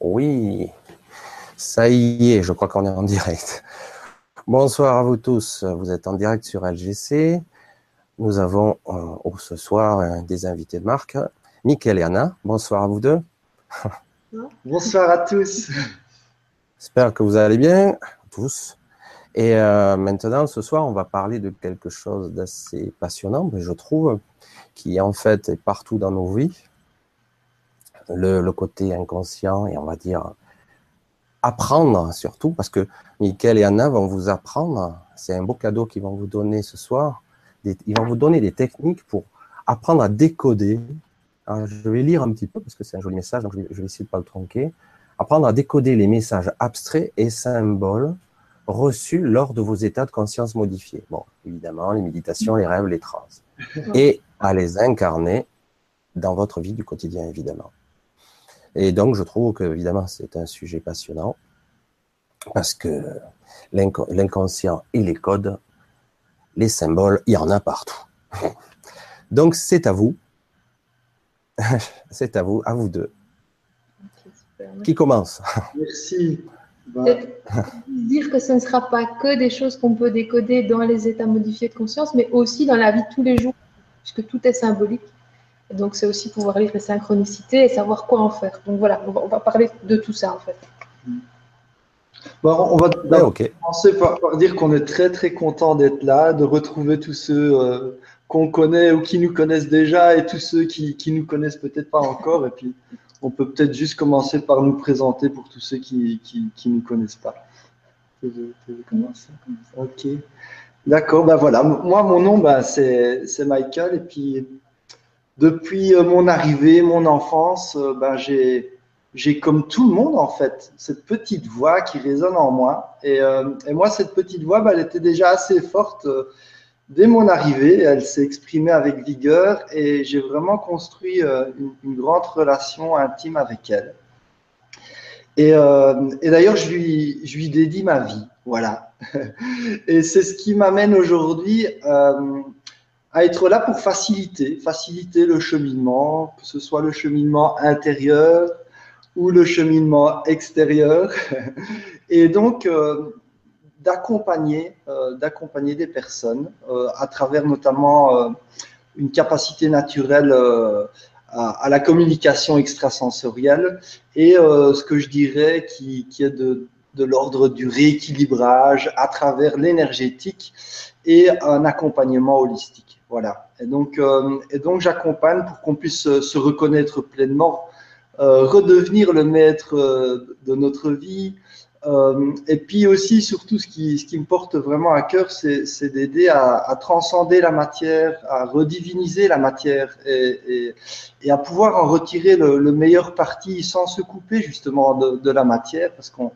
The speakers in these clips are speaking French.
Oui, ça y est, je crois qu'on est en direct. Bonsoir à vous tous, vous êtes en direct sur LGC. Nous avons euh, ce soir des invités de marque, Mickaël et Anna. Bonsoir à vous deux. Bonsoir à tous. J'espère que vous allez bien, tous. Et euh, maintenant, ce soir, on va parler de quelque chose d'assez passionnant, mais je trouve, qui en fait est partout dans nos vies. Le, côté inconscient et on va dire apprendre surtout, parce que Mickaël et Anna vont vous apprendre, c'est un beau cadeau qu'ils vont vous donner ce soir, ils vont vous donner des techniques pour apprendre à décoder. Je vais lire un petit peu parce que c'est un joli message, donc je vais, essayer de pas le tronquer. Apprendre à décoder les messages abstraits et symboles reçus lors de vos états de conscience modifiés. Bon, évidemment, les méditations, les rêves, les trans. Et à les incarner dans votre vie du quotidien, évidemment. Et donc, je trouve que, évidemment, c'est un sujet passionnant parce que l'inconscient et les codes, les symboles, il y en a partout. Donc, c'est à vous. c'est à vous, à vous deux. Qui commence? Merci. Dire que ce ne sera pas que des choses qu'on peut décoder dans les états modifiés de conscience, mais aussi dans la vie de tous les jours, puisque tout est symbolique. Donc, c'est aussi pouvoir lire les synchronicités et savoir quoi en faire. Donc, voilà, on va, parler de tout ça, en fait. Bon, on va commencer par, dire qu'on est très, très content d'être là, de retrouver tous ceux euh, qu'on connaît ou qui nous connaissent déjà et tous ceux qui, qui nous connaissent peut-être pas encore. Et puis, on peut peut-être juste commencer par nous présenter pour tous ceux qui ne nous connaissent pas. Ok. D'accord, ben voilà. Moi, mon nom, ben, c'est Michael. Et puis, depuis euh, mon arrivée, mon enfance, euh, ben, j'ai, j'ai comme tout le monde en fait cette petite voix qui résonne en moi. Et, euh, moi, cette petite voix, ben, elle était déjà assez forte dès mon arrivée. Elle s'est exprimée avec vigueur et j'ai vraiment construit une, une, grande relation intime avec elle. Et, et d'ailleurs, je lui, je lui dédie ma vie. Voilà. Et c'est ce qui m'amène aujourd'hui à être là pour faciliter, faciliter le cheminement, que ce soit le cheminement intérieur ou le cheminement extérieur, et donc euh, d'accompagner, euh, d'accompagner des personnes euh, à travers notamment une capacité naturelle à, la communication extrasensorielle et ce que je dirais qui, qui est de, de l'ordre du rééquilibrage à travers l'énergétique et un accompagnement holistique. Voilà. Et donc, euh, donc j'accompagne pour qu'on puisse se reconnaître pleinement, euh, redevenir le maître euh, de notre vie. et puis aussi, surtout, ce qui, me porte vraiment à cœur, c'est d'aider à, transcender la matière, à rediviniser la matière et, à pouvoir en retirer le, le, meilleur parti sans se couper justement de, de la matière, parce qu'on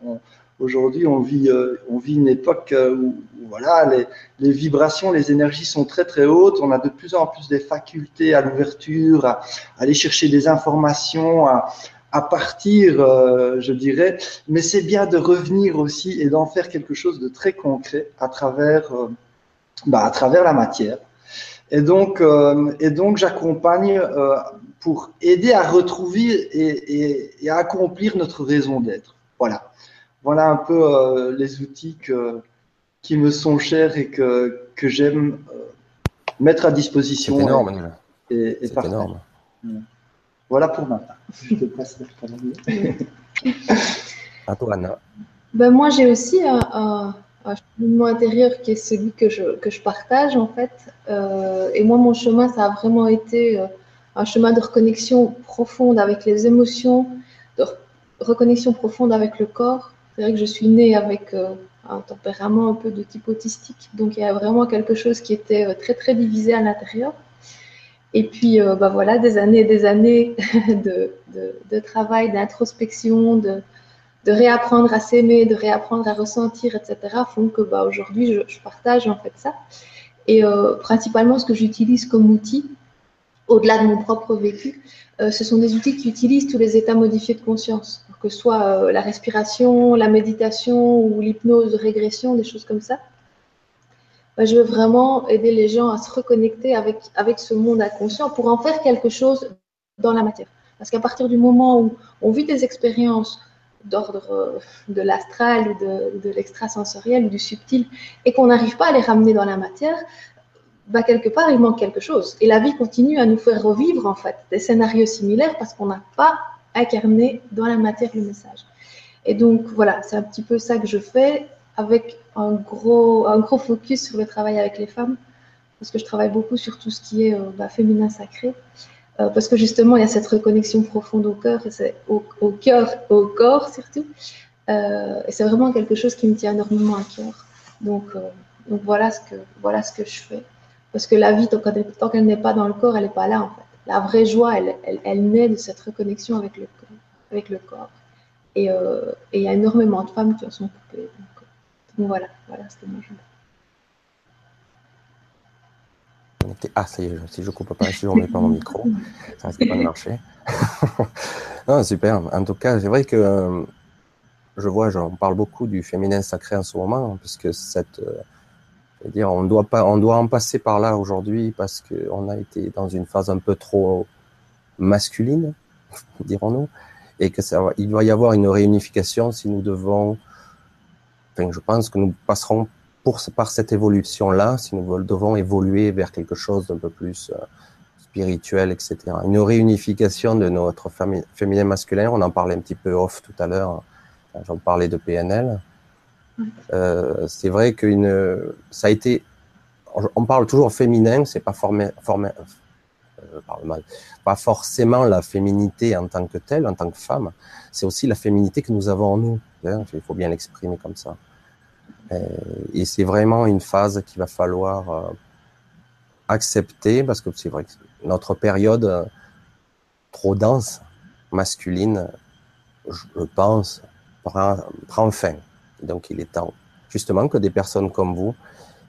Aujourd'hui, on vit, euh, on vit une époque euh, où, voilà, les, vibrations, les énergies sont très très hautes. On a de plus en plus des facultés à l'ouverture, à, aller chercher des informations, à, partir, euh, je dirais. Mais c'est bien de revenir aussi et d'en faire quelque chose de très concret à travers, bah, à travers la matière. Et donc, et donc j'accompagne pour aider à retrouver et, et, et à accomplir notre raison d'être. Voilà voilà un peu euh, les outils qui me sont chers et que, que j'aime euh, mettre à disposition. C'est énorme, et, et C'est énorme. Voilà pour moi. Je te passe À toi, Anna. Ben, moi, j'ai aussi un, un, cheminement intérieur qui est celui que je, que je partage, en fait. Euh, et moi, mon chemin, ça a vraiment été un chemin de reconnexion profonde avec les émotions, de reconnexion profonde avec le corps, c'est vrai que je suis née avec euh, un tempérament un peu de type autistique, donc il y a vraiment quelque chose qui était euh, très très divisé à l'intérieur. Et puis, euh, bah voilà, des années et des années de, de, travail, d'introspection, de, de, réapprendre à s'aimer, de réapprendre à ressentir, etc., font que bah, aujourd'hui, je, partage en fait ça. Et principalement, ce que j'utilise comme outil, au-delà de mon propre vécu, ce sont des outils qui utilisent tous les états modifiés de conscience que ce soit euh, la respiration, la méditation ou l'hypnose de régression, des choses comme ça. Je veux vraiment aider les gens à se reconnecter avec, avec ce monde inconscient pour en faire quelque chose dans la matière. Parce qu'à partir du moment où on vit des expériences d'ordre de l'astral ou de, de l'extrasensoriel ou du subtil et qu'on n'arrive pas à les ramener dans la matière, bah, quelque part, il manque quelque chose. Et la vie continue à nous faire revivre, en fait, des scénarios similaires parce qu'on n'a pas incarné dans la matière le message. Et donc, voilà, c'est un petit peu ça que je fais avec un gros, un gros focus sur le travail avec les femmes parce que je travaille beaucoup sur tout ce qui est euh, bah, féminin sacré. Euh, parce que justement, il y a cette reconnexion profonde au cœur, et c'est au, au, cœur, au corps surtout. Euh, et c'est vraiment quelque chose qui me tient énormément à cœur. Donc, donc voilà, ce que, voilà ce que je fais. Parce que la vie, tant qu'elle n'est pas dans le corps, elle n'est pas là en fait. La vraie joie, elle, elle, elle, naît de cette reconnexion avec le, avec le corps. Et, euh, et, il y a énormément de femmes qui en sont coupées. Donc, donc voilà, voilà ce que moi je Ah, ça y est, si je coupe pas, si je ne remets pas mon micro, ça risque pas de marcher. non, super. En tout cas, c'est vrai que euh, je vois, on parle beaucoup du féminin sacré en ce moment, puisque cette, euh, dire on doit pas, on doit en passer par là aujourd'hui parce qu'on a été dans une phase un peu trop masculine, dirons-nous, et que ça, il doit y avoir une réunification si nous devons. Enfin, je pense que nous passerons pour, par cette évolution-là, si nous devons évoluer vers quelque chose d'un peu plus euh, spirituel, etc. Une réunification de notre féminin masculin, on en parlait un petit peu off tout à l'heure, j'en parlais de PNL. Euh, c'est vrai qu'une, ça a été, on parle toujours féminin, c'est pas formé, formé euh, mal, pas forcément la féminité en tant que telle, en tant que femme, c'est aussi la féminité que nous avons en nous. Hein, il faut bien l'exprimer comme ça. Et, et c'est vraiment une phase qu'il va falloir euh, accepter parce que c'est vrai que notre période euh, trop dense, masculine, je pense, prend fin. Donc il est temps justement que des personnes comme vous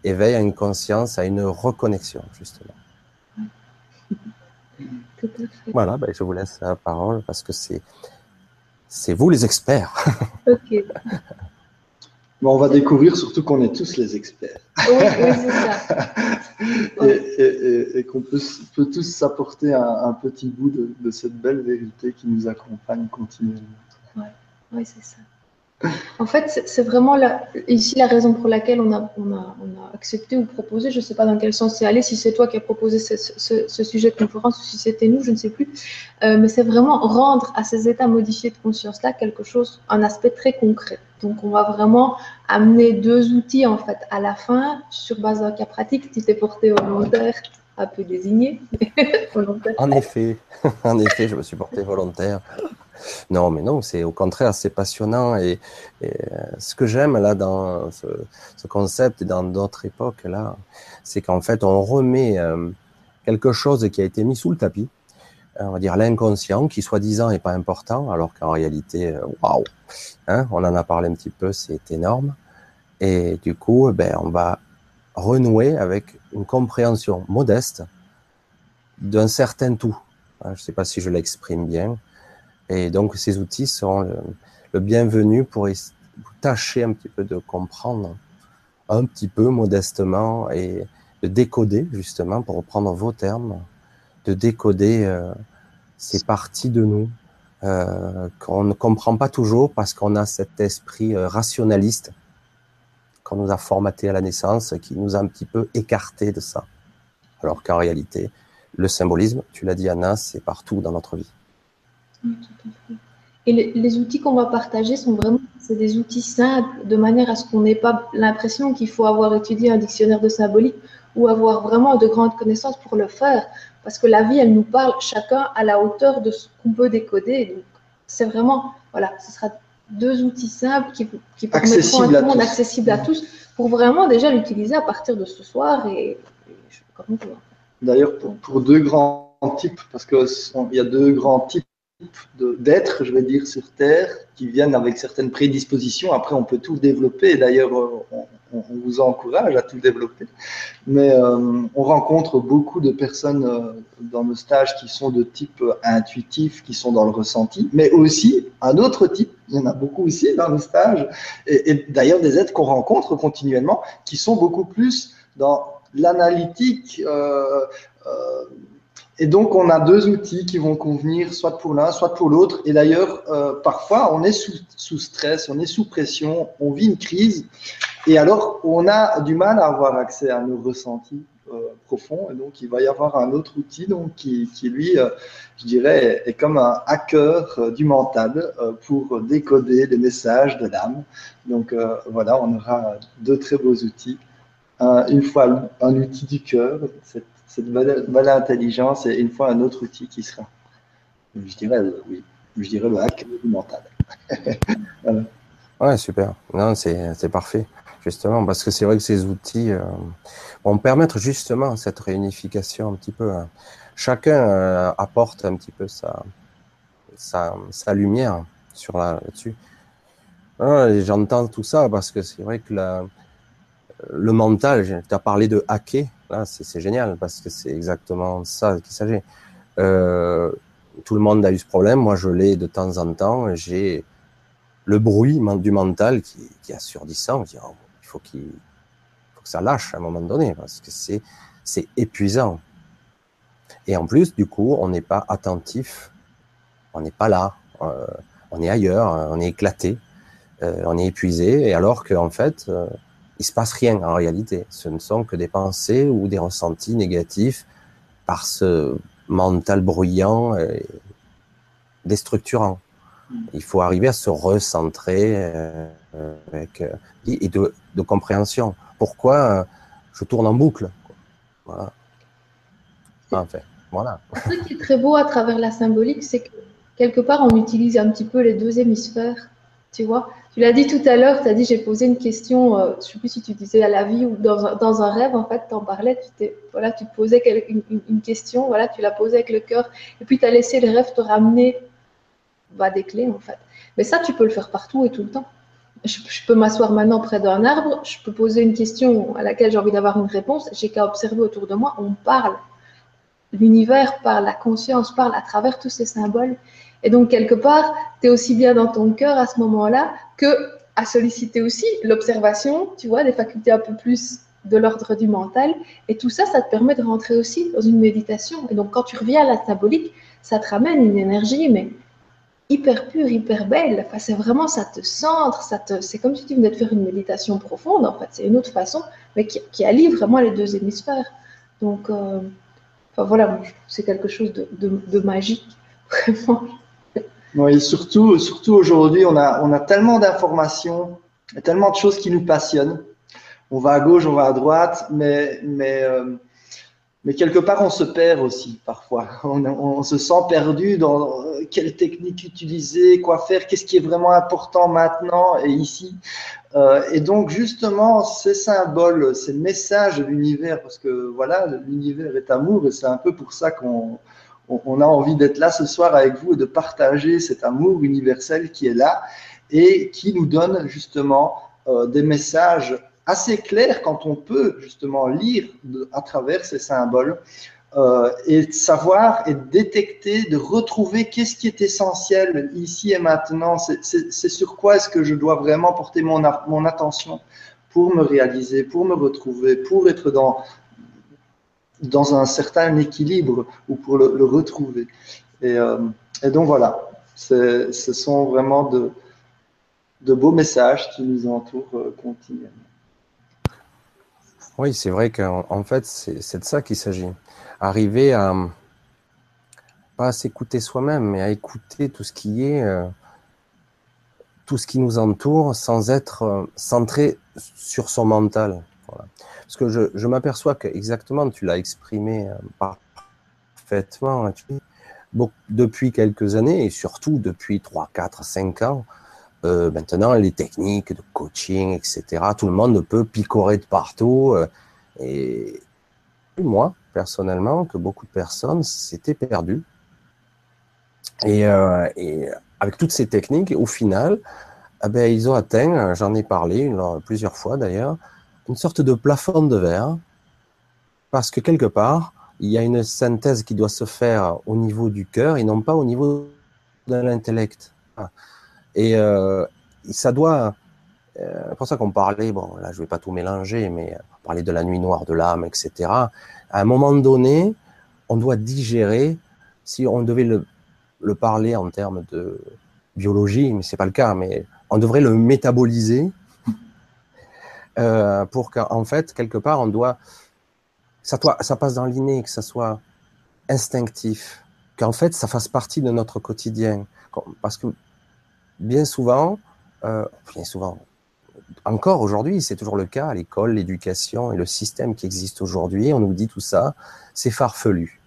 éveillent à une conscience, à une reconnexion, justement. Voilà, ben, je vous laisse la parole parce que c'est, c'est vous les experts. Ok. Bon, on va découvrir surtout qu'on est tous les experts. Oui, oui c'est ça. et, qu'on peut, peut, tous s'apporter un, petit bout de, de, cette belle vérité qui nous accompagne continuellement. Oui, ouais, c'est ça. En fait, c'est vraiment ici la raison pour laquelle on a, accepté ou proposé, je ne sais pas dans quel sens c'est allé, si c'est toi qui as proposé ce, sujet de conférence ou si c'était nous, je ne sais plus, euh, mais c'est vraiment rendre à ces états modifiés de conscience-là quelque chose, un aspect très concret. Donc, on va vraiment amener deux outils en fait à la fin sur base d'un cas pratique. Tu t'es porté volontaire, un peu désigné. en effet, en effet, je me suis porté volontaire. Non, mais non, c'est au contraire, c'est passionnant. Et, euh, ce que j'aime là dans ce, concept et dans d'autres époques là, c'est qu'en fait, on remet euh, quelque chose qui a été mis sous le tapis, on va dire l'inconscient, qui soi-disant n'est pas important, alors qu'en réalité, euh, waouh, hein, on en a parlé un petit peu, c'est énorme. Et du coup, ben, on va renouer avec une compréhension modeste d'un certain tout. Je ne sais pas si je l'exprime bien. Et donc, ces outils seront le, bienvenu pour tâcher un petit peu de comprendre un petit peu modestement et de décoder, justement, pour reprendre vos termes, de décoder euh, ces parties de nous euh, qu'on ne comprend pas toujours parce qu'on a cet esprit euh, rationaliste qu'on nous a formaté à la naissance, qui nous a un petit peu écarté de ça. Alors qu'en réalité, le symbolisme, tu l'as dit Anna, c'est partout dans notre vie. Et les, outils qu'on va partager sont vraiment c'est des outils simples, de manière à ce qu'on n'ait pas l'impression qu'il faut avoir étudié un dictionnaire de symbolique ou avoir vraiment de grandes connaissances pour le faire. Parce que la vie, elle nous parle chacun à la hauteur de ce qu'on peut décoder. Donc, c'est vraiment, voilà, ce sera deux outils simples qui, qui permettront à tout le monde, accessible à tous, pour vraiment déjà l'utiliser à partir de ce soir. Et, D'ailleurs, pour, pour, deux grands types, parce qu'il y a deux grands types d'êtres, je vais dire, sur Terre, qui viennent avec certaines prédispositions. Après, on peut tout développer. D'ailleurs, euh, on, vous encourage à tout développer. Mais euh, on rencontre beaucoup de personnes euh, dans nos stages qui sont de type intuitif, qui sont dans le ressenti, mais aussi un autre type. Il y en a beaucoup aussi dans nos stages. Et, d'ailleurs, des êtres qu'on rencontre continuellement, qui sont beaucoup plus dans l'analytique et donc, on a deux outils qui vont convenir soit pour l'un, soit pour l'autre. Et d'ailleurs, euh, parfois, on est sous, stress, on est sous pression, on vit une crise. Et alors, on a du mal à avoir accès à nos ressentis euh, profonds. Et donc, il va y avoir un autre outil donc, qui, qui lui, euh, je dirais, est, comme un hacker du mental pour décoder des messages de l'âme. Donc, voilà, on aura deux très beaux outils. une fois, un outil du cœur, cette cette bonne, intelligence et une fois un autre outil qui sera, je dirais, oui, je dirais le hack mental. Ouais, super. Non, c'est parfait, justement, parce que c'est vrai que ces outils euh, vont permettre justement cette réunification un petit peu. Hein. Chacun euh, apporte un petit peu sa, sa, lumière sur là-dessus. J'entends tout ça parce que c'est vrai que la, le mental, tu as parlé de hacker, là, c'est génial parce que c'est exactement ça qu'il s'agit. Euh, tout le monde a eu ce problème, moi je l'ai de temps en temps, j'ai le bruit du mental qui, qui est assourdissant, oh, il faut qu'il faut que ça lâche à un moment donné parce que c'est c'est épuisant. Et en plus, du coup, on n'est pas attentif, on n'est pas là, euh, on est ailleurs, on est éclaté, euh, on est épuisé, et alors qu'en fait, euh, il se passe rien en réalité. Ce ne sont que des pensées ou des ressentis négatifs par ce mental bruyant et déstructurant. Hmm. Il faut arriver à se recentrer euh, avec euh, et de, de, compréhension. Pourquoi euh, je tourne en boucle Voilà. Enfin, voilà. Ce qui est très beau à travers la symbolique, c'est que quelque part on utilise un petit peu les deux hémisphères. Tu vois, tu l'as dit tout à l'heure, tu as dit j'ai posé une question, euh, je ne sais plus si tu disais à la vie ou dans un, rêve, en fait, tu en parlais, tu, voilà, tu posais une, question, voilà, tu la posais avec le cœur, et puis tu as laissé le rêve te ramener bah, des clés, en fait. Mais ça, tu peux le faire partout et tout le temps. Je, peux m'asseoir maintenant près d'un arbre, je peux poser une question à laquelle j'ai envie d'avoir une réponse, j'ai qu'à observer autour de moi, on parle. L'univers parle, la conscience parle à travers tous ces symboles. Et donc, quelque part, tu es aussi bien dans ton cœur à ce moment-là que à solliciter aussi l'observation, tu vois, des facultés un peu plus de l'ordre du mental. Et tout ça, ça te permet de rentrer aussi dans une méditation. Et donc, quand tu reviens à la symbolique, ça te ramène une énergie, mais hyper pure, hyper belle. Enfin, c'est vraiment, ça te centre, ça te, c'est comme si tu venais de faire une méditation profonde, en fait. C'est une autre façon, mais qui, qui, allie vraiment les deux hémisphères. Donc, euh, enfin, voilà, c'est quelque chose de, magique, vraiment. Oui, surtout, surtout aujourd'hui, on a, on a tellement d'informations, tellement de choses qui nous passionnent. On va à gauche, on va à droite, mais, mais, euh, mais quelque part, on se perd aussi parfois. On, se sent perdu dans euh, quelle technique utiliser, quoi faire, qu'est-ce qui est vraiment important maintenant et ici. Euh, et donc, justement, ces symboles, ces messages de l'univers, parce que voilà, l'univers est amour et c'est un peu pour ça qu'on on, a envie d'être là ce soir avec vous et de partager cet amour universel qui est là et qui nous donne justement euh, des messages assez clairs quand on peut justement lire à travers ces symboles euh, et savoir et détecter, de retrouver qu'est-ce qui est essentiel ici et maintenant, c'est sur quoi est-ce que je dois vraiment porter mon, mon attention pour me réaliser, pour me retrouver, pour être dans, dans un certain équilibre ou pour le, retrouver. Et, euh, et, donc voilà, ce sont vraiment de, beaux messages qui nous entourent euh, continuellement. Oui, c'est vrai qu'en fait, c'est de ça qu'il s'agit. Arriver à pas s'écouter soi-même, mais à écouter tout ce qui est, euh, tout ce qui nous entoure sans être centré sur son mental. Parce que je, m'aperçois que exactement, tu l'as exprimé euh, parfaitement bon, depuis quelques années et surtout depuis 3, 4, 5 ans. Euh, maintenant, les techniques de coaching, etc., tout le monde peut picorer de partout. Euh, et moi, personnellement, que beaucoup de personnes s'étaient perdues. Et, avec toutes ces techniques, au final, eh ben, ils ont atteint, j'en ai parlé plusieurs fois d'ailleurs, une sorte de plafond de verre, parce que quelque part, il y a une synthèse qui doit se faire au niveau du cœur et non pas au niveau de l'intellect. Et euh, ça doit, euh, pour ça qu'on parlait, bon là je vais pas tout mélanger, mais on parlait de la nuit noire de l'âme, etc. À un moment donné, on doit digérer, si on devait le, le parler en termes de biologie, mais c'est pas le cas, mais on devrait le métaboliser euh, pour qu'en fait, quelque part, on doit, ça, ça passe dans l'inné, que ça soit instinctif, qu'en fait, ça fasse partie de notre quotidien. Parce que bien souvent, euh, bien souvent, encore aujourd'hui, c'est toujours le cas l'école, l'éducation et le système qui existe aujourd'hui, on nous dit tout ça, c'est farfelu.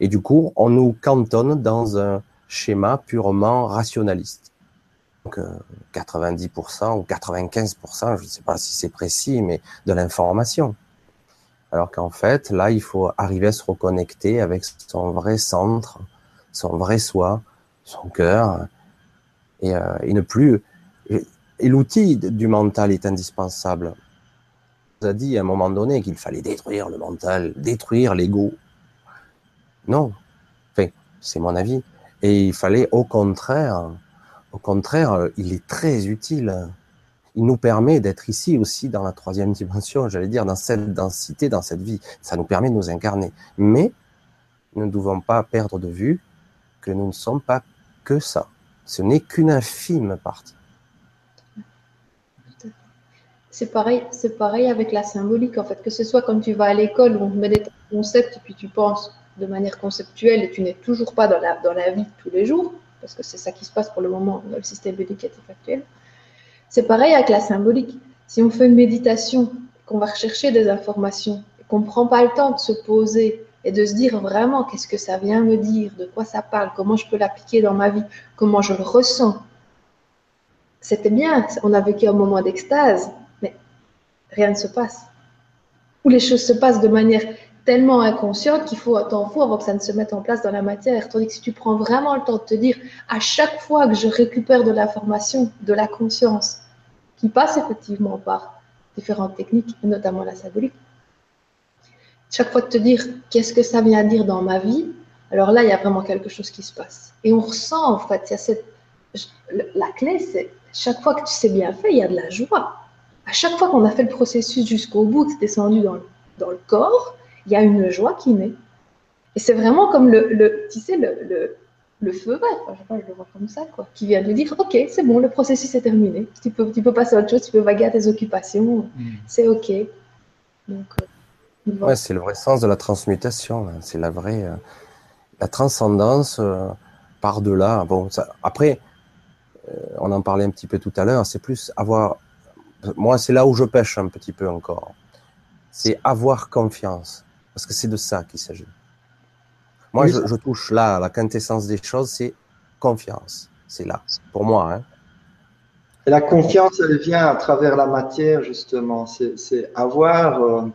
Et du coup, on nous cantonne dans un schéma purement rationaliste. Donc, 90% euh, ou 95%, je ne sais pas si c'est précis, mais de l'information. Alors qu'en fait, là, il faut arriver à se reconnecter avec son vrai centre, son vrai soi, son cœur, et, euh, ne plus. Et, l'outil du mental est indispensable. On a dit à un moment donné qu'il fallait détruire le mental, détruire l'ego. Non, enfin, c'est mon avis. Et il fallait au contraire, au contraire, il est très utile. Il nous permet d'être ici aussi dans la troisième dimension, j'allais dire, dans cette densité, dans cette vie. Ça nous permet de nous incarner. Mais nous ne devons pas perdre de vue que nous ne sommes pas que ça. Ce n'est qu'une infime partie. C'est pareil, c'est pareil avec la symbolique, en fait, que ce soit quand tu vas à l'école on te met des concepts et puis tu penses de manière conceptuelle et tu n'es toujours pas dans la, dans la vie de tous les jours, parce que c'est ça qui se passe pour le moment dans le système éducatif actuel. C'est pareil avec la symbolique. Si on fait une méditation, qu'on va rechercher des informations, qu'on ne prend pas le temps de se poser et de se dire vraiment qu'est-ce que ça vient me dire, de quoi ça parle, comment je peux l'appliquer dans ma vie, comment je le ressens. C'était bien, on a vécu un moment d'extase, mais rien ne se passe. Ou les choses se passent de manière tellement inconsciente qu'il faut temps fou avant que ça ne se mette en place dans la matière. Tandis que si tu prends vraiment le temps de te dire, à chaque fois que je récupère de l'information, de la conscience, qui passe effectivement par différentes techniques, notamment la symbolique, chaque fois de te dire, qu'est-ce que ça vient dire dans ma vie, alors là, il y a vraiment quelque chose qui se passe. Et on ressent, en fait, il y a cette... La clé, c'est chaque fois que tu sais bien fait, il y a de la joie. À chaque fois qu'on a fait le processus jusqu'au bout, que c'est descendu dans dans le corps, il y a une joie qui naît. Et c'est vraiment comme le, le tu sais, le, le, le feu vert, je, sais pas, je le vois comme ça, quoi, qui vient de dire, OK, c'est bon, le processus est terminé. Tu peux, tu peux passer à autre chose, tu peux vaguer à tes occupations, mm. c'est OK. Donc, euh, ouais, c'est le vrai sens de la transmutation, hein. c'est la vraie, euh, la transcendance euh, par-delà. Bon, ça, après, on en parlait un petit peu tout à l'heure, c'est plus avoir, moi, c'est là où je pêche un petit peu encore. C'est avoir confiance. Parce que c'est de ça qu'il s'agit. Moi, je, touche là la quintessence des choses, c'est confiance. C'est là, pour moi. Hein. Et la confiance, elle vient à travers la matière, justement. C'est avoir, euh,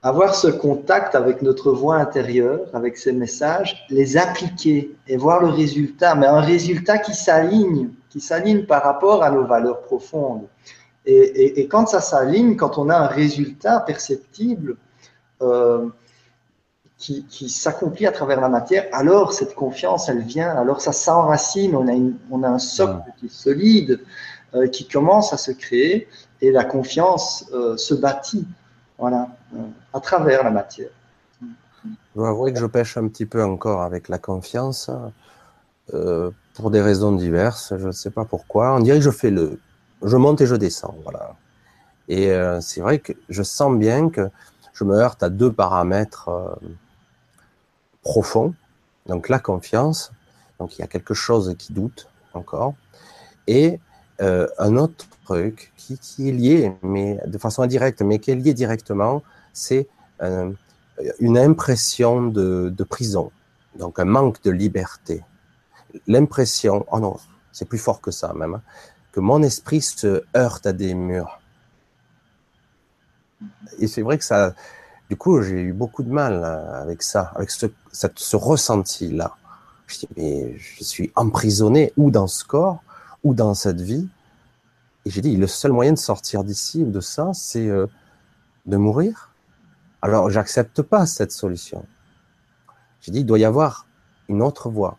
avoir ce contact avec notre voix intérieure, avec ces messages, les appliquer et voir le résultat, mais un résultat qui s'aligne, qui s'aligne par rapport à nos valeurs profondes. et quand ça s'aligne, quand on a un résultat perceptible, euh, qui, s'accomplit à travers la matière, alors cette confiance, elle vient, alors ça s'enracine, on a, on a un socle qui est solide, euh, qui commence à se créer, et la confiance euh, se bâtit, voilà, à travers la matière. Je dois avouer que je pêche un petit peu encore avec la confiance, pour des raisons diverses, je ne sais pas pourquoi. On dirait que je fais le, je monte et je descends, voilà. Et c'est vrai que je sens bien que je me heurte à deux paramètres euh, profonds. Donc la confiance, donc il y a quelque chose qui doute encore, et euh, un autre truc qui, est lié, mais de façon indirecte, mais qui est lié directement, c'est euh, une impression de, prison, donc un manque de liberté. L'impression, oh non, c'est plus fort que ça même, hein, que mon esprit se heurte à des murs et c'est vrai que ça, du coup, j'ai eu beaucoup de mal euh, avec ça, avec ce, ce ressenti-là. Je dis, mais je suis emprisonné ou dans ce corps, ou dans cette vie. Et j'ai dit, le seul moyen de sortir d'ici ou de ça, c'est euh, de mourir. Alors, j'accepte pas cette solution. J'ai dit, il doit y avoir une autre voie.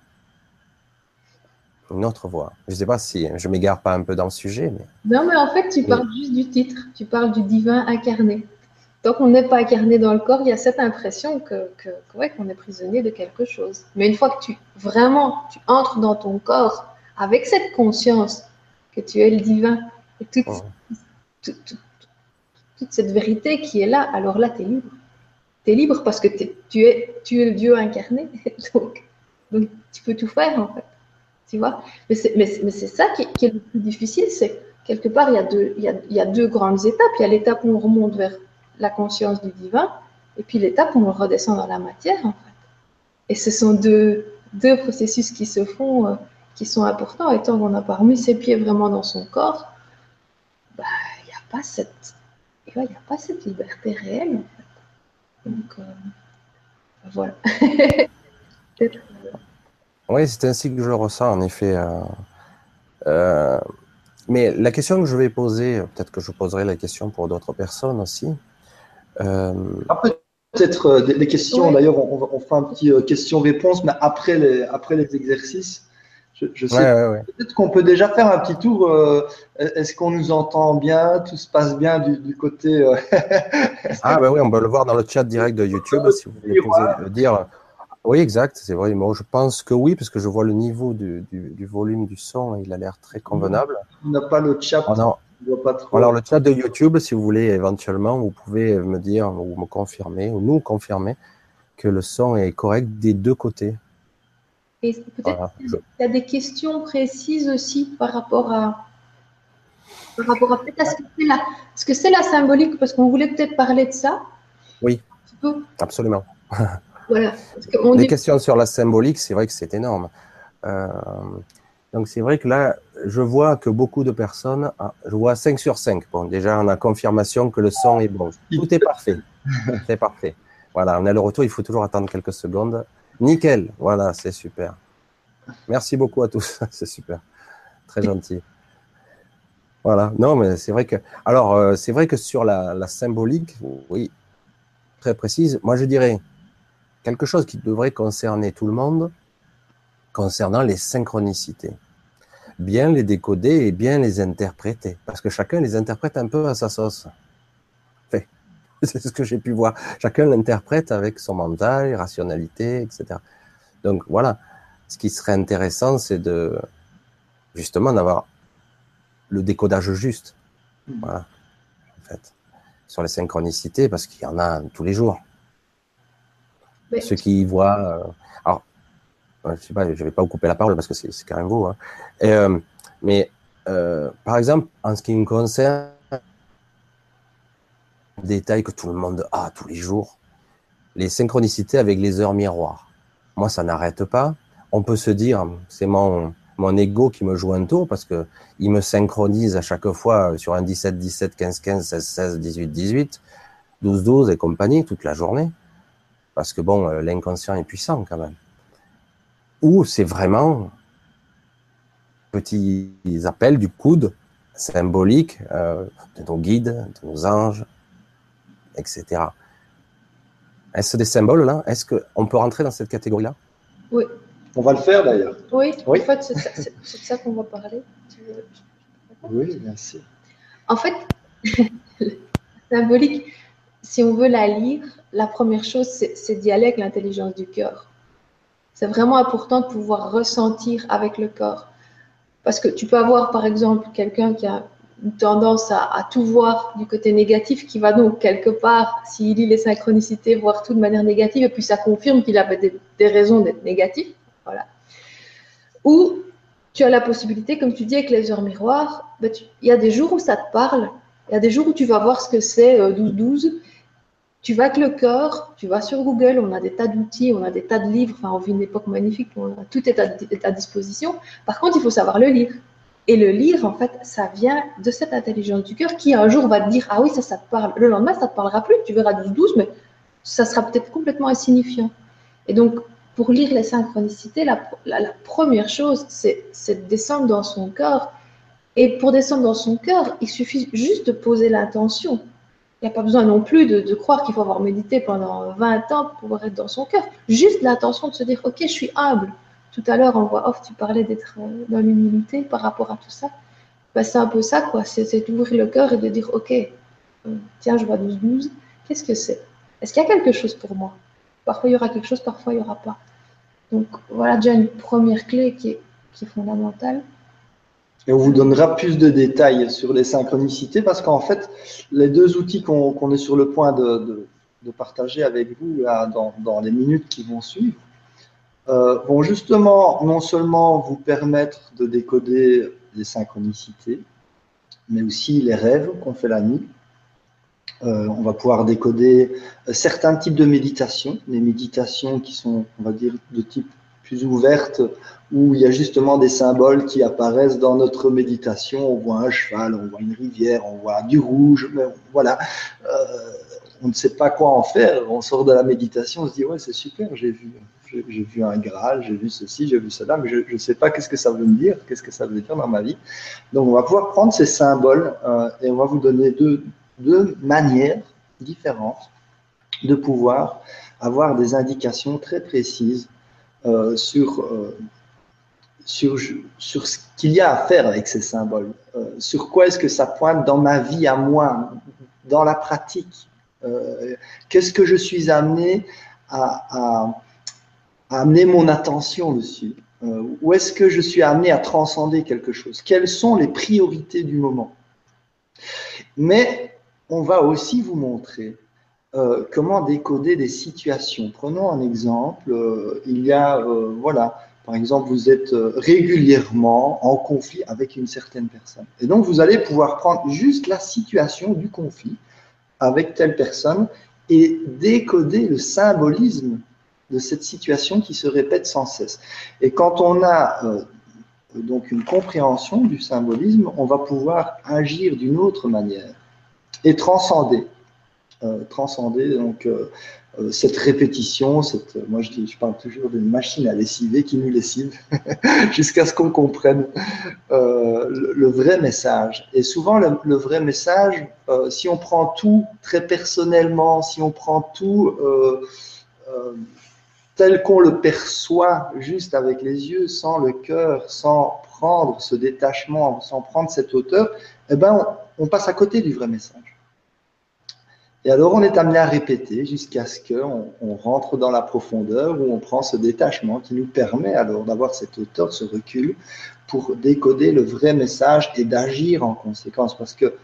Une autre voie. Je ne sais pas si je m'égare pas un peu dans le sujet. Mais... Non, mais en fait, tu parles juste du titre. Tu parles du divin incarné. tant qu'on n'est pas incarné dans le corps, il y a cette impression que, que, qu'on est prisonnier de quelque chose. Mais une fois que tu vraiment tu entres dans ton corps avec cette conscience que tu es le divin et toute, toute, cette vérité qui est là, alors là, tu es libre. Tu es libre parce que tu, es, tu es le Dieu incarné. Donc, donc, tu peux tout faire en fait. Tu vois Mais c'est ça qui, est le plus difficile, c'est quelque part, il y, a deux, il, y a, il y a deux grandes étapes. Il y a l'étape où on remonte vers la conscience du divin, et puis l'étape où on redescend dans la matière, en fait. Et ce sont deux, deux processus qui se font, euh, qui sont importants. Et tant qu'on n'a pas remis ses pieds vraiment dans son corps, bah, il n'y a, pas cette, y a pas cette liberté réelle, en fait. Donc, euh, voilà. oui, c'est ainsi que je le ressens, en effet. Euh, mais la question que je vais poser, peut-être que je poserai la question pour d'autres personnes aussi, euh... peut-être euh, des, questions. D'ailleurs, on, on, fera un petit euh, question-réponse, mais après les, après les exercices. Je, je sais peut-être qu'on peut déjà faire un petit tour. Euh, est-ce qu'on nous entend bien Tout se passe bien du, du côté. ah, ben oui, on peut le voir dans le chat direct de YouTube si vous voulez poser, le dire. Oui, exact, c'est vrai. Moi, je pense que oui, parce que je vois le niveau du, du, du volume du son, il a l'air très convenable. On n'a pas le chat. Oh, non. Alors, le chat de YouTube, si vous voulez, éventuellement, vous pouvez me dire ou me confirmer, ou nous confirmer que le son est correct des deux côtés. Et peut-être qu'il y a des questions précises aussi par rapport à, par rapport à, ce que c'est la, ce que c'est la symbolique, parce qu'on voulait peut-être parler de ça. Oui, absolument. Voilà. Des questions sur la symbolique, c'est vrai que c'est énorme. Euh, donc c'est vrai que là, je vois que beaucoup de personnes, ah, je vois 5 sur 5. Bon, déjà, on a confirmation que le son est bon. Tout est parfait. C'est parfait. Voilà, on a le retour, il faut toujours attendre quelques secondes. Nickel, voilà, c'est super. Merci beaucoup à tous, c'est super. Très gentil. Voilà, non, mais c'est vrai que. Alors, euh, c'est vrai que sur la, la, symbolique, oui, très précise, moi je dirais quelque chose qui devrait concerner tout le monde, concernant les synchronicités. Bien les décoder et bien les interpréter, parce que chacun les interprète un peu à sa sauce. Enfin, c'est ce que j'ai pu voir. Chacun l'interprète avec son mental, rationalité, etc. Donc voilà, ce qui serait intéressant, c'est de justement d'avoir le décodage juste. Voilà, en fait, sur les synchronicités, parce qu'il y en a tous les jours. Ceux qui voient, euh, alors je sais pas, je vais pas vous couper la parole parce que c'est vous. Hein. euh, mais euh, par exemple, en ce qui me concerne, détail que tout le monde a tous les jours, les synchronicités avec les heures miroirs. Moi, ça n'arrête pas. On peut se dire, c'est mon mon ego qui me joue un tour parce que il me synchronise à chaque fois sur un 17, 17, 15, 15, 16, 16, 18, 18, 12, 12 et compagnie toute la journée. Parce que bon, euh, l'inconscient est puissant quand même ou c'est vraiment petits appels du coude symbolique euh, de nos guides, de nos anges, etc. Est-ce des symboles là? Est-ce qu'on peut rentrer dans cette catégorie-là? Oui. On va le faire d'ailleurs. Oui, en fait, c'est ça, ça qu'on va parler. Oui, bien sûr. En fait, symbolique, si on veut la lire, la première chose, c'est d'y aller avec l'intelligence du cœur. C'est vraiment important de pouvoir ressentir avec le corps. Parce que tu peux avoir, par exemple, quelqu'un qui a une tendance à, tout voir du côté négatif, qui va donc quelque part, s'il lit les synchronicités, voir tout de manière négative, et puis ça confirme qu'il avait des, raisons d'être négatif. Voilà. Ou tu as la possibilité, comme tu dis avec les heures miroirs, ben il y a des jours où ça te parle, il y a des jours où tu vas voir ce que c'est 12-12, euh, tu vas avec le cœur, tu vas sur Google, on a des tas d'outils, on a des tas de livres, enfin, on vit une époque magnifique, tout est à, disposition. Par contre, il faut savoir le lire. Et le lire, en fait, ça vient de cette intelligence du cœur qui un jour va te dire Ah oui, ça, ça te parle. Le lendemain, ça ne te parlera plus. Tu verras 12-12, mais ça sera peut-être complètement insignifiant. Et donc, pour lire les synchronicités, la, la première chose, c'est de descendre dans son cœur. Et pour descendre dans son cœur, il suffit juste de poser l'intention. Il n'y a pas besoin non plus de, croire qu'il faut avoir médité pendant 20 ans pour pouvoir être dans son cœur. Juste l'intention de se dire, OK, je suis humble. Tout à l'heure, en voix off, tu parlais d'être euh, dans l'humilité par rapport à tout ça. Ben, c'est un peu ça, quoi. C'est d'ouvrir le cœur et de dire, OK, euh, tiens, je vois 12-12. Qu'est-ce que c'est? Est-ce qu'il y a quelque chose pour moi? Parfois, il y aura quelque chose, parfois, il n'y aura pas. Donc, voilà déjà une première clé qui est fondamentale. Et on vous donnera plus de détails sur les synchronicités parce qu'en fait, les deux outils qu'on est sur le point de, partager avec vous là, dans, dans, les minutes qui vont suivre euh, vont justement non seulement vous permettre de décoder les synchronicités, mais aussi les rêves qu'on fait la nuit. Euh, on va pouvoir décoder certains types de méditations, les méditations qui sont, on va dire, de type plus ouverte, où il y a justement des symboles qui apparaissent dans notre méditation. On voit un cheval, on voit une rivière, on voit du rouge, mais voilà. Euh, on ne sait pas quoi en faire. On sort de la méditation, on se dit ouais c'est super, j'ai vu, j'ai vu un Graal, j'ai vu ceci, j'ai vu cela, mais je ne sais pas qu'est-ce que ça veut me dire, qu'est-ce que ça veut dire dans ma vie. Donc on va pouvoir prendre ces symboles euh, et on va vous donner deux, deux manières différentes de pouvoir avoir des indications très précises euh, sur, euh, sur, sur ce qu'il y a à faire avec ces symboles. Euh, sur quoi est-ce que ça pointe dans ma vie à moi, dans la pratique? Qu'est-ce que je suis amené à, à, amener mon attention dessus? Où est-ce que je suis amené à transcender quelque chose? Quelles sont les priorités du moment? Mais on va aussi vous montrer euh, comment décoder des situations? Prenons un exemple. Euh, il y a, euh, voilà, par exemple, vous êtes régulièrement en conflit avec une certaine personne. Et donc, vous allez pouvoir prendre juste la situation du conflit avec telle personne et décoder le symbolisme de cette situation qui se répète sans cesse. Et quand on a donc une compréhension du symbolisme, on va pouvoir agir d'une autre manière et transcender. Euh, transcender donc euh, euh, cette répétition, cette, moi je, dis, je parle toujours d'une machine à lessiver qui nous lessive, jusqu'à ce qu'on comprenne le, vrai message. Et souvent, le, vrai message, si on prend tout très personnellement, si on prend tout tel qu'on le perçoit juste avec les yeux, sans le cœur, sans prendre ce détachement, sans prendre cette hauteur, eh ben, on passe à côté du vrai message. Et alors, on est amené à répéter jusqu'à ce qu'on on rentre dans la profondeur où on prend ce détachement qui nous permet alors d'avoir cette hauteur, ce recul pour décoder le vrai message et d'agir en conséquence. Parce que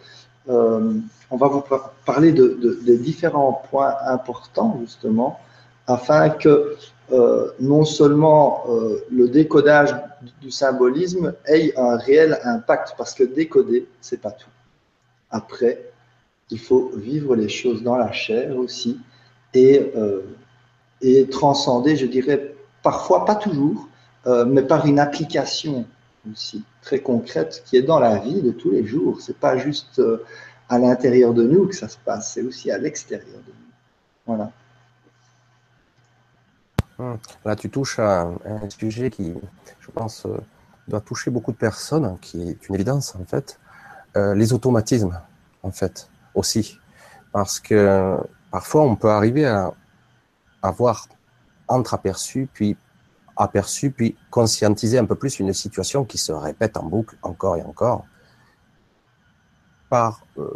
euh, on va vous parler de, différents points importants justement afin que euh, non seulement euh, le décodage du symbolisme ait un réel impact, parce que décoder, c'est pas tout. Après, il faut vivre les choses dans la chair aussi et, euh, transcender, je dirais, parfois, pas toujours, euh, mais par une application aussi très concrète qui est dans la vie de tous les jours. C'est pas juste euh, à l'intérieur de nous que ça se passe, c'est aussi à l'extérieur de nous. Voilà. Hum. Là, tu touches à un sujet qui, je pense, doit toucher beaucoup de personnes, qui est une évidence en fait, les automatismes en fait aussi. Parce que parfois, on peut arriver à avoir entreaperçu, puis aperçu, puis conscientiser un peu plus une situation qui se répète en boucle encore et encore. Par euh,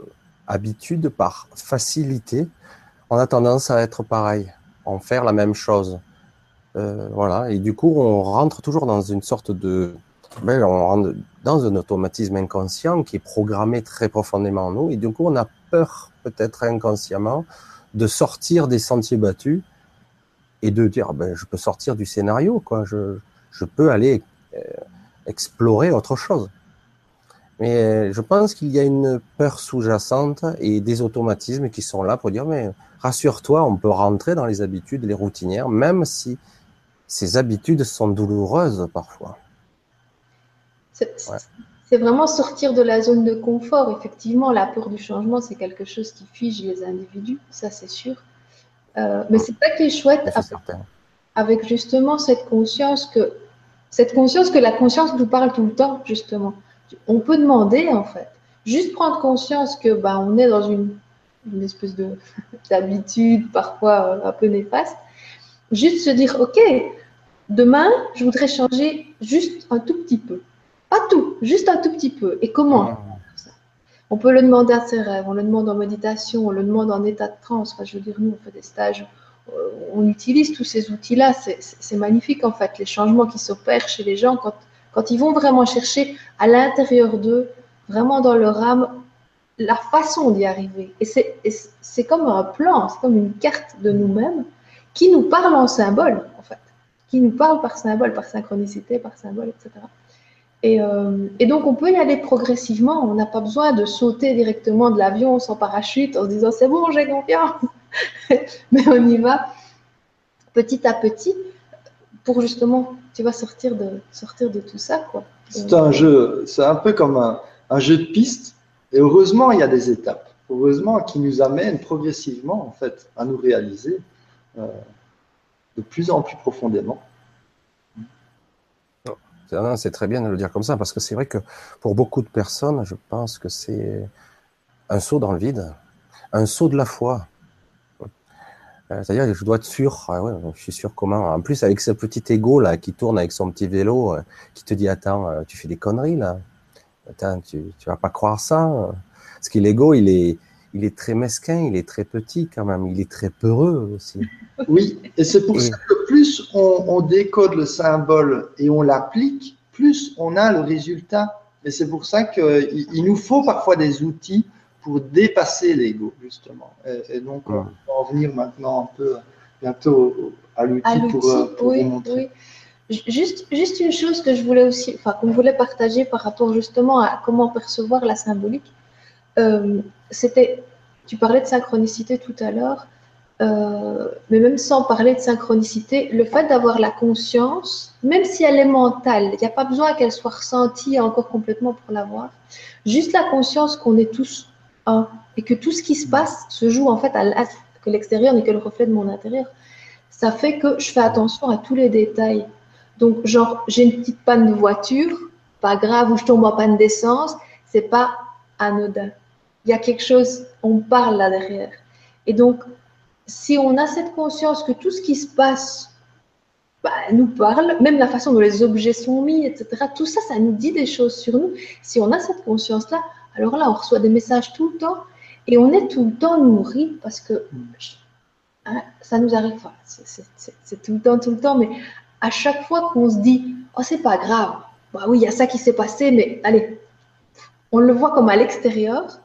habitude, par facilité, on a tendance à être pareil, en faire la même chose. Euh, voilà, et du coup, on rentre toujours dans une sorte de ben, on rentre dans un automatisme inconscient qui est programmé très profondément en nous, et du coup, on a peur, peut-être inconsciemment, de sortir des sentiers battus et de dire, ben, je peux sortir du scénario, quoi. Je, je peux aller euh, explorer autre chose. Mais je pense qu'il y a une peur sous-jacente et des automatismes qui sont là pour dire, mais rassure-toi, on peut rentrer dans les habitudes, les routinières, même si ces habitudes sont douloureuses parfois. C'est vraiment sortir de la zone de confort. Effectivement, la peur du changement, c'est quelque chose qui fige les individus, ça c'est sûr. Euh, mais c'est ça qui est chouette avec, justement cette conscience que cette conscience que la conscience nous parle tout le temps, justement. On peut demander, en fait, juste prendre conscience que bah, on est dans une, une espèce de d'habitude parfois euh, un peu néfaste. Juste se dire, OK, demain, je voudrais changer juste un tout petit peu. Pas tout, juste un tout petit peu. Et comment ah. On peut le demander à ses rêves, on le demande en méditation, on le demande en état de transe. Enfin, je veux dire, nous, on fait des stages, euh, on utilise tous ces outils-là. C'est magnifique, en fait, les changements qui s'opèrent chez les gens quand, quand ils vont vraiment chercher à l'intérieur d'eux, vraiment dans leur âme, la façon d'y arriver. Et c'est comme un plan, c'est comme une carte de nous-mêmes qui nous parle en symbole, en fait, qui nous parle par symbole, par synchronicité, par symbole, etc. Euh, et, donc, on peut y aller progressivement. On n'a pas besoin de sauter directement de l'avion sans parachute en se disant c'est bon, j'ai confiance. Mais on y va petit à petit pour justement, tu sortir de, sortir de tout ça. quoi. C'est un jeu, c'est un peu comme un, jeu de piste. Et heureusement, il y a des étapes. Heureusement, qui nous amènent progressivement, en fait, à nous réaliser euh, de plus en plus profondément. C'est très bien de le dire comme ça, parce que c'est vrai que pour beaucoup de personnes, je pense que c'est un saut dans le vide, un saut de la foi. Euh, c'est-à-dire que je dois être sûr, ah je suis sûr comment. En plus, avec ce petit ego là qui tourne avec son petit vélo, euh, qui te dit Attends, euh, tu fais des conneries là. Attends, tu, tu vas pas croire ça. Parce que l'ego, il est, il est très mesquin, il est très petit quand même, il est très peureux aussi. Oui, et c'est pour ça que plus on, décode le symbole et on l'applique, plus on a le résultat. Et c'est pour ça qu'il il nous faut parfois des outils pour dépasser l'ego, justement. Et, donc, on va en venir maintenant un peu bientôt à l'outil pour, euh, oui, montrer. Oui. Juste, juste une chose que je voulais aussi, enfin, qu'on voulait partager par rapport justement à comment percevoir la symbolique. Euh, c'était, tu parlais de synchronicité tout à l'heure, euh, mais même sans parler de synchronicité, le fait d'avoir la conscience, même si elle est mentale, il n'y a pas besoin qu'elle soit ressentie encore complètement pour l'avoir, juste la conscience qu'on est tous un et que tout ce qui se passe se joue en fait à que l'extérieur n'est que le reflet de mon intérieur, ça fait que je fais attention à tous les détails. Donc, genre, j'ai une petite panne de voiture, pas grave, ou je tombe en panne d'essence, c'est pas anodin il y a quelque chose, on parle là derrière. Et donc, si on a cette conscience que tout ce qui se passe bah, nous parle, même la façon dont les objets sont mis, etc., tout ça, ça nous dit des choses sur nous. Si on a cette conscience-là, alors là, on reçoit des messages tout le temps et on est tout le temps nourri parce que hein, ça nous arrive, c'est tout le temps, tout le temps, mais à chaque fois qu'on se dit, oh, c'est pas grave, bah oui, il y a ça qui s'est passé, mais allez, on le voit comme à l'extérieur,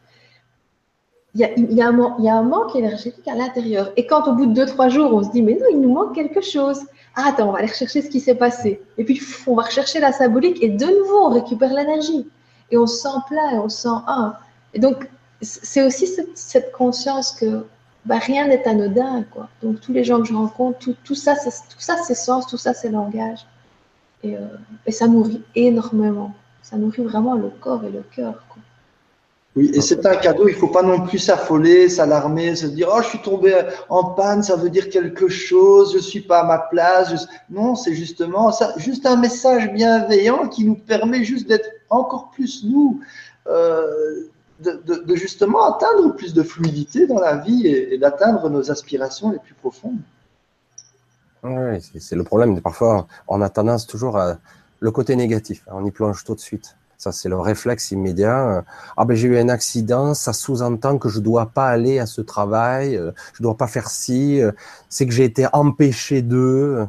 il y, a, un, manque énergétique à l'intérieur. Et quand au bout de deux, trois jours, on se dit, mais non, il nous manque quelque chose. Ah, attends, on va aller rechercher ce qui s'est passé. Et puis, on va rechercher la symbolique et de nouveau, on récupère l'énergie. Et on se sent plein et on se sent un. Et donc, c'est aussi cette, conscience que bah, rien n'est anodin. Quoi. Donc, tous les gens que je rencontre, tout, tout ça, c'est sens, tout ça, c'est langage. Et, euh, et ça nourrit énormément. Ça nourrit vraiment le corps et le cœur. Oui, et c'est un cadeau, il ne faut pas non plus s'affoler, s'alarmer, se dire Oh, je suis tombé en panne, ça veut dire quelque chose, je ne suis pas à ma place. Non, c'est justement ça, juste un message bienveillant qui nous permet juste d'être encore plus nous, euh, de, justement atteindre plus de fluidité dans la vie et, d'atteindre nos aspirations les plus profondes. Oui, c'est le problème. Parfois, on a tendance toujours à le côté négatif, on y plonge tout de suite. Ça, c'est le réflexe immédiat. Ah ben j'ai eu un accident, ça sous-entend que je dois pas aller à ce travail, euh, je dois pas faire ci, euh, c'est que j'ai été empêché d'eux.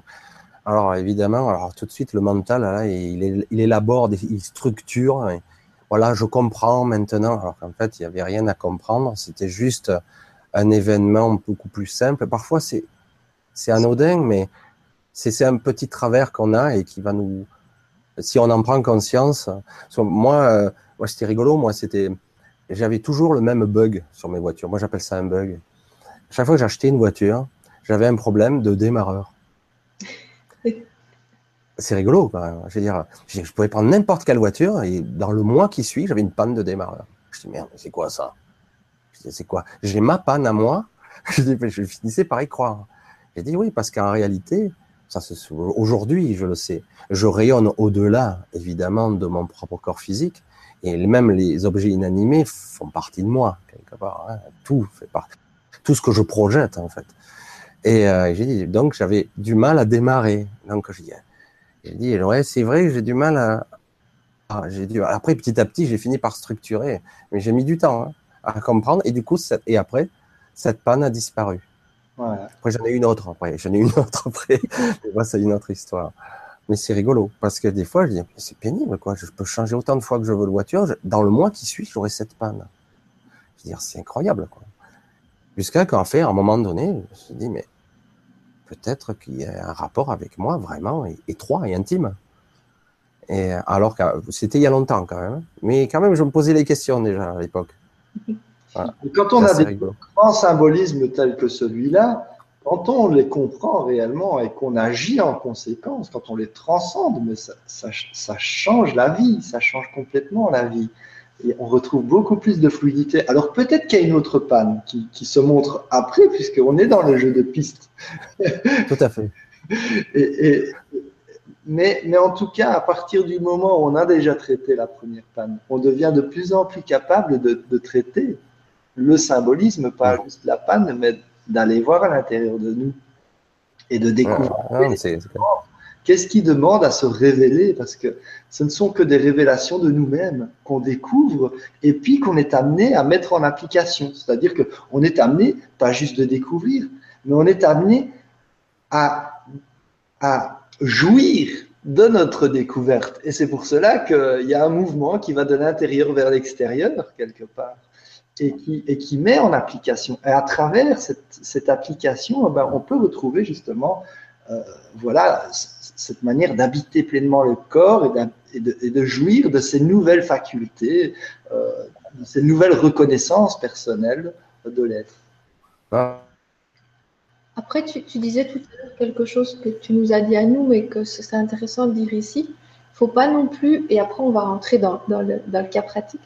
Alors évidemment, alors tout de suite le mental, là, il, élabore, il structure. voilà, je comprends maintenant. Alors qu'en fait, il y avait rien à comprendre. C'était juste un événement beaucoup plus simple. Parfois, c'est c'est anodin, mais c'est un petit travers qu'on a et qui va nous si on en prend conscience. Moi, euh, moi c'était rigolo. Moi, c'était, j'avais toujours le même bug sur mes voitures. Moi, j'appelle ça un bug. Chaque fois que j'achetais une voiture, j'avais un problème de démarreur. C'est rigolo, quand même. Je veux dire, je pouvais prendre n'importe quelle voiture et dans le mois qui suit, j'avais une panne de démarreur. Je dis merde, c'est quoi ça? C'est quoi? J'ai ma panne à moi? Je, dis, je finissais par y croire. J'ai dit oui, parce qu'en réalité, aujourd'hui, je le sais. Je rayonne au-delà, évidemment, de mon propre corps physique. Et même les objets inanimés font partie de moi, quelque part. Hein. Tout fait partie. Tout ce que je projette, en fait. Et euh, j'ai dit, donc j'avais du mal à démarrer. Donc j'ai dit, j'ai ouais, c'est vrai, j'ai du mal à, j'ai dû. Après, petit à petit, j'ai fini par structurer, mais j'ai mis du temps hein, à comprendre. Et du coup, et après, cette panne a disparu. Après, j'en ai une autre. Après, j'en ai une autre après. moi, c'est une autre histoire. Mais c'est rigolo parce que des fois, je dis, c'est pénible, quoi. Je peux changer autant de fois que je veux de voiture. Dans le mois qui suit, j'aurai cette panne. Je veux dire, c'est incroyable, quoi. Jusqu'à qu'en fait, à un moment donné, je me suis dit, mais peut-être qu'il y a un rapport avec moi vraiment étroit et intime. Et alors que c'était il y a longtemps quand même. Mais quand même, je me posais les questions déjà à l'époque. Quand on a des grands symbolismes tels que celui-là, quand on les comprend réellement et qu'on agit en conséquence, quand on les transcende, mais ça, ça, change la vie, ça change complètement la vie. Et on retrouve beaucoup plus de fluidité. Alors peut-être qu'il y a une autre panne qui, qui se montre après, puisqu'on est dans le jeu de piste. Tout à fait. et, mais, mais, en tout cas, à partir du moment où on a déjà traité la première panne, on devient de plus en plus capable de, de traiter le symbolisme, pas juste la panne, mais d'aller voir à l'intérieur de nous et de découvrir. Qu'est-ce qui demande à se révéler? Parce que ce ne sont que des révélations de nous-mêmes qu'on découvre et puis qu'on est amené à mettre en application. C'est-à-dire qu'on est amené, pas juste de découvrir, mais on est amené à, à jouir de notre découverte. Et c'est pour cela qu'il y a un mouvement qui va de l'intérieur vers l'extérieur, quelque part et qui, et qui met en application. Et à travers cette, cette application, eh ben, on peut retrouver justement euh, voilà, cette manière d'habiter pleinement le corps et, de, et, de, jouir de ces nouvelles facultés, euh, de ces nouvelles reconnaissances personnelles de l'être. Ah. Après, tu, tu, disais tout à l'heure quelque chose que tu nous as dit à nous, mais que c'est intéressant de dire ici. Il ne faut pas non plus, et après on va rentrer dans, dans, le, dans le, cas pratique,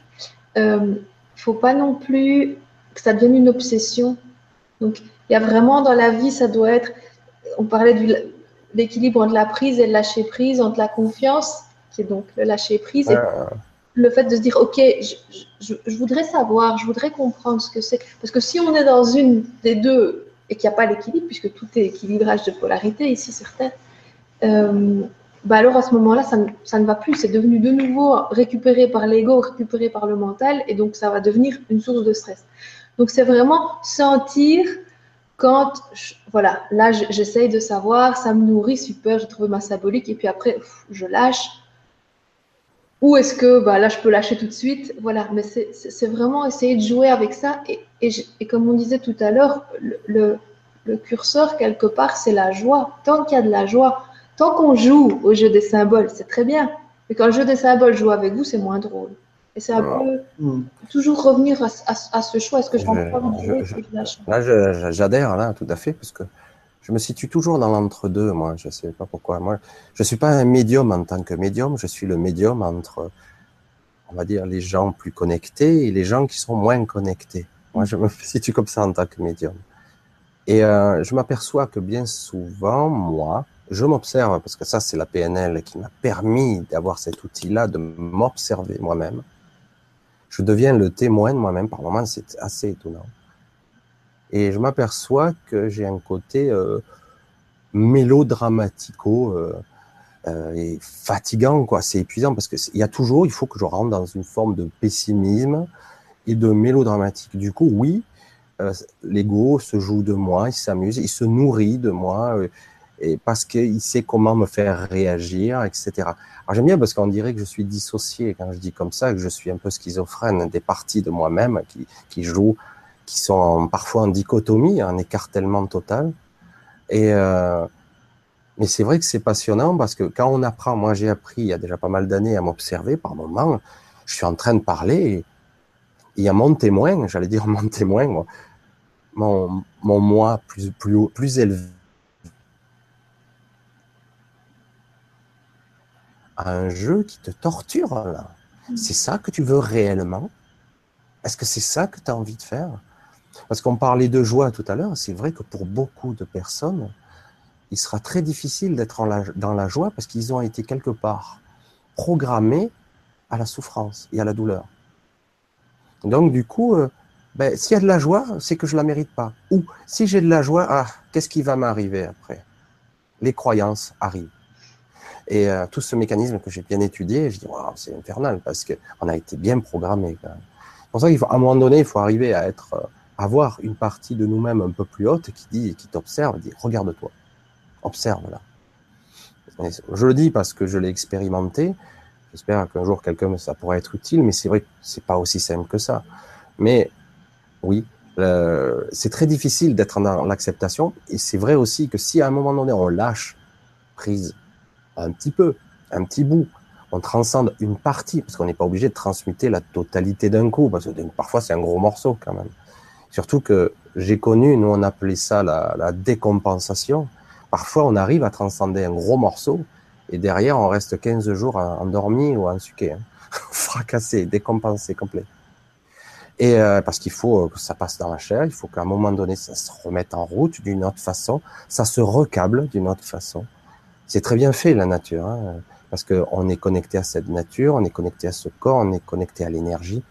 euh, faut pas non plus que ça devienne une obsession. Donc, il y a vraiment dans la vie, ça doit être, on parlait de l'équilibre entre la prise et le lâcher prise, entre la confiance, qui est donc le lâcher prise, et le fait de se dire, OK, je, je, voudrais savoir, je voudrais comprendre ce que c'est. Parce que si on est dans une des deux et qu'il n'y a pas l'équilibre, puisque tout est équilibrage de polarité ici sur Terre, euh, bah alors à ce moment-là, ça, ça, ne va plus. C'est devenu de nouveau récupéré par l'ego, récupéré par le mental, et donc ça va devenir une source de stress. Donc c'est vraiment sentir quand, voilà, là j'essaye de savoir, ça me nourrit, super, j'ai trouvé ma symbolique, et puis après, je lâche. Ou est-ce que bah, là je peux lâcher tout de suite? Voilà, mais c'est vraiment essayer de jouer avec ça. Et, et, comme on disait tout à l'heure, le, le, le curseur, quelque part, c'est la joie. Tant qu'il y a de la joie, Tant qu'on joue au jeu des symboles, c'est très bien. Mais quand le jeu des symboles joue avec vous, c'est moins drôle. Et c'est un peu hmm. toujours revenir à, ce choix. Est-ce que je rentre Là, j'adhère, là, tout à fait, parce que je me situe toujours dans l'entre-deux, moi. Je ne sais pas pourquoi. Moi, je ne suis pas un médium en tant que médium. Je suis le médium entre, on va dire, les gens plus connectés et les gens qui sont moins connectés. Moi, je me situe comme ça en tant que médium. Et euh, je m'aperçois que bien souvent, moi, je m'observe, parce que ça, c'est la PNL qui m'a permis d'avoir cet outil-là, de m'observer moi-même. Je deviens le témoin de moi-même. Par moments, c'est assez étonnant. Et je m'aperçois que j'ai un côté euh, mélodramatico euh, euh, et fatigant, quoi. C'est épuisant parce qu'il y a toujours, il faut que je rentre dans une forme de pessimisme et de mélodramatique. Du coup, oui, l'ego se joue de moi, il s'amuse, il se nourrit de moi. Et parce qu'il sait comment me faire réagir, etc. J'aime bien parce qu'on dirait que je suis dissocié quand je dis comme ça, que je suis un peu schizophrène, des parties de moi-même qui, qui jouent, qui sont parfois en dichotomie, en écartèlement total. Et euh, mais c'est vrai que c'est passionnant parce que quand on apprend, moi j'ai appris il y a déjà pas mal d'années à m'observer par moments, je suis en train de parler et il y a mon témoin, j'allais dire mon témoin, mon, mon moi plus, plus, plus élevé un jeu qui te torture là. Mm. C'est ça que tu veux réellement? Est-ce que c'est ça que tu as envie de faire? Parce qu'on parlait de joie tout à l'heure, c'est vrai que pour beaucoup de personnes, il sera très difficile d'être dans la joie parce qu'ils ont été quelque part programmés à la souffrance et à la douleur. Donc du coup, euh, ben, s'il y a de la joie, c'est que je la mérite pas. Ou si j'ai de la joie, ah, qu'est-ce qui va m'arriver après? Les croyances arrivent. Et euh, tout ce mécanisme que j'ai bien étudié, je dis, wow, c'est infernal parce qu'on a été bien programmé. C'est pour ça qu'il faut, à un moment donné, il faut arriver à être, euh, avoir une partie de nous-mêmes un peu plus haute qui dit, qui t'observe, dit, regarde-toi, observe là. Je le dis parce que je l'ai expérimenté. J'espère qu'un jour quelqu'un ça pourrait être utile, mais c'est vrai que c'est pas aussi simple que ça. Mais oui, euh, c'est très difficile d'être dans l'acceptation. Et c'est vrai aussi que si à un moment donné on lâche prise un petit peu, un petit bout, on transcende une partie, parce qu'on n'est pas obligé de transmuter la totalité d'un coup, parce que parfois c'est un gros morceau quand même. Surtout que j'ai connu, nous on appelait ça la, décompensation. Parfois on arrive à transcender un gros morceau, et derrière on reste 15 jours endormi ou en suqué, hein. fracassé, décompensé complet. Et euh, parce qu'il faut que ça passe dans la chair, il faut qu'à un moment donné, ça se remette en route d'une autre façon, ça se recable d'une autre façon. C'est très bien fait la nature, hein, parce qu'on est connecté à cette nature, on est connecté à ce corps, on est connecté à l'énergie.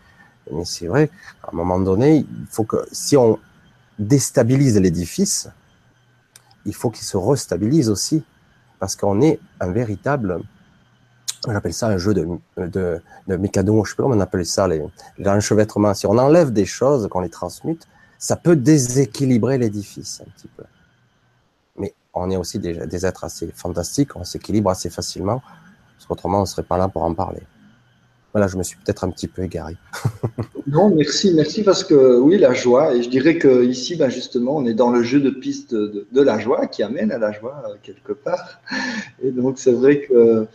Mais c'est vrai, à un moment donné, il faut que si on déstabilise l'édifice, il faut qu'il se restabilise aussi, parce qu'on est un véritable j'appelle ça un jeu de, de, de je sais pas comment on appelle ça, l'enchevêtrement. Si on enlève des choses, qu'on les transmute, ça peut déséquilibrer l'édifice un petit peu. On est aussi des, êtres assez fantastiques, on s'équilibre assez facilement, parce qu'autrement on serait pas là pour en parler. Voilà, je me suis peut-être un petit peu égaré. non, merci, merci parce que oui, la joie, et je dirais que ici, ben justement, on est dans le jeu de piste de, la joie qui amène à la joie euh, quelque part. Et donc c'est vrai que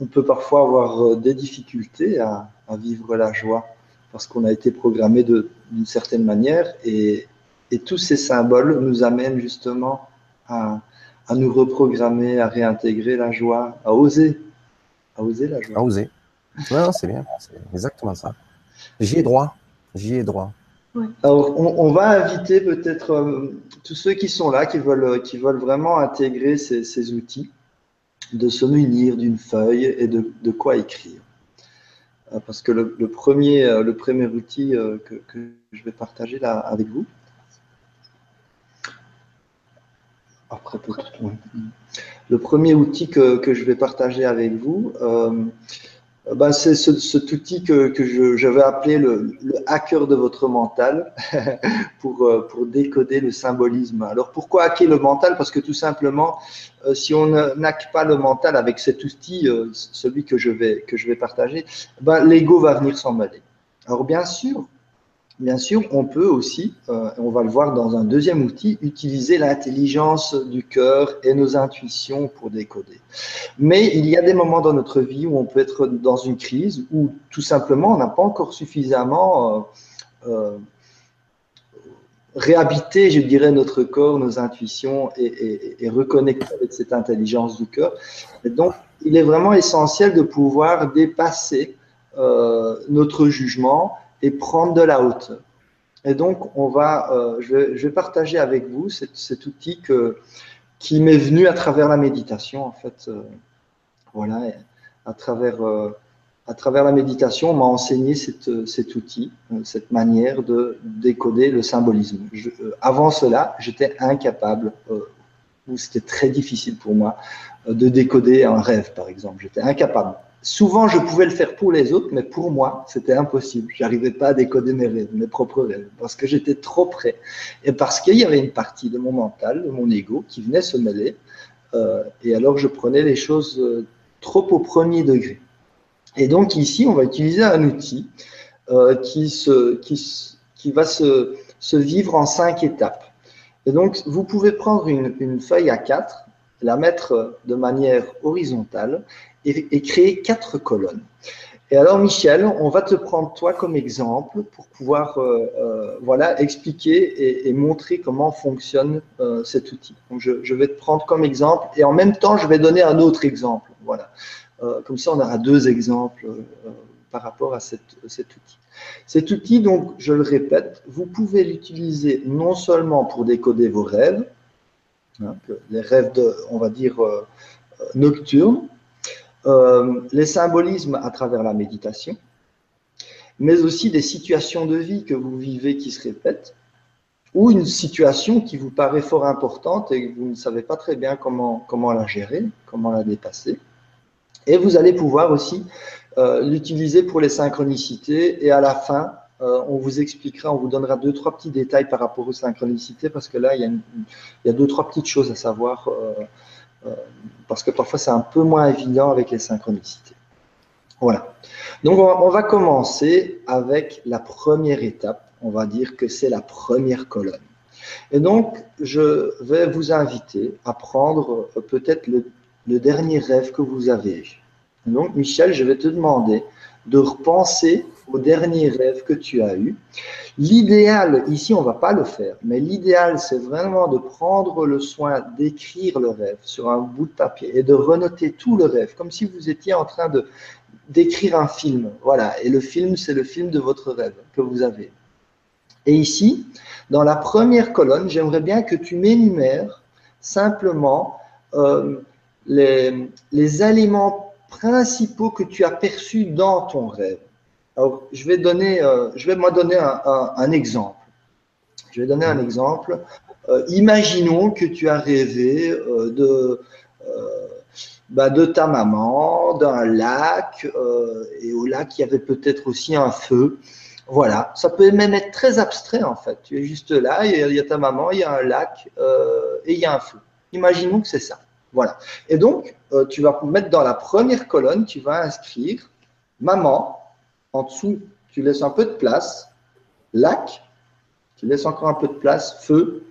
on peut parfois avoir euh, des difficultés à, vivre la joie parce qu'on a été programmé d'une certaine manière et, tous ces symboles nous amènent justement à, nous reprogrammer, à réintégrer la joie, à oser, à oser la joie. À oser. c'est bien, c'est exactement ça. J'y ai droit, j'y ai droit. Alors, on, va inviter peut-être euh, tous ceux qui sont là, qui veulent, qui veulent vraiment intégrer ces outils de se munir d'une feuille et de, quoi écrire. Euh, parce que le, premier, euh, le premier outil euh, que, je vais partager là avec vous, après le premier outil que, que, je vais partager avec vous, ben, c'est ce, cet outil que, que je, vais appeler le, hacker de votre mental pour, euh, pour décoder le symbolisme. Alors pourquoi hacker le mental? Parce que tout simplement, si on n'hack pas le mental avec cet outil, celui que je vais, que je vais partager, ben, l'ego va venir s'en mêler. Alors bien sûr, Bien sûr, on peut aussi, euh, on va le voir dans un deuxième outil, utiliser l'intelligence du cœur et nos intuitions pour décoder. Mais il y a des moments dans notre vie où on peut être dans une crise, où tout simplement on n'a pas encore suffisamment euh, euh, réhabité, je dirais, notre corps, nos intuitions et, et, avec cette intelligence du cœur. Et donc, il est vraiment essentiel de pouvoir dépasser notre jugement et prendre de la hauteur. Et donc, on va, euh, je, vais, partager avec vous cet, outil qui m'est venu à travers la méditation, en fait. Euh, voilà, à travers, euh, à travers la méditation, on m'a enseigné cet outil, cette manière de décoder le symbolisme. avant cela, j'étais incapable, ou c'était très difficile pour moi, de décoder un rêve, par exemple. J'étais incapable. Souvent, je pouvais le faire pour les autres, mais pour moi, c'était impossible. Je n'arrivais pas à décoder mes rêves, mes propres rêves, parce que j'étais trop près. Et parce qu'il y avait une partie de mon mental, de mon ego, qui venait se mêler. Euh, et alors, je prenais les choses euh, trop au premier degré. Et donc, ici, on va utiliser un outil euh, qui, va se, vivre en cinq étapes. Et donc, vous pouvez prendre une feuille à quatre, la mettre de manière horizontale et, créer quatre colonnes. Et alors, Michel, on va te prendre toi comme exemple pour pouvoir euh, euh, voilà, expliquer et, montrer comment fonctionne euh, cet outil. Donc, je, vais te prendre comme exemple et en même temps, je vais donner un autre exemple. Voilà. comme ça, on aura deux exemples par rapport à cet outil. Cet outil, donc, je le répète, vous pouvez l'utiliser non seulement pour décoder vos rêves, hein, les rêves, de, on va dire, nocturnes, euh, les symbolismes à travers la méditation, mais aussi des situations de vie que vous vivez qui se répètent, ou une situation qui vous paraît fort importante et que vous ne savez pas très bien comment, comment la gérer, comment la dépasser. Et vous allez pouvoir aussi euh, l'utiliser pour les synchronicités. Et à la fin, euh, on vous expliquera, on vous donnera deux, trois petits détails par rapport aux synchronicités, parce que là, il y a, il y a deux, trois petites choses à savoir, parce que parfois c'est un peu moins évident avec les synchronicités. Voilà. Donc, on va commencer avec la première étape. On va dire que c'est la première colonne. Et donc, je vais vous inviter à prendre peut-être le, dernier rêve que vous avez. Donc, Michel, je vais te demander de repenser au dernier rêve que tu as eu. L'idéal, ici, on va pas le faire, mais l'idéal, c'est vraiment de prendre le soin d'écrire le rêve sur un bout de papier et de renoter tout le rêve, comme si vous étiez en train d'écrire un film. Voilà, et le film, c'est le film de votre rêve que vous avez. Et ici, dans la première colonne, j'aimerais bien que tu m'énumères simplement euh, les, les éléments principaux que tu as perçus dans ton rêve. Je vais donner, euh, donner un, exemple. Je vais donner un exemple. Euh, imaginons que tu as rêvé euh, de, bah, de ta maman, d'un lac, et au lac il y avait peut-être aussi un feu. Voilà, ça peut même être très abstrait en fait. Tu es juste là, il y a ta maman, il y a un lac et il y a un feu. Imaginons que c'est ça. Voilà. Et donc, tu vas mettre dans la première colonne, tu vas inscrire maman. En dessous, tu laisses un peu de place. Lac, tu laisses encore un peu de place. Feu.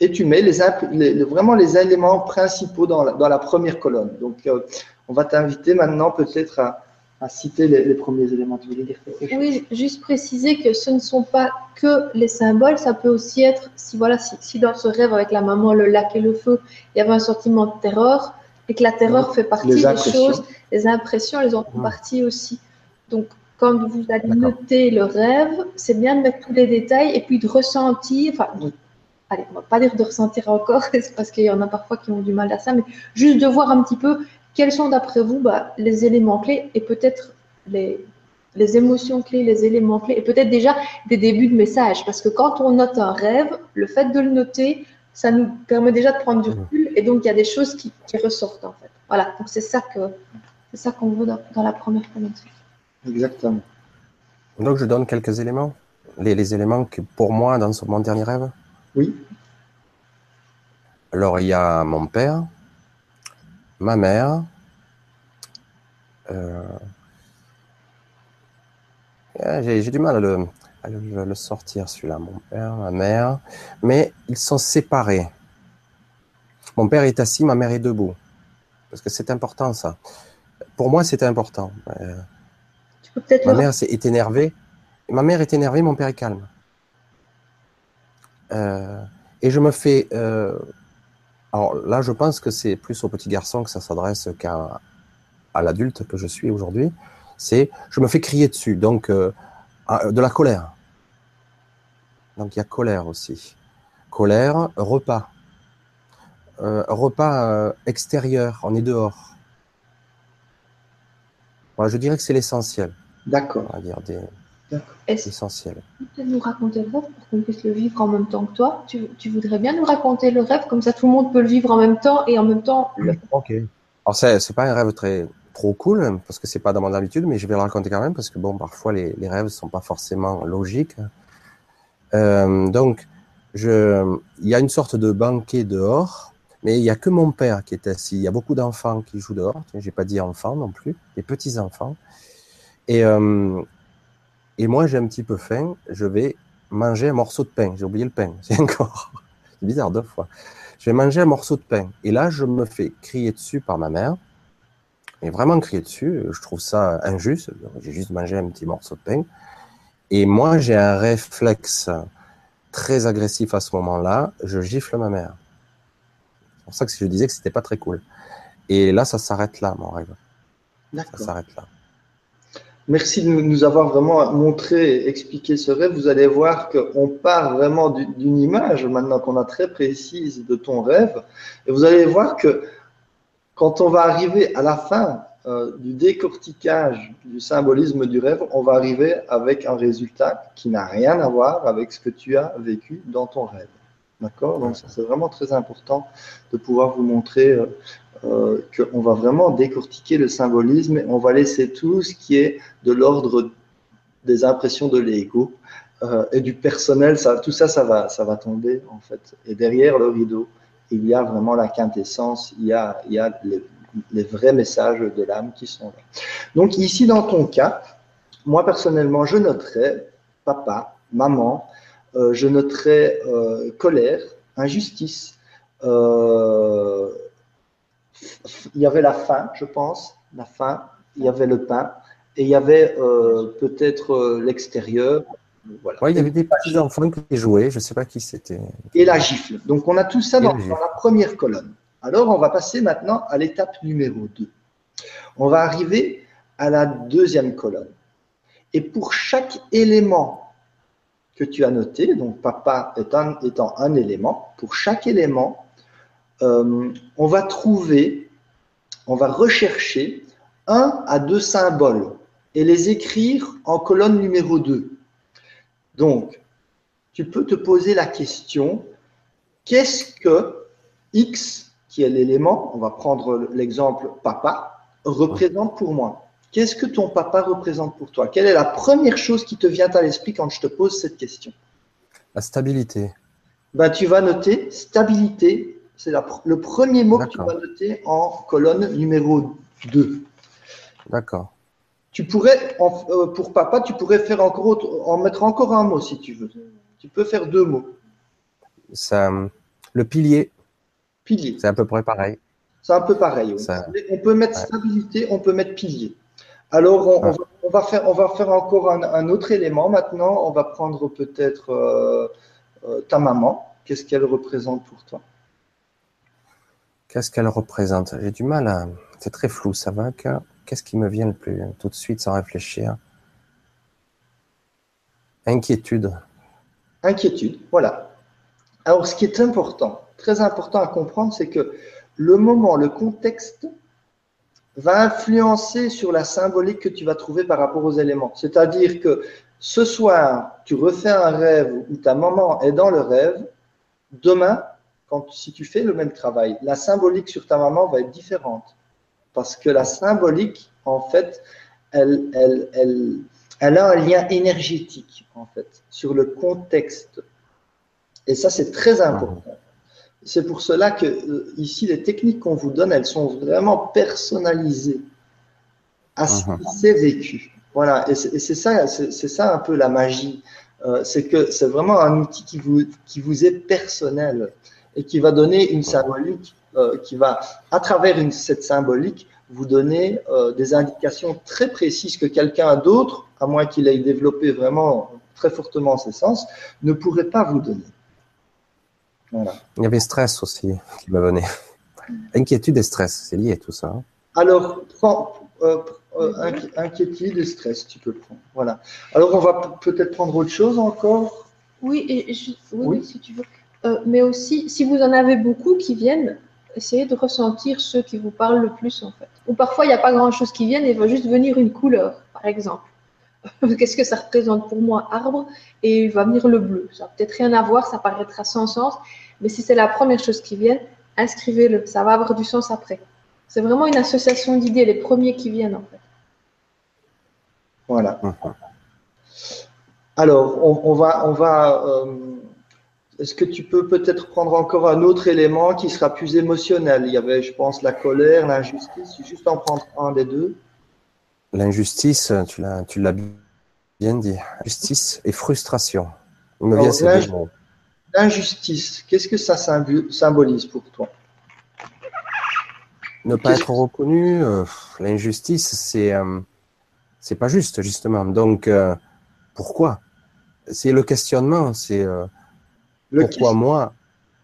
Et tu mets les, les vraiment les éléments principaux dans la, dans la première colonne. Donc, euh, on va t'inviter maintenant peut-être à, à citer les, les, premiers éléments. Tu voulais dire quelque chose? Oui, juste préciser que ce ne sont pas que les symboles, ça peut aussi être, si voilà, si, si, dans ce rêve avec la maman, le lac et le feu, il y avait un sentiment de terreur, et que la terreur ouais. fait partie des choses, les impressions, elles en font ouais. partie aussi. Donc, quand vous allez noter le rêve, c'est bien de mettre tous les détails et puis de ressentir, enfin, de, allez, on va pas dire de ressentir encore, parce qu'il y en a parfois qui ont du mal à ça, mais juste de voir un petit peu quels sont d'après vous bah, les éléments clés et peut-être les, les émotions clés, les éléments clés et peut-être déjà des débuts de message. Parce que quand on note un rêve, le fait de le noter, ça nous permet déjà de prendre du recul et donc il y a des choses qui, qui ressortent en fait. Voilà, donc c'est ça que c'est ça qu'on veut dans, dans, la première connexion. Exactement. Donc je donne quelques éléments, les, les éléments que pour moi dans mon dernier rêve. Oui. Alors il y a mon père, ma mère, euh, j'ai du mal à le, à le, le sortir celui-là, mon père, ma mère, mais ils sont séparés. Mon père est assis, ma mère est debout, parce que c'est important ça. Pour moi, c'était important. Euh, ma mère est énervée, ma mère est énervée, mon père est calme. Euh, et je me fais euh, alors là, je pense que c'est plus aux petits garçons que ça s'adresse qu'à à l'adulte que je suis aujourd'hui. C'est je me fais crier dessus, donc euh, de la colère. Donc il y a colère aussi. Colère, repas. Repas extérieur, on est dehors. Voilà, je dirais que c'est l'essentiel. D'accord. On va dire des, est-ce essentiel. Tu peux nous raconter le rêve pour qu'on puisse le vivre en même temps que toi? Tu, tu, voudrais bien nous raconter le rêve? Comme ça, tout le monde peut le vivre en même temps et en même temps. Le... Ok. Alors, c'est, c'est pas un rêve très trop cool parce que c'est pas dans mon habitude, mais je vais le raconter quand même parce que bon, parfois les, les rêves sont pas forcément logiques. Euh, donc, je, il y a une sorte de banquet dehors, mais il y a que mon père qui est assis. Il y a beaucoup d'enfants qui jouent dehors. J'ai pas dit enfants non plus, des petits enfants. Et euh, et moi, j'ai un petit peu faim, je vais manger un morceau de pain. J'ai oublié le pain, c'est encore. C'est bizarre, deux fois. Je vais manger un morceau de pain. Et là, je me fais crier dessus par ma mère. Et vraiment crier dessus, je trouve ça injuste. J'ai juste mangé un petit morceau de pain. Et moi, j'ai un réflexe très agressif à ce moment-là. Je gifle ma mère. C'est pour ça que je disais que c'était pas très cool. Et là, ça s'arrête là, mon rêve. Ça s'arrête là. Merci de nous avoir vraiment montré et expliqué ce rêve. Vous allez voir qu'on part vraiment d'une image maintenant qu'on a très précise de ton rêve. Et vous allez voir que quand on va arriver à la fin euh, du décortiquage du symbolisme du rêve, on va arriver avec un résultat qui n'a rien à voir avec ce que tu as vécu dans ton rêve. D'accord? Donc, c'est vraiment très important de pouvoir vous montrer euh, euh, qu'on va vraiment décortiquer le symbolisme et on va laisser tout ce qui est de l'ordre des impressions de l'ego euh, et du personnel. Ça, tout ça, ça va, ça va tomber, en fait. Et derrière le rideau, il y a vraiment la quintessence, il y a, les, vrais messages de l'âme qui sont là. Donc, ici, dans ton cas, moi, personnellement, je noterais papa, maman, euh, je noterais colère, injustice. Euh, il y avait la faim, je pense, la faim, il y avait le pain, et il y avait peut-être l'extérieur. Voilà. il y avait des petits enfants qui jouaient, je ne sais pas qui c'était. Et la gifle. Donc on a tout ça dans, dans, la première colonne. Alors on va passer maintenant à l'étape numéro 2. On va arriver à la deuxième colonne. Et pour chaque élément que tu as noté, donc papa étant, un élément, pour chaque élément, euh, on va trouver, on va rechercher un à deux symboles et les écrire en colonne numéro 2. Donc, tu peux te poser la question, qu'est-ce que X, qui est l'élément, on va prendre l'exemple papa, représente pour moi? Qu'est-ce que ton papa représente pour toi? Quelle est la première chose qui te vient à l'esprit quand je te pose cette question? La stabilité. Ben, tu vas noter stabilité. C'est le premier mot que tu vas noter en colonne numéro 2. D'accord. Tu pourrais, euh, pour papa, tu pourrais faire encore en mettre encore un mot si tu veux. Tu peux faire deux mots. Ça, le pilier. Pilier. C'est à peu près pareil. C'est un peu pareil. On peut mettre stabilité, on peut mettre pilier. Alors, on, va, faire, on va faire encore un, autre élément maintenant. On va prendre peut-être euh, euh, ta maman. Qu'est-ce qu'elle représente pour toi? Qu'est-ce qu'elle représente? J'ai du mal à. C'est très flou, ça va. Qu'est-ce qui me vient le plus tout de suite sans réfléchir? Inquiétude. Inquiétude, voilà. Alors, ce qui est important, très important à comprendre, c'est que le moment, le contexte va influencer sur la symbolique que tu vas trouver par rapport aux éléments. C'est-à-dire que ce soir, tu refais un rêve où ta maman est dans le rêve, demain, quand, si tu fais le même travail, la symbolique sur ta maman va être différente. Parce que la symbolique, en fait, elle, elle, elle, elle a un lien énergétique, en fait, sur le contexte. Et ça, c'est très important. C'est pour cela que euh, ici, les techniques qu'on vous donne, elles sont vraiment personnalisées à ce uh-huh. qui s'est vécu. Voilà, et c'est ça, c'est ça un peu la magie. Euh, c'est que c'est vraiment un outil qui vous, qui vous est personnel et qui va donner une symbolique, euh, qui va, à travers une, cette symbolique, vous donner des indications très précises que quelqu'un d'autre, à moins qu'il ait développé vraiment très fortement ses sens, ne pourrait pas vous donner. Il y avait stress aussi qui m'a donné. Inquiétude et stress, c'est lié tout ça. Hein. Alors, prends, euh, euh, inquiétude et stress, tu peux prendre. Voilà. Alors, on va peut-être prendre autre chose encore? Oui, et oui, si tu veux. Euh, mais aussi, si vous en avez beaucoup qui viennent, essayez de ressentir ceux qui vous parlent le plus, en fait. Ou parfois, il n'y a pas grand-chose qui vienne et il va juste venir une couleur, par exemple. Qu'est-ce que ça représente pour moi, arbre, et il va venir le bleu. Ça n'a peut-être rien à voir, ça paraîtra sans sens, mais si c'est la première chose qui vient, inscrivez-le, ça va avoir du sens après. C'est vraiment une association d'idées, les premiers qui viennent en fait. Voilà. Alors, on, va, on va euh, est-ce que tu peux peut-être prendre encore un autre élément qui sera plus émotionnel? Il y avait, je pense, la colère, l'injustice. Juste en prendre un des deux. L'injustice, tu l'as, tu l'as bien dit. Justice et frustration. Il me vient. L'injustice, qu'est-ce que ça symbolise pour toi? Ne pas être reconnu, euh, l'injustice, c'est euh, c'est pas juste justement. Donc euh, pourquoi? C'est le questionnement. C'est pourquoi moi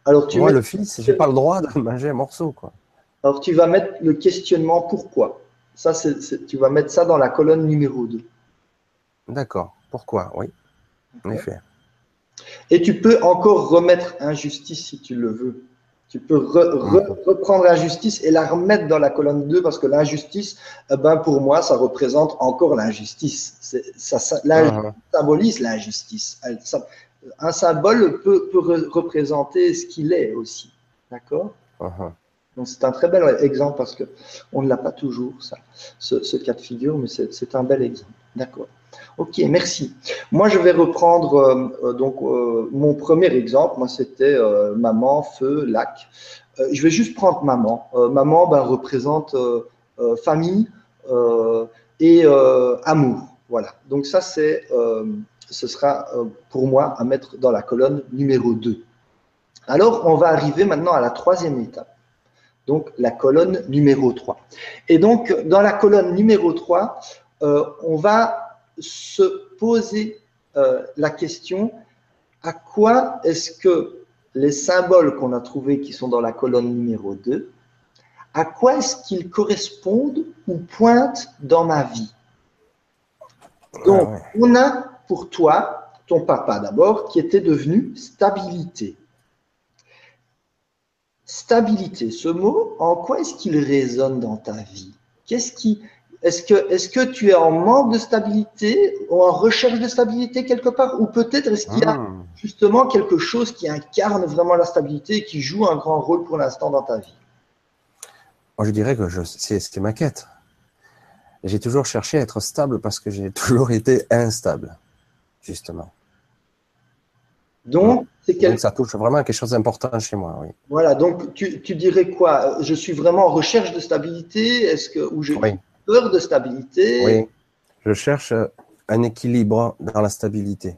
Alors tu moi le fils, j'ai pas le droit de manger un morceau quoi. Alors tu vas mettre le questionnement pourquoi. Ça, tu vas mettre ça dans la colonne numéro 2. D'accord. Pourquoi Oui. En effet. Et tu peux encore remettre injustice si tu le veux. Tu peux reprendre injustice et la remettre dans la colonne 2 parce que l'injustice, eh ben pour moi, ça représente encore l'injustice. Ça, ça, ah. symbolise l'injustice. Un symbole peut, peut re- représenter ce qu'il est aussi. D'accord? Mhm. Donc c'est un très bel exemple parce que on ne l'a pas toujours, ça, ce, ce cas de figure, mais c'est un bel exemple. D'accord? Ok, merci. Moi, je vais reprendre euh, euh, donc euh, mon premier exemple. Moi, c'était euh, maman, feu, lac. Je vais juste prendre maman. Maman ben, représente famille et amour. Voilà. Donc ça, c'est, ce sera euh, pour moi à mettre dans la colonne numéro 2. Alors, on va arriver maintenant à la troisième étape. Donc, la colonne numéro 3. Et donc, dans la colonne numéro 3, euh, on va se poser euh, la question à quoi est-ce que les symboles qu'on a trouvés qui sont dans la colonne numéro 2, à quoi est-ce qu'ils correspondent ou pointent dans ma vie? Donc, on a pour toi, ton papa d'abord, qui était devenu stabilité. Stabilité, ce mot, en quoi est-ce qu'il résonne dans ta vie? Qu'est-ce qui, est-ce que, est-ce que tu es en manque de stabilité ou en recherche de stabilité quelque part? Ou peut-être est-ce qu'il y a Mhm. justement quelque chose qui incarne vraiment la stabilité et qui joue un grand rôle pour l'instant dans ta vie? Moi, je dirais que c'est ma quête. J'ai toujours cherché à être stable parce que j'ai toujours été instable, justement. Donc, c'est quel- Donc, ça touche vraiment à quelque chose d'important chez moi, oui. voilà. Donc, tu, tu dirais quoi? Je suis vraiment en recherche de stabilité Est-ce que ou j'ai Oui, peur de stabilité? Oui. Je cherche un équilibre dans la stabilité.